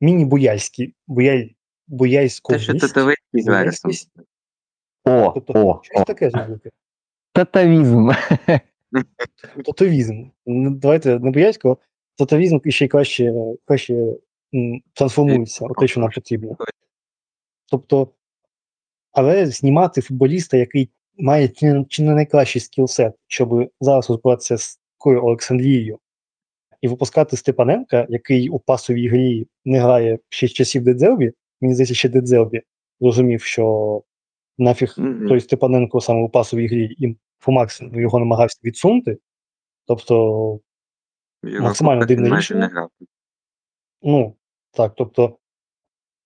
міні-буяльський, буяль, буяльську Те, що татовицький з вересом. О, Тобто, о, щось о, таке зробити. татавізм. Татовізм. Ну, Давайте не боязько, татовізм ще й краще, краще трансформується, те, що нам потрібно. Тобто, але знімати футболіста, який має чи не, чи не найкращий скілсет, щоб зараз розбиратися з такою Олександрією, і випускати Степаненка, який у пасовій грі не грає ще з часів Дедзелбі, мені здається, ще Дедзелбі розумів, що нафіг той Степаненко саме у пасовій грі і максимуму його намагався відсунути. Тобто, Єврокубках максимально дивне рішення. ну, так, тобто,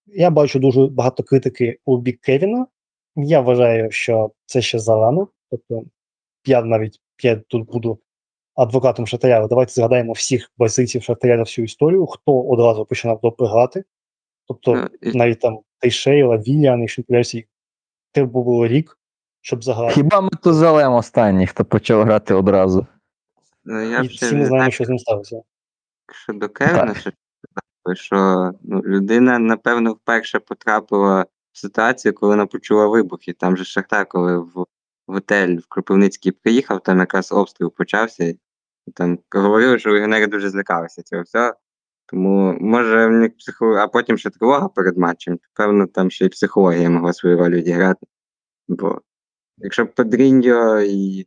я бачу дуже багато критики у бік Кевіна. Я вважаю, що це ще зарано. Тобто, я навіть я тут буду адвокатом Шахтаря, давайте згадаємо всіх бразильців Шахтаря за всю історію, хто одразу починав добре грати. Тобто, Ну, навіть там Тейшейла, Вільян, якщо не треба було рік, щоб заграти. Хіба Матузалем останній, хто почав грати одразу? Ну, я І всі ми не знаємо, знаю, що з ним сталося. щодо Кевіна, Так. що, сказати, що ну, людина, напевно, вперше потрапила в ситуацію, коли вона почула вибухи. Там же Шахтар, коли в, в готель в Кропивницький приїхав, там якраз обстріл почався. І там говорили, що легіонери дуже злякалися цього всього. Тому може в них психо... а потім ще тривога перед матчем, то певно там ще й психологія могла свою роль відіграти. Бо якщо б Педріньо і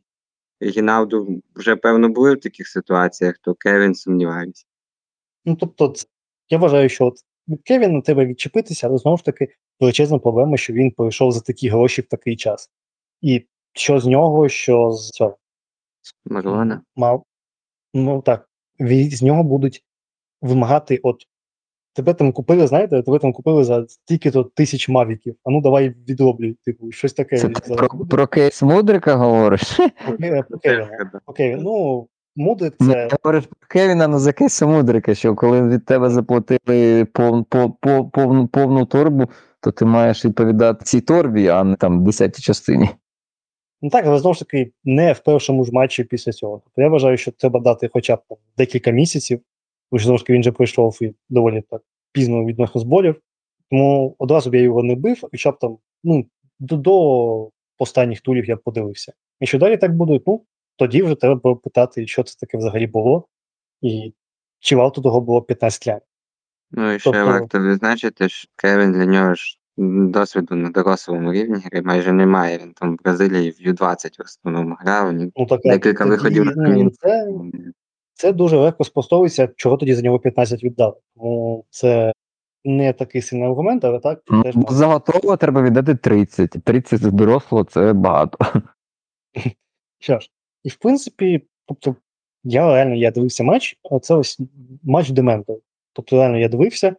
Гіналду вже певно були в таких ситуаціях, то Кевін сумніваюся. Ну, тобто, я вважаю, що от від Кевіна треба відчепитися, але знову ж таки величезна проблема, що він пройшов за такі гроші в такий час. І що з нього, що з цього Марлона. мав. Ну так, з нього будуть вимагати, от тебе там купили, знаєте, тебе там купили за стільки-то тисяч мавіків. А ну давай відроблюй, типу, щось таке. Це ти про, про кейс Мудрика говориш? Про Кевіна. Ну, Мудрик це Ти говориш про Кевіна, ну за кейсу Мудрика, що коли від тебе заплатили пов, пов, пов, повну, повну торбу, то ти маєш відповідати цій торбі, а не там десятій частині. Ну так, але знову ж таки, не в першому ж матчі після цього. Тобто я вважаю, що треба дати хоча б там, декілька місяців, бо ж знову ж таки він же пройшов і доволі так пізно відносно зборів. Тому одразу б я його не бив, хоча б там, ну, до, до останніх турів я б подивився. Якщо далі так буде, ну, тоді вже треба було питати, що це таке взагалі було, і чи варто того було 15 лям. Ну і ще Тобто- варто відзначити, що Кевін для нього ж досвіду на дорослому рівні гри майже немає. Він там в Бразилії в Ю-20 в основному грав. Ні- Ну, так, Декілька тоді, виходів на ну, це, це дуже легко спростовується, чого тоді за нього 15 віддали. Тому це не такий сильний аргумент, але так Ну, теж за готово треба віддати 30. 30 з дорослого це багато. Що ж, і в принципі, тобто, я реально я дивився матч, оце ось матч дементу. Тобто, реально я дивився,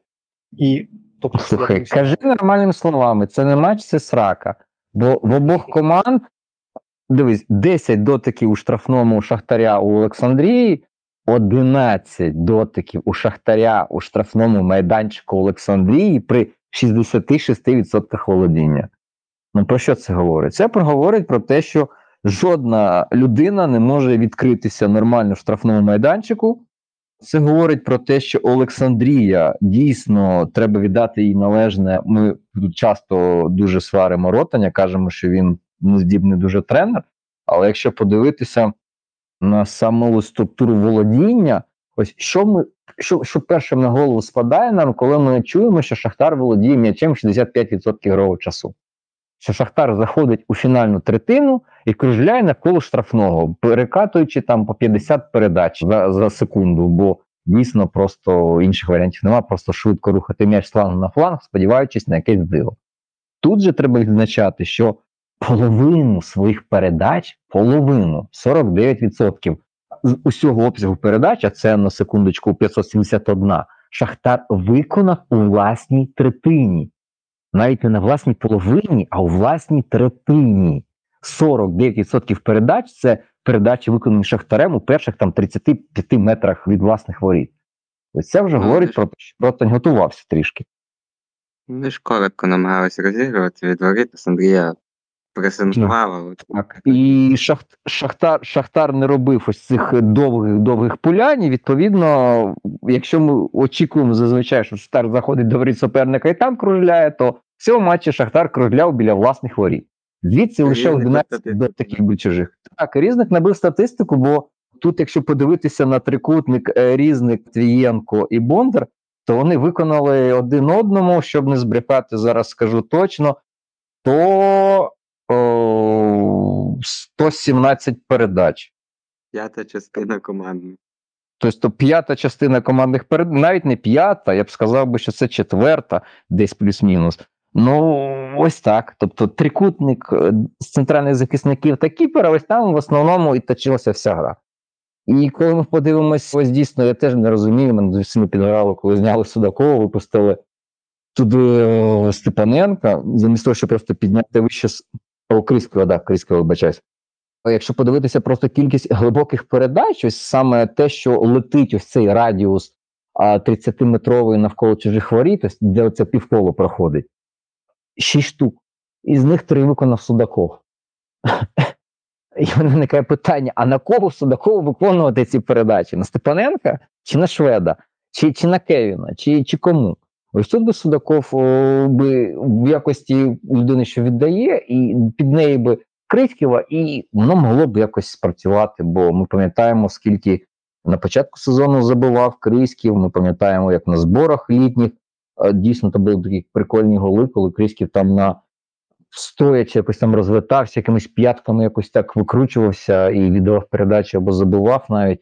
і тобто, Слухай, дивився- кажи нормальними словами, це не матч, це срака. Бо в обох команд, дивись, 10 дотиків у штрафному Шахтаря у Олександрії, 11 дотиків у Шахтаря у штрафному майданчику Олександрії при 66% володіння. Ну про що це говорить? Це проговорить про те, що жодна людина не може відкритися нормально в штрафному майданчику. Це говорить про те, що Олександрія дійсно треба віддати їй належне. Ми тут часто дуже сваримо ротаня, кажемо, що він не здібний дуже тренер. Але якщо подивитися на саму структуру володіння, ось що ми що, що першим на голову спадає нам, коли ми чуємо, що Шахтар володіє м'ячем 65% ігрового часу. Що Шахтар заходить у фінальну третину і кружляє навколо штрафного, перекатуючи там по 50 передач за, за секунду, бо дійсно просто інших варіантів немає, просто швидко рухати м'яч з флангу на фланг, сподіваючись на якесь диво. Тут же треба відзначати, що половину своїх передач, половину 49% з усього обсягу передач, а це на секундочку 571, Шахтар виконав у власній третині. Навіть не на власній половині, а у власній третині. 49% передач це передачі, виконані Шахтарем у перших там 35 метрах від власних воріт. Ось це вже Ну, говорить про те, що Ротань готувався трішки. Вони ж коротко намагалися розігрувати від воріт, Андрія пресингувала. Так. І Шахт, Шахтар, Шахтар не робив ось цих довгих довгих пулянь. І відповідно, якщо ми очікуємо зазвичай, що Шахтар заходить до воріт суперника і там кружляє, то в цьому матчі Шахтар кружляв біля власних воріт. Звідси лише Різних 11 до таких би чужих. Так, різник набив статистику, бо тут, якщо подивитися на трикутник е, різник, Твієнко і Бондар, то вони виконали один одному, щоб не збрехати, зараз скажу точно, то о, 117 передач. П'ята частина команди. Тобто п'ята частина командних передач, навіть не п'ята, я б сказав би, що це четверта, десь плюс-мінус. Ну, ось так. Тобто трикутник е, з центральних захисників та кіпера, ось там в основному і точилася вся гра. І коли ми подивимось, ось дійсно, я теж не розумію, мене сильно підгорало, коли зняли Судакова, випустили туди Степаненка, замість того, щоб просто підняти вище о, да, Крискова, вибачаюсь. Якщо подивитися просто кількість глибоких передач, ось саме те, що летить ось цей радіус 30-метровий навколо чужих воріт, ось де це півколо проходить, 6 штук. Із них три виконав Судаков. І в мене виникає питання: а на кого Судаков виконувати ці передачі? На Степаненка чи на Шведа, чи, чи на Кевіна, чи, чи кому? Ось тут би Судаков о, би в якості людини, що віддає, і під неї би Критьківа, і воно могло б якось спрацювати, бо ми пам'ятаємо, скільки на початку сезону забивав Криськів, ми пам'ятаємо, як на зборах літніх дійсно то були такі прикольні голи, коли Криськів там на стоячи якось там розвертався, якимись п'ятками якось так викручувався і віддавав передачі або забивав навіть.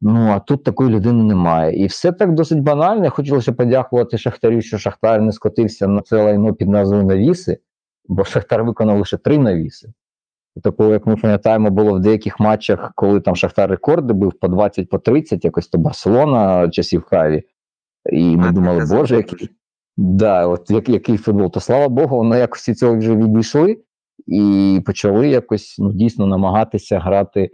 Ну, а тут такої людини немає. І все так досить банально. Хотілося подякувати Шахтарю, що Шахтар не скотився на це лайно під назвою навіси, бо Шахтар виконав лише три навіси. І такого, як ми пам'ятаємо, було в деяких матчах, коли там Шахтар рекорди бив по 20, по 30, якось то Барселона часів Хаві. І ми А, думали, боже, який, да, от як, який футбол. То слава Богу, вони якось від цього вже відійшли і почали якось ну, дійсно намагатися грати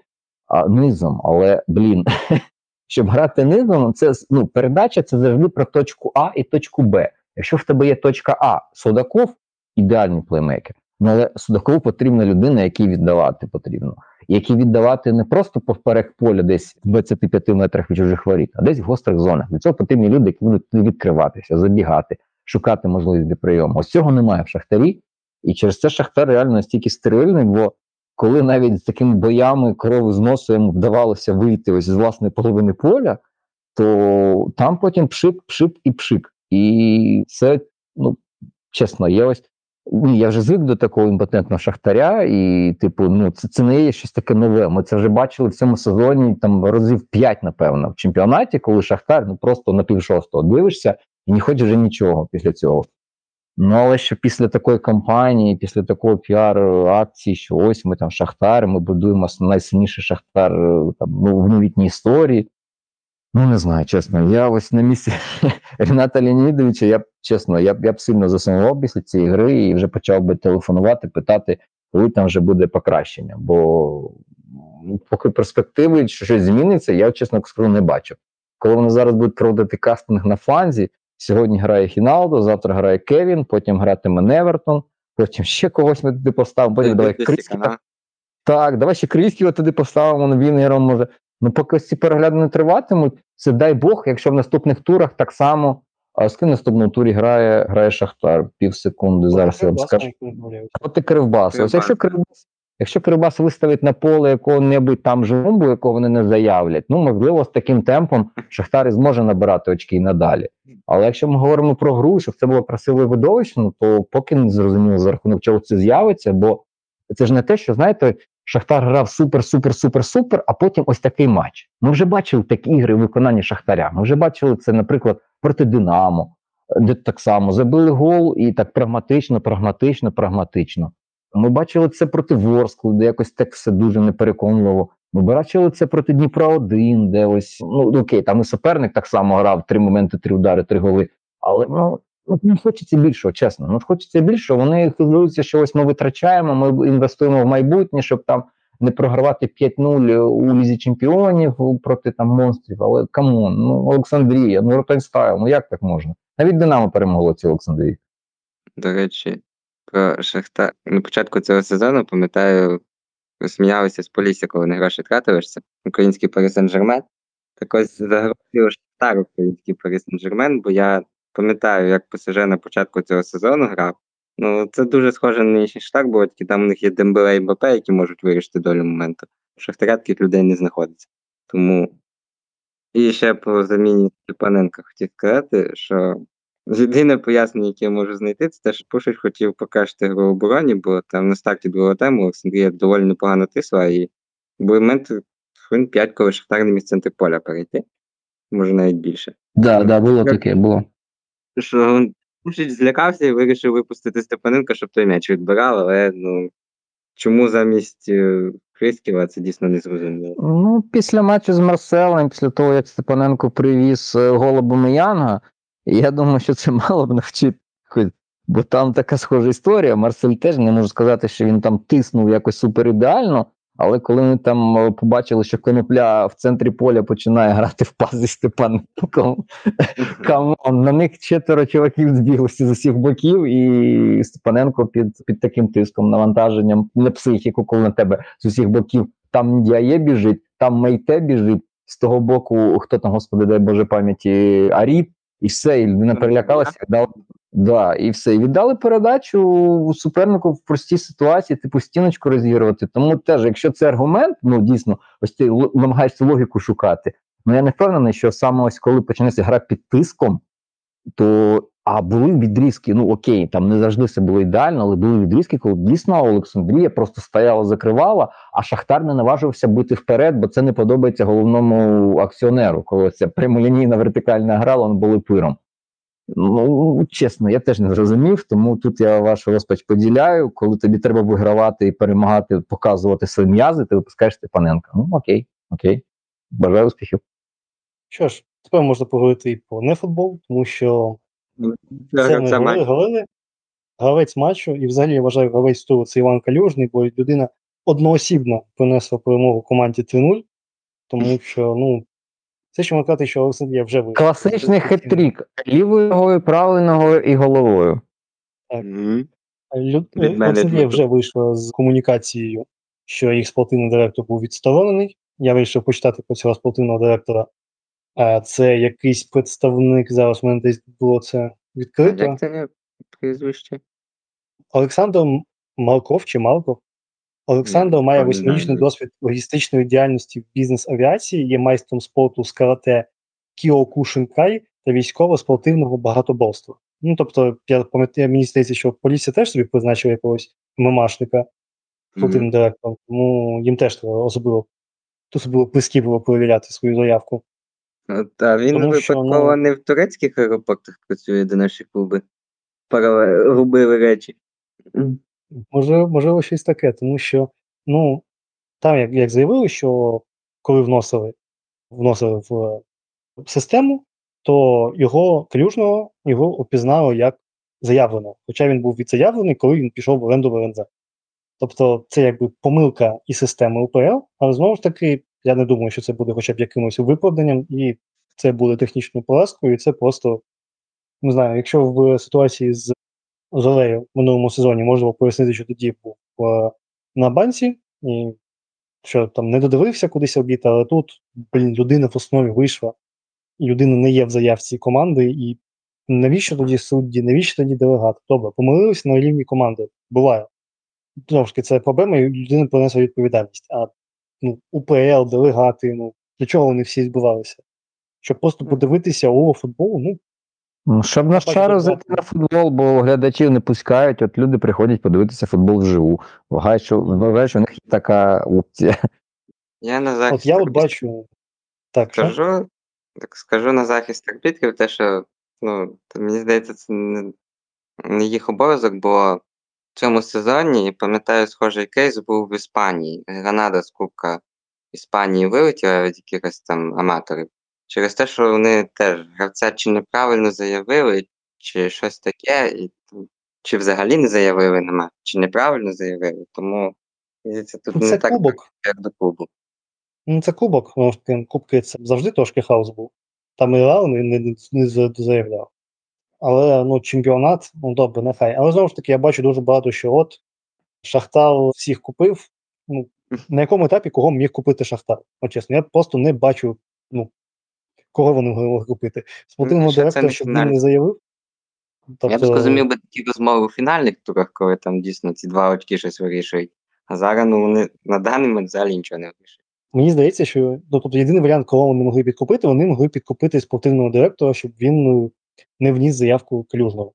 а, низом. Але, блін, щоб грати низом, це ну, передача це завжди про точку А і точку Б. Якщо в тебе є точка А, Судаков ідеальний плеймейкер. Ну, але Судакову потрібна людина, якій віддавати потрібно. Якій віддавати не просто поперек поля десь в 25 метрах від чужих воріт, а десь в гострих зонах. Для цього потрібні люди, які будуть відкриватися, забігати, шукати можливість для прийому. Ось цього немає в Шахтарі. І через це Шахтар реально настільки стерильний, бо коли навіть з такими боями корови з носу йому вдавалося вийти ось з власної половини поля, то там потім пшик, пшик і пшик. І це ну, чесно, я ось я вже звик до такого імпотентного шахтаря, і, типу, ну це, це не є щось таке нове. Ми це вже бачили в цьому сезоні там разів 5, напевно, в чемпіонаті, коли Шахтар ну просто на півшостого дивишся і не хочеш вже нічого після цього. Ну, але що після такої кампанії, після такої піар-акції, що ось ми там Шахтар, ми будуємо найсильніший Шахтар е, там, ну, в новітній історії. Ну, не знаю, чесно. Я ось на місці Рената Леонідовича, я чесно, я б я б сильно засумував після цієї гри і вже почав би телефонувати, питати, коли там вже буде покращення. Бо ну, поки перспективи, що щось зміниться, я чесно скажу, не бачу. Коли вони зараз будуть проводити кастинг на фланзі, сьогодні грає Хіналдо, завтра грає Кевін, потім гратиме Невертон, потім ще когось ми туди поставимо, потім давай Дивитися Так, давай ще Крісківа туди поставимо, ну, він гером може. Ну, поки ці перегляди не триватимуть, це дай Бог, якщо в наступних турах так само. А з ким наступному турі грає, грає Шахтар пів секунди. Зараз я вам скажу. Проти Кривбаса. Ось якщо Кривбас, якщо Кривбас виставить на поле якого-небудь там жумбу, якого вони не заявлять, ну можливо, з таким темпом Шахтар зможе набирати очки і надалі. Але якщо ми говоримо про гру, щоб це було красиво і видовищно, то поки не зрозуміло за рахунок чого це з'явиться, бо це ж не те, що знаєте, Шахтар грав супер, супер, супер, супер, а потім ось такий матч. Ми вже бачили такі ігри в виконанні Шахтаря. Ми вже бачили це, наприклад, проти Динамо, де так само забили гол і так прагматично, прагматично, прагматично. Ми бачили це проти Ворскли, де якось так все дуже непереконливо. Ми бачили це проти Дніпра 1 де ось ну окей, там і суперник так само грав три моменти, три удари, три голи. Але ну от не хочеться більшого, чесно. Ну хочеться більшого. Вони хвилюються, що ось ми витрачаємо, ми інвестуємо в майбутнє, щоб там не програвати 5-0 у лізі чемпіонів проти там монстрів. Але come on, ну Олександрія, ну Ротань style, ну як так можна? Навіть Динамо перемогло цю Олександрію. До речі, про Шахтар. На початку цього сезону, пам'ятаю, сміялися з Полісся, коли не гроші тратилися. Український Пари Сен-Жермен. Так ось загрозив Шахтар український Пари Сен-Жермен, бо я пам'ятаю, як ПСЖ на початку цього сезону грав. Ну, це дуже схоже на нинішній Шахтар, бо тільки там у них є Дембеле і МБП, які можуть вирішити долю моменту. Шахтаря таких людей не знаходиться. Тому. І ще по заміні Степаненка хотів сказати, що єдине пояснення, яке я можу знайти, це те, що Пушич хотів покращити гру в обороні, бо там на старті другого тему Олександрія доволі непогано тисла, і були моменти хвилин 5, коли Шахтар не міг центр поля перейти. Може навіть більше. Да, да, було таке, було. Що Пушич злякався і вирішив випустити Степаненка, щоб той м'яч відбирав, але ну чому замість е, Крисківа це дійсно не зрозуміло. Ну, після матчу з Марселем, після того, як Степаненко привіз е, голубу Міянга, я думаю, що це мало б навчити. Бо там така схожа історія. Марсель теж не можу сказати, що він там тиснув якось супер ідеально. Але коли ми там е, побачили, що конопля в центрі поля починає грати в пас зі Степаненком, come on, на них четверо чуваків збіглося з усіх боків, і Степаненко під, під таким тиском, навантаженням на психіку, коли на тебе з усіх боків там Дяє біжить, там Мейте біжить, з того боку, хто там, господи, дай Боже пам'яті, Аріб, і все, і людина перелякалася, віддала. Да, і все. І віддали передачу супернику в простій ситуації, типу стіночку розігрувати. Тому теж, якщо це аргумент, ну дійсно, ось ти намагаєшся логіку шукати. Ну я не впевнений, що саме ось коли почнеться гра під тиском, то а були відрізки, ну окей, там не завжди все було ідеально, але були відрізки, коли дійсно Олександрія просто стояла, закривала, а Шахтар не наважився бити вперед, бо це не подобається головному акціонеру, коли ця прямолінійна вертикальна гра, вони були пиром. Ну, чесно, я теж не зрозумів, тому тут я вашу розпач поділяю. Коли тобі треба вигравати і перемагати, показувати свої м'язи, ти випускаєш Степаненка. Ну окей, окей. Бажаю успіхів. Що ж, тепер можна поговорити і про нефутбол, тому що Це, це це говорили, говорили. Гравець матчу, і взагалі я вважаю гравець туру це Іван Калюжний, бо людина одноосібно принесла перемогу команді 3-0, тому що, ну, це що можна сказати, що Олександрія вже вийшла. Класичний хет-трік. Лівою ногою, правою ногою і головою. Люд... Від мене Олександрія вже вийшла з комунікацією, що їх спортивний директор був відсторонений. Я вирішив почитати про цього спортивного директора. А це якийсь представник, зараз у мене десь було це відкрито. Як це не прізвище? Олександр Малков чи Малков. Олександр Ні, має восьмирічний досвід логістичної діяльності в бізнес-авіації, є майстром спорту з карате Кіокушинкай та військово-спортивного багатоборства. Ну, тобто, я пам'ятаю, мені здається, що Полісся теж собі призначив якогось ММАшника крутим директором, тому їм теж треба особливо, особливо було перевіряти свою заявку. От, а він Тому що, випадково ну- не в турецьких аеропортах працює, де наші клуби Пара- робили речі. Можливо, можливо, щось таке, тому що, ну, там, як, як заявили, що коли вносили, вносили в систему, то його клюжного його опізнали як заявленого. Хоча він був відзаявлений, коли він пішов в оренду в ЛНЗ. Тобто це якби помилка і системи УПЛ, але знову ж таки, я не думаю, що це буде хоча б якимось виправданням, і це буде технічною поразкою, і це просто не знаю, якщо в ситуації з Золею в минулому сезоні можна пояснити, що тоді був на банці, і що там не додивився кудись обід, але тут, блін, людина в основі вийшла, і людина не є в заявці команди, і навіщо тоді судді, навіщо тоді делегат? Добре, помилилися на рівні команди. Буває. Знову ж таки, це проблема, і людина понесла відповідальність. А ну, УПЛ, делегати, ну для чого вони всі збивалися? Щоб просто подивитися о футбол, ну Ну, Щоб на шару зайти на футбол, бо глядачів не пускають, от люди приходять подивитися футбол вживу. Вважають, що, у них є така опція. Я на захист от я от бачу. Так, що? скажу, так скажу на захист арбітрів, те, що ну, мені здається, це не, не їх обов'язок, бо в цьому сезоні, пам'ятаю, схожий кейс був в Іспанії. Гранада з Кубка Іспанії вилетіла від якихось там аматорів. Через те, що вони теж гравця чи неправильно заявили, чи щось таке, і, ну, чи взагалі не заявили нема, чи неправильно заявили. Тому здається, тут Ну, не Це так, кубок. як до клубу. Ну, це кубок, тому кубки це завжди трошки хаос був. Там і Реал не, не, не заявляв. Але ну, чемпіонат, ну добре, нехай. Але знову ж таки, я бачу дуже багато, що от Шахтар всіх купив. Ну, на якому етапі кого міг купити Шахтар? От чесно, я просто не бачу, ну, кого вони могли купити. Спортивного Ну, директора, щоб він не заявив. Я б зрозумів би такі розмови у фінальних турах, коли там дійсно ці два очки щось вирішують. А зараз ну, вони на даний момент взагалі нічого не вирішують. Мені здається, що ну, тобто, єдиний варіант, кого вони могли підкупити, вони могли підкупити спортивного директора, щоб він ну, не вніс заявку клюжного.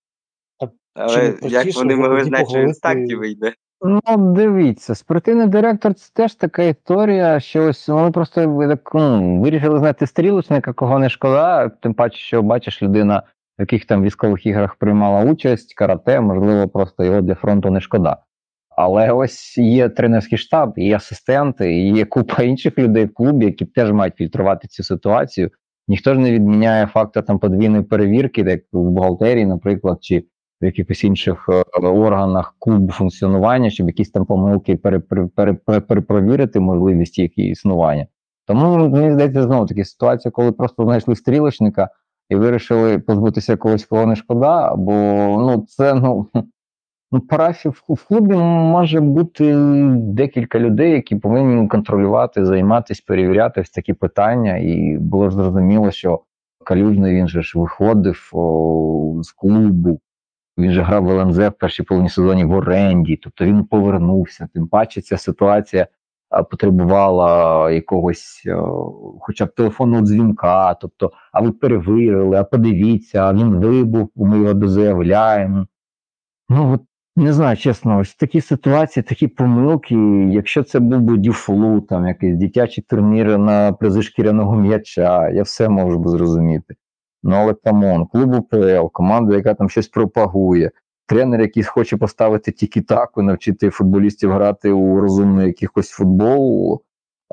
Але як вони могли знати, що він похвалити- такті вийде? Ну, дивіться, спортивний директор це теж така історія, що ось вони просто так, ну, вирішили знати стрілочника, кого не шкода, тим паче, що бачиш, людина в яких там військових іграх приймала участь, карате, можливо, просто його для фронту не шкода. Але ось є тренерський штаб, є асистенти, є купа інших людей в клубі, які теж мають фільтрувати цю ситуацію. Ніхто ж не відміняє фактор там подвійної перевірки, як в бухгалтерії, наприклад, чи в якихось інших е, органах клубу функціонування, щоб якісь там помилки пере- пере- пере- пере- перепровірити можливість їх існування. Тому мені здається, знову таки ситуація, коли просто знайшли стрілочника і вирішили позбутися когось, кого не шкода, бо ну це ну. Ну, парафі в, клубі може бути декілька людей, які повинні контролювати, займатися, перевіряти ось такі питання. І було зрозуміло, що Калюжний він же ж виходив о, з клубу. Він же грав в ЛНЗ в першій половині сезоні в оренді, тобто він повернувся. Тим паче ця ситуація потребувала якогось, хоча б телефонного дзвінка. Тобто, а ви перевірили, а подивіться, а він вибув, ми його дозаявляємо. Ну, от не знаю, чесно, ось такі ситуації, такі помилки. Якщо це був би ДЮФЛУ, там якийсь дитячий турнір на призи шкіряного м'яча, я все можу би зрозуміти. Ну, але come on, клуб УПЛ, команда, яка там щось пропагує, тренер, який хоче поставити тільки таку, навчити футболістів грати у розумний якихось футбол.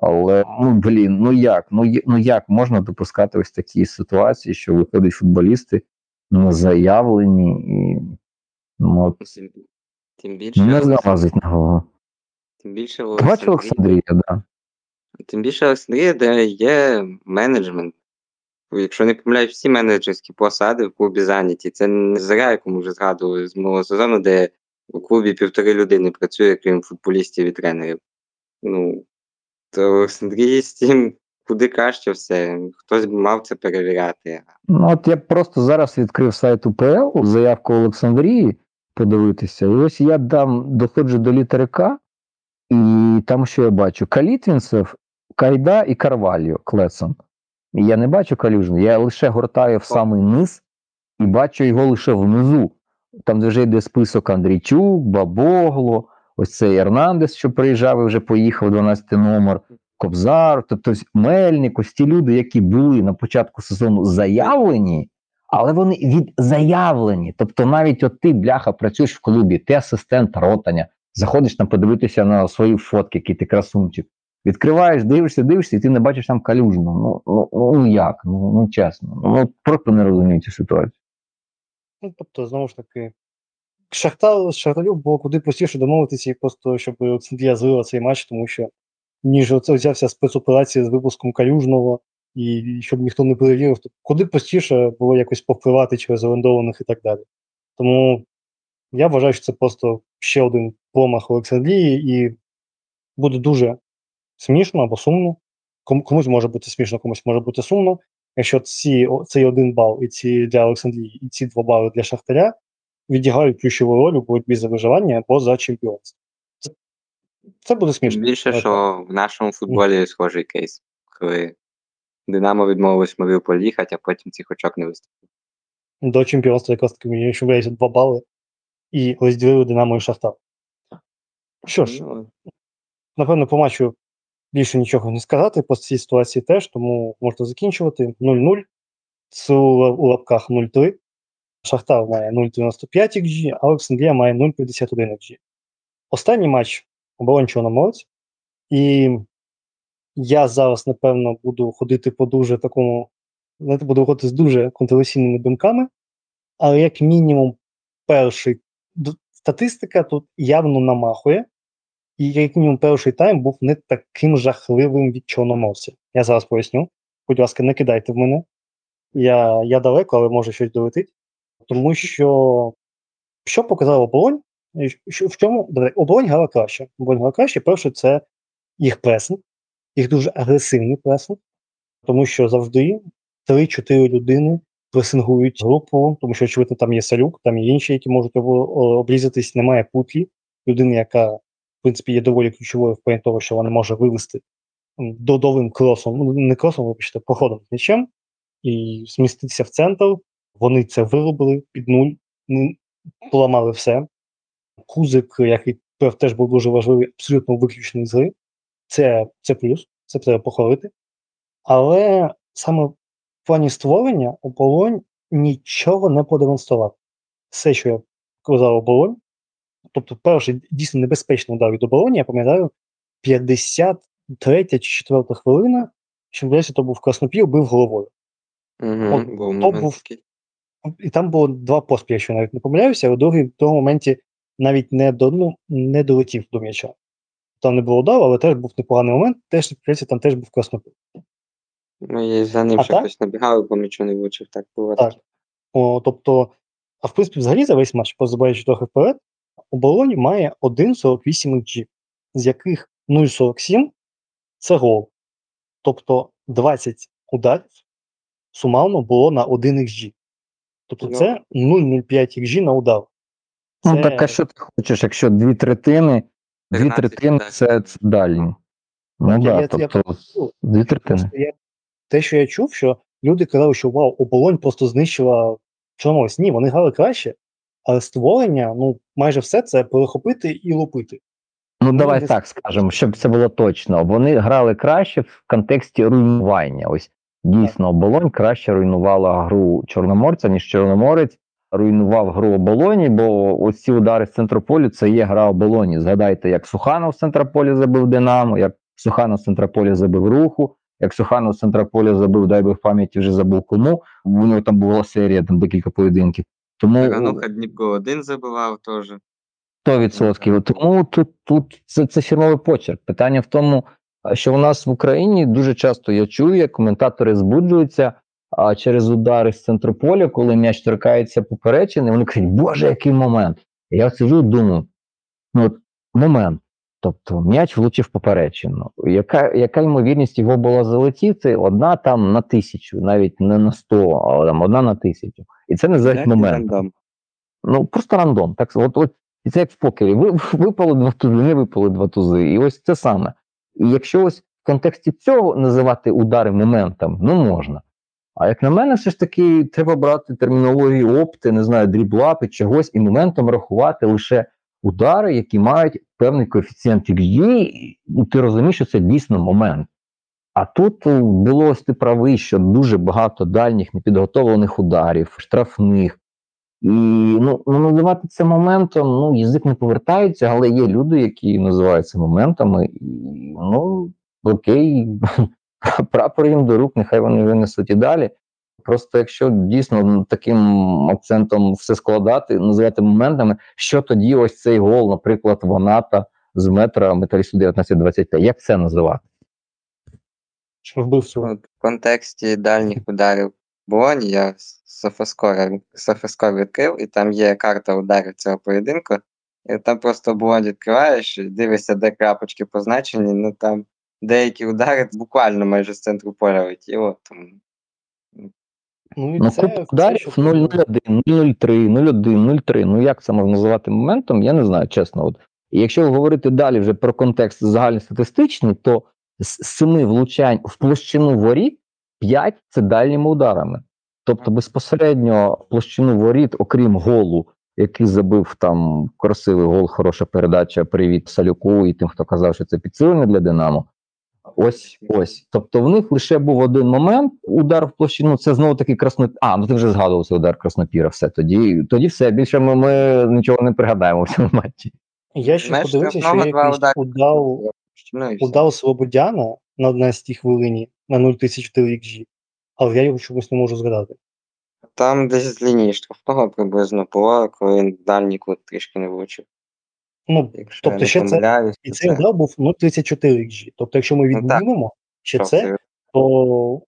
Але ну блін, ну як? Ну, ну як можна допускати ось такі ситуації, що виходять футболісти не заявлені і ну, от, Тим, тим більше, не залазить на голову. тим більше в Олександрії, Олександрія, да? тим більше в Олександрії, де є менеджмент. Якщо не помиляюсь, всі менеджерські посади в клубі зайняті. Це не зря, якому вже згадували з минулого сезону, де у клубі півтори людини працює, крім футболістів і тренерів. Ну, то Олександрії з цим куди краще все. Хтось мав це перевіряти. Ну, от я просто зараз відкрив сайт УПЛ, заявку Олександрії подивитися. І ось я дам, доходжу до літери К, і там що я бачу? Калітвінцев, Кайда і Карвальо Клецон. Я не бачу калюжний, я лише гортаю в самий низ, і бачу його лише внизу. Там вже йде список Андрійчук, Бабогло, ось цей Ернандес, що приїжджав і вже поїхав 12 номер, Кобзар, тобто Мельник, ось ті люди, які були на початку сезону заявлені, але вони відзаявлені. Тобто, навіть от ти, бляха, працюєш в клубі, ти асистент ротаня, заходиш там подивитися на свої фотки, який ти красунчик. Відкриваєш, дивишся, дивишся, і ти не бачиш там калюжну. Ну, ну, ну як? Ну, ну чесно. Ну просто не розумію цю ситуацію. Ну, тобто, знову ж таки, Шахтар, Шахтарю було куди простіше домовитися і просто, щоб Олександрія злила цей матч, тому що ніж оце взявся спецоперація з випуском Калюжного, і щоб ніхто не перевірив, то куди простіше було якось повпливати через орендованих і так далі. Тому я вважаю, що це просто ще один промах Олександрії, і буде дуже смішно або сумно. Ком- Комусь може бути смішно, комусь може бути сумно. Якщо ці, цей один бал і ці для Олександрії, і ці два бали для Шахтаря відіграють ключову роль у боротьбі за виживання або за чемпіонство. Це, це буде смішно. Більше, що в нашому футболі схожий кейс, коли Динамо відмовилось Маріуполь їхати, а потім цих очок не вистачило. до чемпіонства якраз таки мені виявляється два бали і розділили Динамо і Шахтар. Що ж, Ну, напевно, по матчу більше нічого не сказати, по цій ситуації теж, тому можна закінчувати. 0-0. Це у лапках 0-3. Шахтар має 0,95 XG, а Олександрія має 0,51 XG. Останній матч оборонь Чорноморець. І я зараз, напевно, буду ходити по дуже такому, знаєте, буду ходити з дуже контроверсійними думками, але як мінімум, перший статистика тут явно намахує. І як мінімум перший тайм був не таким жахливим від чорноморця. Я зараз поясню. Будь ласка, не кидайте в мене. Я, я далеко, але може щось долетить. Тому що що показав оборонь? Що- В чому давай, оборонь грала краще. Оборонь грала краще. Перше, це їх пресинг, їх дуже агресивний пресинг, тому що завжди 3-4 людини пресингують групу, тому що, очевидно, там є салюк, там є інші, які можуть обрізатись. Немає путлі, людини, яка в принципі, є доволі ключовою в плані того, що вона може вивести додовим кросом, ну не кросом, вибачте, походом з м'ячем і зміститися в центр. Вони це виробили під нуль, поламали все. Кузик, який теж був дуже важливий, абсолютно виключений з гри. Це, це плюс, це треба похвалити. Але саме в плані створення оболонь нічого не продемонстрував. Все, що я казав оболонь, тобто перший дійсно небезпечний удар від оборони, я пам'ятаю, 53 чи 4 хвилина, що здається, то був Краснопіл, бив головою. Угу, От був то був- І там було два поспіль, якщо я навіть не помиляюся, а у другий в тому моменті навіть не до ну, не долетів до м'яча. Там не було удару, але теж був непоганий момент, теж здається, там теж був Краснопіл. Ну, і за ним ще хтось набігав, бо нічого не влучив. Так було. Так. О, тобто, а в принципі, взагалі за весь матч, позабуваючи трохи вперед, оболонь має 1,48 XG, з яких 0,47 це гол. Тобто 20 ударів сумарно було на 1 XG. Тобто Ну. це 0,05 XG на удар. Ну так а що ти хочеш, якщо дві третини, дві 13 третини так. це, це дальні. Ну Я- да, я- тобто ну, дві третини. Просто я, те, що я чув, що люди казали, що вау, оболонь просто знищила чомусь. Ні, вони грали краще, але створення, ну, майже все це перехопити і лупити. Ну, Ну, давай десь- так скажемо, щоб це було точно. Вони грали краще в контексті руйнування. Ось дійсно оболонь краще руйнувала гру Чорноморця, ніж Чорноморець руйнував гру оболоні, бо ось ці удари з центрополю це є гра оболоні. Згадайте, як Суханов з центрополі забив Динамо, як Суханов з центрополі забив руху, як Суханов з центрополя забив, дай би в пам'яті вже забув кому. У нього там була серія, там декілька поєдинків. Тому Тагануха Дніпро один забивав теж. 100%. Тому тут, тут це, це фірмовий почерк. Питання в тому, що у нас в Україні дуже часто я чую, як коментатори збуджуються а, через удари з центру поля, коли м'яч торкається поперечини, вони кажуть, боже, який момент. І я сиджу і думаю, ну от момент. Тобто м'яч влучив поперечину. Яка, яка ймовірність його була залетіти? Одна там на тисячу, навіть не на сто, а там одна на тисячу. І це називають Як момент. рандом. Ну просто рандом. Так от, от і це як в покері. Ви випали два тузи, не випали два тузи. І ось це саме. І якщо ось в контексті цього називати удари моментом, ну можна. А як на мене, все ж таки треба брати термінологію опти, не знаю, дріблапи, чогось і моментом рахувати лише удари, які мають певний коефіцієнт XG, і ну, ти розумієш, що це дійсно момент. А тут е, було ось ти правий, що дуже багато дальніх непідготовлених ударів, штрафних. І ну, ну, називати це моментом, ну, язик не повертається, але є люди, які називають це моментами, і ну, окей, прапор їм до рук, нехай вони винесуть і далі. Просто якщо дійсно таким акцентом все складати, називати моментами, що тоді ось цей гол, наприклад, Ваната з метра металісту 19-25, як це називати? Що вбив в контексті дальніх ударів Болоні я Софоскор відкрив, і там є карта ударів цього поєдинку. І там просто Болонь відкриваєш, і дивишся, де крапочки позначені. Ну там деякі удари буквально майже з центру поля летіло. Тому Ну, і Ну, це, куб це, ударів що 0-0-1, 0-0-3, 0-1, 0-3. Ну як це можна називати моментом, я не знаю, чесно. От. І якщо говорити далі вже про контекст загальностатистичний, то з семи влучань в площину воріт 5 це дальніми ударами. Тобто безпосередньо в площину воріт, окрім голу, який забив там красивий гол, хороша передача, привіт Салюку і тим, хто казав, що це підсилення для Динамо. Ось ось. Тобто в них лише був один момент, удар в площину. Це знову таки красно. А, ну ти вже згадував цей удар краснопіра. Все тоді, тоді все. Більше ми, ми нічого не пригадаємо в цьому матчі. Я ще Знаєш, подивився, що якийсь удав, ну, удав Слободяна на 11 хвилині на 0,34 XG, але я його чомусь не можу згадати. Там десь з лінії штрафного приблизно було, коли він дальній кут трішки не влучив. Ну, Якщо Тобто я ще це- і цей це удар був 0,34 XG. Тобто, якщо ми Ну, ще це, то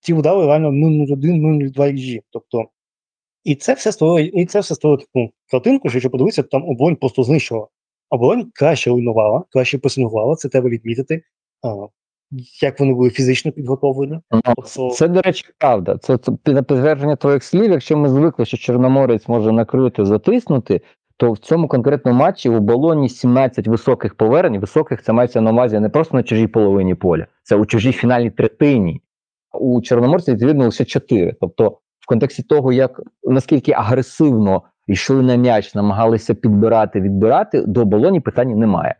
ті удари реально 0,01, 0,02 XG. Тобто, і це все створює, і це все створює таку картинку, що якщо подивитися, там оборонь просто знищувала. Оборонь краще руйнувала, краще пресингувала, це треба відмітити. А, як вони були фізично підготовлені. Ну, Тобто- це, до речі, правда. Це, це на підтвердження твоїх слів. Якщо ми звикли, що Чорноморець може накрити, затиснути, то в цьому конкретному матчі у балоні 17 високих повернень. Високих це мається на увазі не просто на чужій половині поля, це у чужій фінальній третині. У Чорноморці, відповідно, лише 4. Тобто, в контексті того, як наскільки агресивно йшли на м'яч, намагалися підбирати, відбирати, до оболоні питання немає.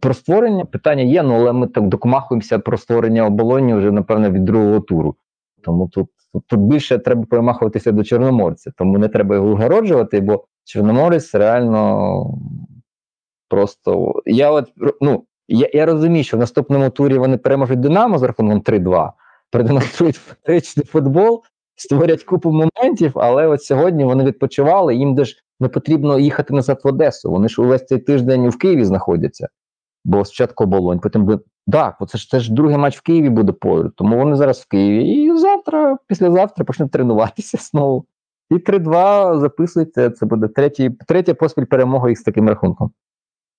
Про створення питання є, ну але ми так докмахуємося про створення оболоні вже, напевно, від другого туру. Тому тут, тут, більше треба перемахуватися до Чорноморця, тому не треба його вгороджувати, бо Чорноморець реально просто. Я от ну, я, я розумію, що в наступному турі вони переможуть Динамо з рахунком 3-2, продемонструють фантастичний футбол, створять купу моментів, але от сьогодні вони відпочивали, їм де ж не потрібно їхати назад в Одесу. Вони ж увесь цей тиждень в Києві знаходяться. Бо спочатку оболонь, потім буде. Так, це ж це ж другий матч в Києві буде поряд, тому вони зараз в Києві. І завтра, післязавтра почнуть тренуватися знову. І 3-2 записуйте, це буде третій, третя поспіль перемога їх з таким рахунком.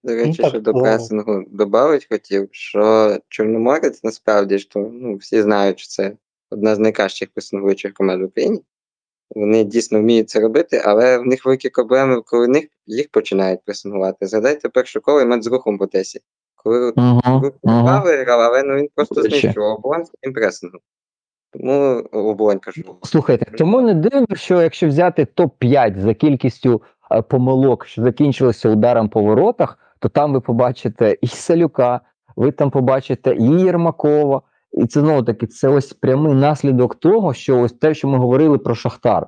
До речі, так, що до пресингу додати хотів, що Чорноморець насправді ж то ну, всі знають, що це одна з найкращих пресингуючих команд в Україні. Вони дійсно вміють це робити, але в них великі проблеми, коли них, їх починають пресингувати. Згадайте перше коло і матч з рухом в Одесі. Коли от Угу, рух uh виграв, але ну, він просто знищував оболонь своїм пресингом. Тому оболонь кажу. Слухайте, тому не дивно, що якщо взяти топ-5 за кількістю е, помилок, що закінчилися ударом по воротах, то там ви побачите і Салюка, ви там побачите і Єрмакова. І це знову таки це ось прямий наслідок того, що ось те, що ми говорили про Шахтар.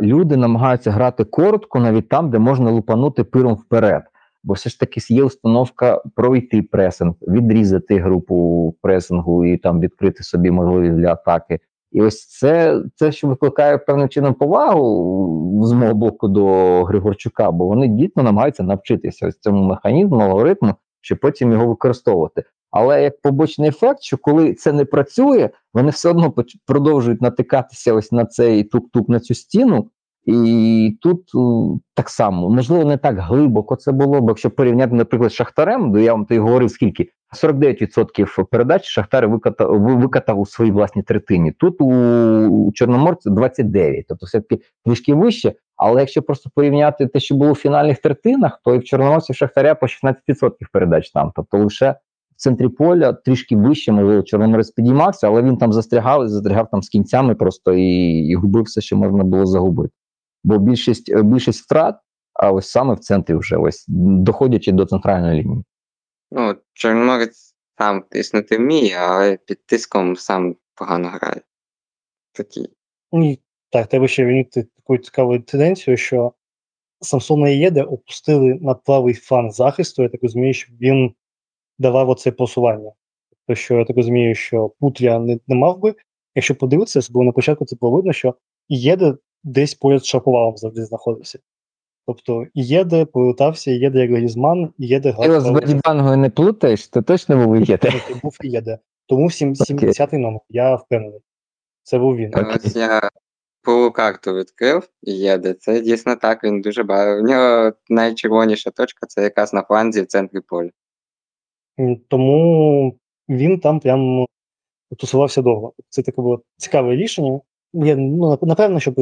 Люди намагаються грати коротко, навіть там, де можна лупанути пиром вперед. Бо все ж таки є установка пройти пресинг, відрізати групу пресингу і там відкрити собі можливість для атаки. І ось це, це що викликає певним чином повагу з мого боку до Григорчука, бо вони дійсно намагаються навчитися ось цьому механізму, алгоритму, щоб потім його використовувати. Але як побочний ефект, що коли це не працює, вони все одно продовжують натикатися ось на цей тук-тук на цю стіну. І тут е, так само, можливо, не так глибоко це було, бо якщо порівняти, наприклад, з Шахтарем, то я вам то й говорив, скільки 49% передач Шахтар викатав, ви- викатав у своїй власній третині. Тут у Чорноморця 29%, тобто все-таки трішки вище. Але якщо просто порівняти те, що було в фінальних третинах, то і в Чорноморці Шахтаря по 16% передач там, тобто лише в центрі поля, трішки вище, можливо, Чорноморець підіймався, але він там застрягав, застрягав там з кінцями просто і, і губив все, що можна було загубити. Бо більшість, більшість втрат, а ось саме в центрі вже ось доходячи до центральної лінії. Ну, Чорноморець сам тиснути вміє, але під тиском сам погано грає. Такий. І так, треба ще відмітити таку цікаву тенденцію, що Самсона і Єде опустили на правий фланг захисту. Я так розумію, що він давав оце просування. Тобто, що я так розумію, що Путря не, не мав би. Якщо подивитися, бо на початку це було видно, що Єде десь поряд з Шаповалом завжди знаходився. Тобто і Єде повертався, Єде як Глізман, Єде Ти його з правий не плутаєш, то точно був є. Це був Єде. Тому сім- 70-й номер, я впевнений. Це був він. Окей. Ось я полу карту відкрив і їде. Це дійсно так, він дуже багато. У нього найчервоніша точка це якраз на фланзі в центрі поля. Тому він там прям тусувався довго. Це таке було цікаве рішення. Я, ну, напевно, щоб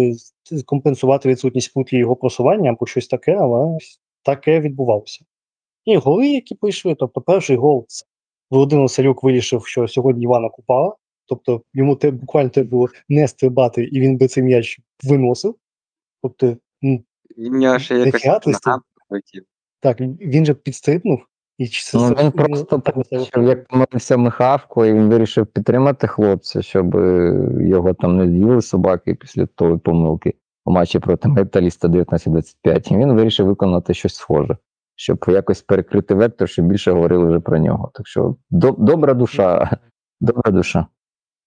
компенсувати відсутність путлі його просування або щось таке, але таке відбувалося. І голи, які прийшли, тобто перший гол це Володимир Салюк вирішив, що сьогодні Івана Купала, тобто йому те, буквально треба було не стрибати, і він би цей м'яч виносив. Тобто, Він ще якось так, він же підстрибнув. І чи це- Ну, він просто побачив, як помилився Михавко, і він вирішив підтримати хлопця, щоб е, його там не з'їли собаки після тої помилки у матчі проти металіста 19-25. І він вирішив виконати щось схоже, щоб якось перекрити вектор, щоб більше говорили вже про нього. Так що до, добра душа, добра душа.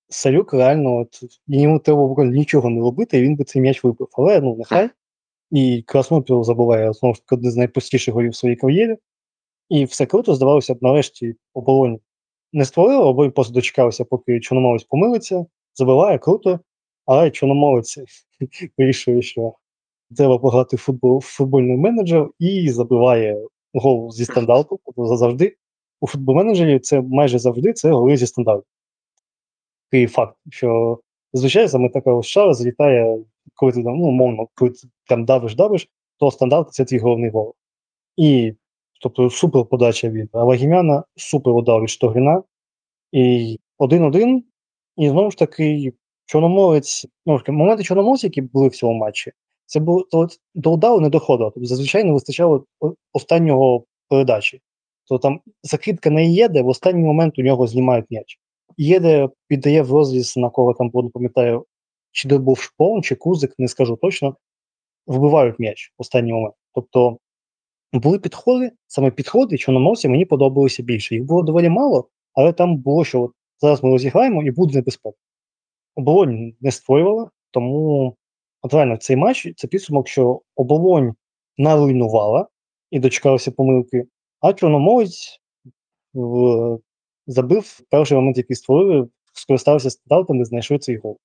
Салюк реально, от, йому треба буквально нічого не робити, і він би цей м'яч вибив. Але ну нехай. І Краснопіл забуває знову ж таки один з найпростіших голів в своїй кар'єрі. І все круто, здавалося б, нарешті оболонь не створила, обоє просто дочекалися, поки Чорноморець помилиться, забиває круто, але Чорноморець вирішує, що треба пограти футбол футбольний менеджер і забиває гол зі стандарту. Тобто завжди у футбол-менеджері це майже завжди це голи зі стандарту такий факт, що зазвичай саме така шара залітає, коли ти там, ну, умовно, коли ти там давиш, давиш, то стандарт це твій головний гол. І тобто супер подача від Алагімяна, супер удар від Штогрина. І один-один. І знову ж таки, Чорноморець, ну, моменти Чорноморця, які були в цьому матчі, це було то, до удару не доходило. Тобто зазвичай не вистачало останнього передачі. То там закидка не є, де в останній момент у нього знімають м'яч. Єде піддає в розріз на кого там не пам'ятаю, чи де був шпон, чи кузик, не скажу точно, вбивають м'яч в останній момент. Тобто були підходи, саме підходи чорноморці мені подобалися більше. Їх було доволі мало, але там було, що от зараз ми розіграємо і буде небезпека. Оболонь не створювала, тому от реально цей матч це підсумок, що оболонь наруйнувала і дочекалася помилки, а чорноморець в забив перший момент, який створили, скористався стандартами, знайшли цей гол.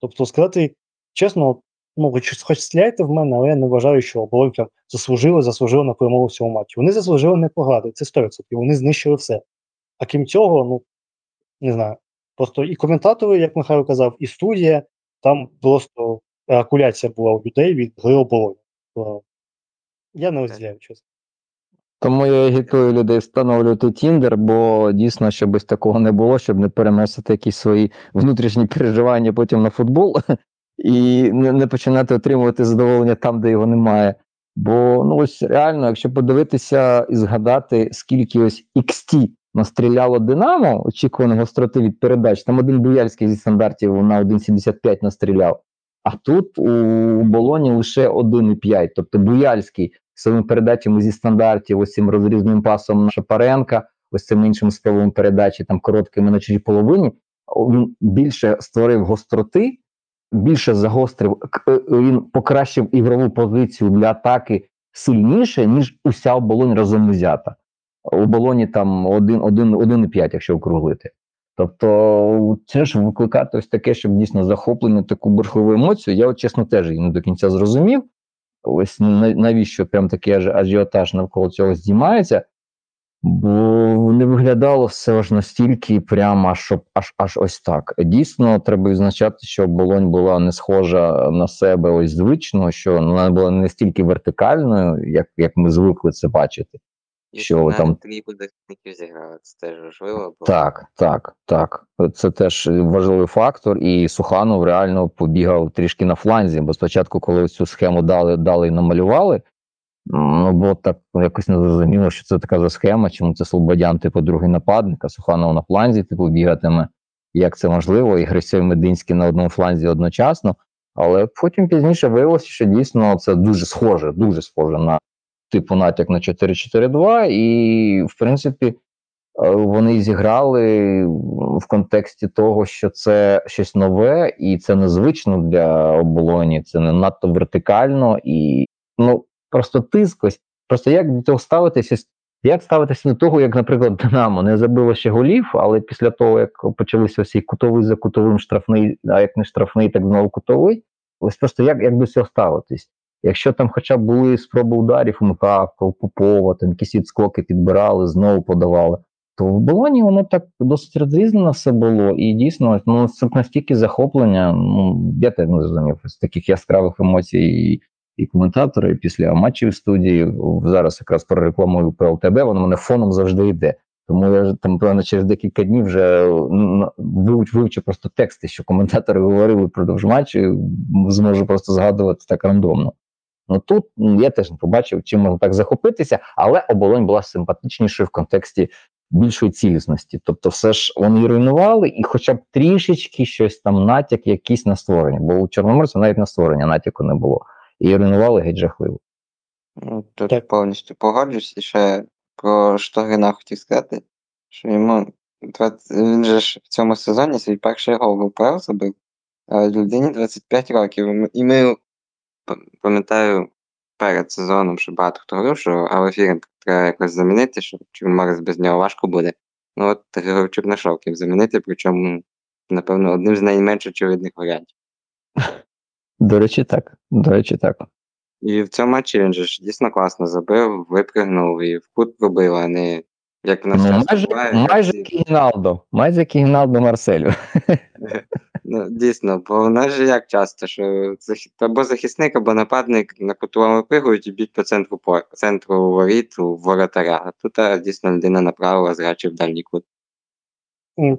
Тобто, сказати чесно, ну, хоч, хоч стріляйте в мене, але я не вважаю, що оболонь прям заслужили, заслужили на перемогу в цьому матчі. Вони заслужили не пограти, це 100%. Вони знищили все. А крім цього, ну не знаю. Просто і коментатори, як Михайло казав, і студія, там просто еякуляція була у людей від гри оболоні. Я не розділяю, чесно. Тому я агітую людей встановлювати Тіндер, бо дійсно, щоб ось такого не було, щоб не переносити якісь свої внутрішні переживання потім на футбол і не, починати отримувати задоволення там, де його немає. Бо ну ось реально, якщо подивитися і згадати, скільки ось XT настріляло Динамо, очікуваного гостроти від передач, там один Буяльський зі стандартів на 1,75 настріляв. А тут у Болоні лише 1,5. Тобто Буяльський своїми передачами зі стандартів, ось цим розрізним пасом на Шапаренка, ось цим іншим спробом передачі, там короткими на чужій половині, він більше створив гостроти, більше загострив, е, він покращив ігрову позицію для атаки сильніше, ніж уся оболонь разом взята. У болоні там 1, 1, 1,5, якщо округлити. Тобто, це ж викликати ось таке, щоб дійсно захоплення, таку бурхливу емоцію. Я, от чесно, теж її не до кінця зрозумів. Ось навіщо прям такий аж ажіотаж навколо цього здіймається, бо не виглядало все ж настільки прямо, аж, щоб аж, аж ось так. Дійсно, треба відзначати, що оболонь була не схожа на себе ось звично, що вона була не настільки вертикальною, як, як ми звикли це бачити. І що там трійку захисників зіграли, це теж важливо. Бо... Так, так, так. Це теж важливий фактор, і Суханов реально побігав трішки на фланзі, бо спочатку, коли цю схему дали, дали і намалювали, ну було так якось незрозуміло, що це така за схема, чому це Слободян, типу, другий нападник, а Суханов на фланзі, типу, бігатиме. Як це можливо, і Грисьов і Мединський на одному фланзі одночасно. Але потім пізніше виявилося, що дійсно це дуже схоже, дуже схоже на типу натяк на 4-4-2, і в принципі. Е, Вони зіграли в контексті того, що це щось нове, і це незвично для оболоні, це не надто вертикально і ну просто тиск. Просто як до цього ставитися? Як ставитися до того, як, наприклад, Динамо не забило ще голів, але після того, як почалися всі кутовий за кутовим штрафний, а як не штрафний, так знову кутовий. Ось просто як, як до цього ставитись? Якщо там хоча б були спроби ударів у Микавка, Попова, там якісь відскоки підбирали, знову подавали то в Болоні воно так досить розрізнено все було, і дійсно ну, це настільки захоплення. Ну я теж не зрозумів з таких яскравих емоцій і, коментатори після матчів студії. Зараз якраз прорекламую про ЛТБ, воно мене фоном завжди йде. Тому я там певно через декілька днів вже ну, вивчу, просто тексти, що коментатори говорили впродовж матчу, зможу просто згадувати так рандомно. Ну тут я теж не побачив, чим можна так захопитися, але оболонь була симпатичнішою в контексті більшої цілісності. Тобто, все ж вони руйнували, і хоча б трішечки щось там натяк, якийсь на створення. Бо у Чорноморця навіть на створення натяку не було. І руйнували геть жахливо. Ну, Тут Так. повністю погоджуюсь. І ще про Штогрина хотів сказати, що йому 20... він же ж в цьому сезоні свій перший гол в УПЛ забив, а людині 25 років. І ми- пам'ятаю перед сезоном, що багато хто говорив, що Алафіренка треба якось замінити, що Чорноморець без нього важко буде. Ну от Григорчук знайшов ким замінити, причому, напевно, одним з найменш очевидних варіантів. До речі, так. До речі, так. І в цьому матчі він же ж дійсно класно забив, випригнув і в кут пробив, а не як в нас Ну, майже, буває, майже як Гіналдо, майже як Гіналдо Марселю. Ну, дійсно, бо в нас же як часто, що або захисник, або нападник на кутовому випригують і б'ють по центру по центру воріт у воротаря. А тут а, дійсно людина направила, зрачив в дальній кут.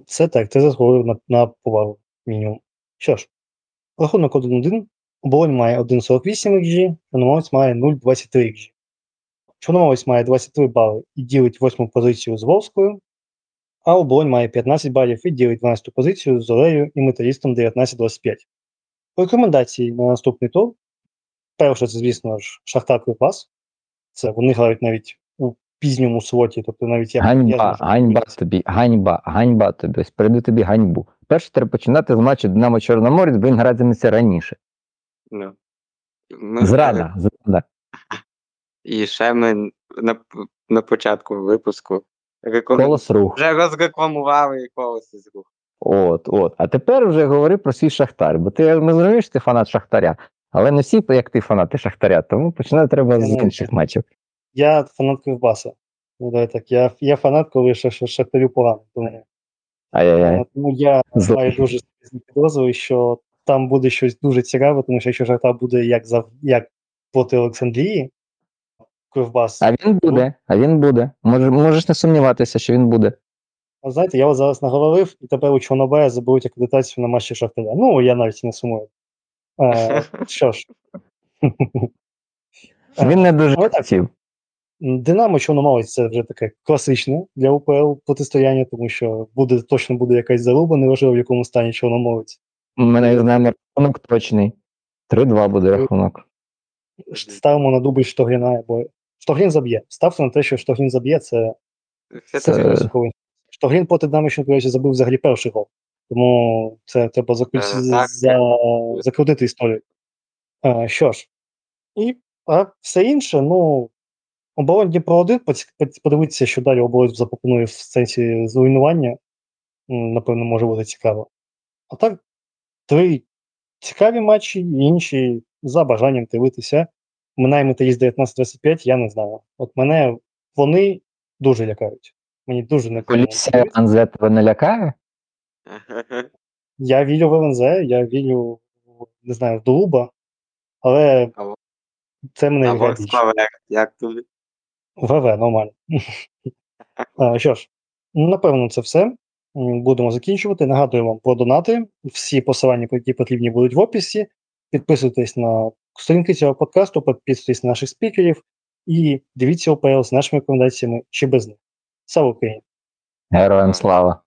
Це так, це заслуговує на, на повагу мінімум. Що ж, рахунок 1-1. Оболонь має 1,48 XG, Чорноморець має 0,23 XG. Чорноморець має 23 бали і ділить 8 позицію з Волською, а Оболонь має 15 балів і ділить 12 позицію з Зорею і металістом 19-25. Рекомендації на наступний тур. Перше, це, звісно ж, Шахтар Кривбас. Це вони грають навіть у пізньому слоті, тобто навіть я, я Ганьба, зможу ганьба тобі, ганьба, ганьба тобі. Ось тобі ганьбу. Перше треба починати з матчу Динамо Чорноморець, бо він гратиметься раніше. Ну. Ми Зрада, зрада. І ще ми на, на початку випуску. Колос рух. вже розрекламували колоси з рух. От, от. А тепер вже говори про свій Шахтар. Бо ти ми зрозумієш, що ти фанат Шахтаря, але не всі, як ти фанати Шахтаря, тому починати треба з Ну, інших матчів. Я фанат Кривбаса. Ну, давай так. Я, я фанат, коли Шахтарю погано. Тому, Ай-яй-яй. е, тому я маю дуже серйозні підозри, що там буде щось дуже цікаве, тому що якщо Шахтар буде як за як проти Олександрії, Кривбас. А він буде, а він буде. Може, можеш не сумніватися, що він буде. А знаєте, я вас зараз наговорив, і тепер у Чорнобая заберуть акредитацію на матчі Шахтаря. Ну, я навіть не сумую. Е, що ж. Він не дуже але так. хотів. Динамо Чорноморець це вже таке класичне для УПЛ протистояння, тому що буде точно буде якась заруба, неважливо в якому стані Чорноморець. Ми не знаємо рахунок точний. 3-2 буде рахунок. Ставимо на дубль Штогріна, бо Штогрін заб'є. Ставте на те, що Штогрін заб'є, це, це. Штогрін проти Динамо, що речі, забив взагалі перший гол. Тому це треба закрути, Е, за, закрутити історію. Е, що ж, і а все інше, ну, оборон Дніпро 1, подивитися, що далі оборон запропонує в сенсі зруйнування. Напевно, може бути цікаво. А так, три цікаві матчі, інші за бажанням дивитися. Минає металіст 19-25, я не знаю. От мене вони дуже лякають. Мені дуже не Поліція НЗ тебе не лякає? Я вірю в ЛНЗ, я вірю, не знаю, в Долуба, але це мене А як тобі? ВВ, нормально. Що ж, напевно, це все. Будемо закінчувати. Нагадую вам про донати. Всі посилання, які потрібні, будуть в описі. Підписуйтесь на сторінки цього подкасту, підписуйтесь на наших спікерів і дивіться ОПЛ з нашими рекомендаціями чи без них. Слава Україні! Героям слава!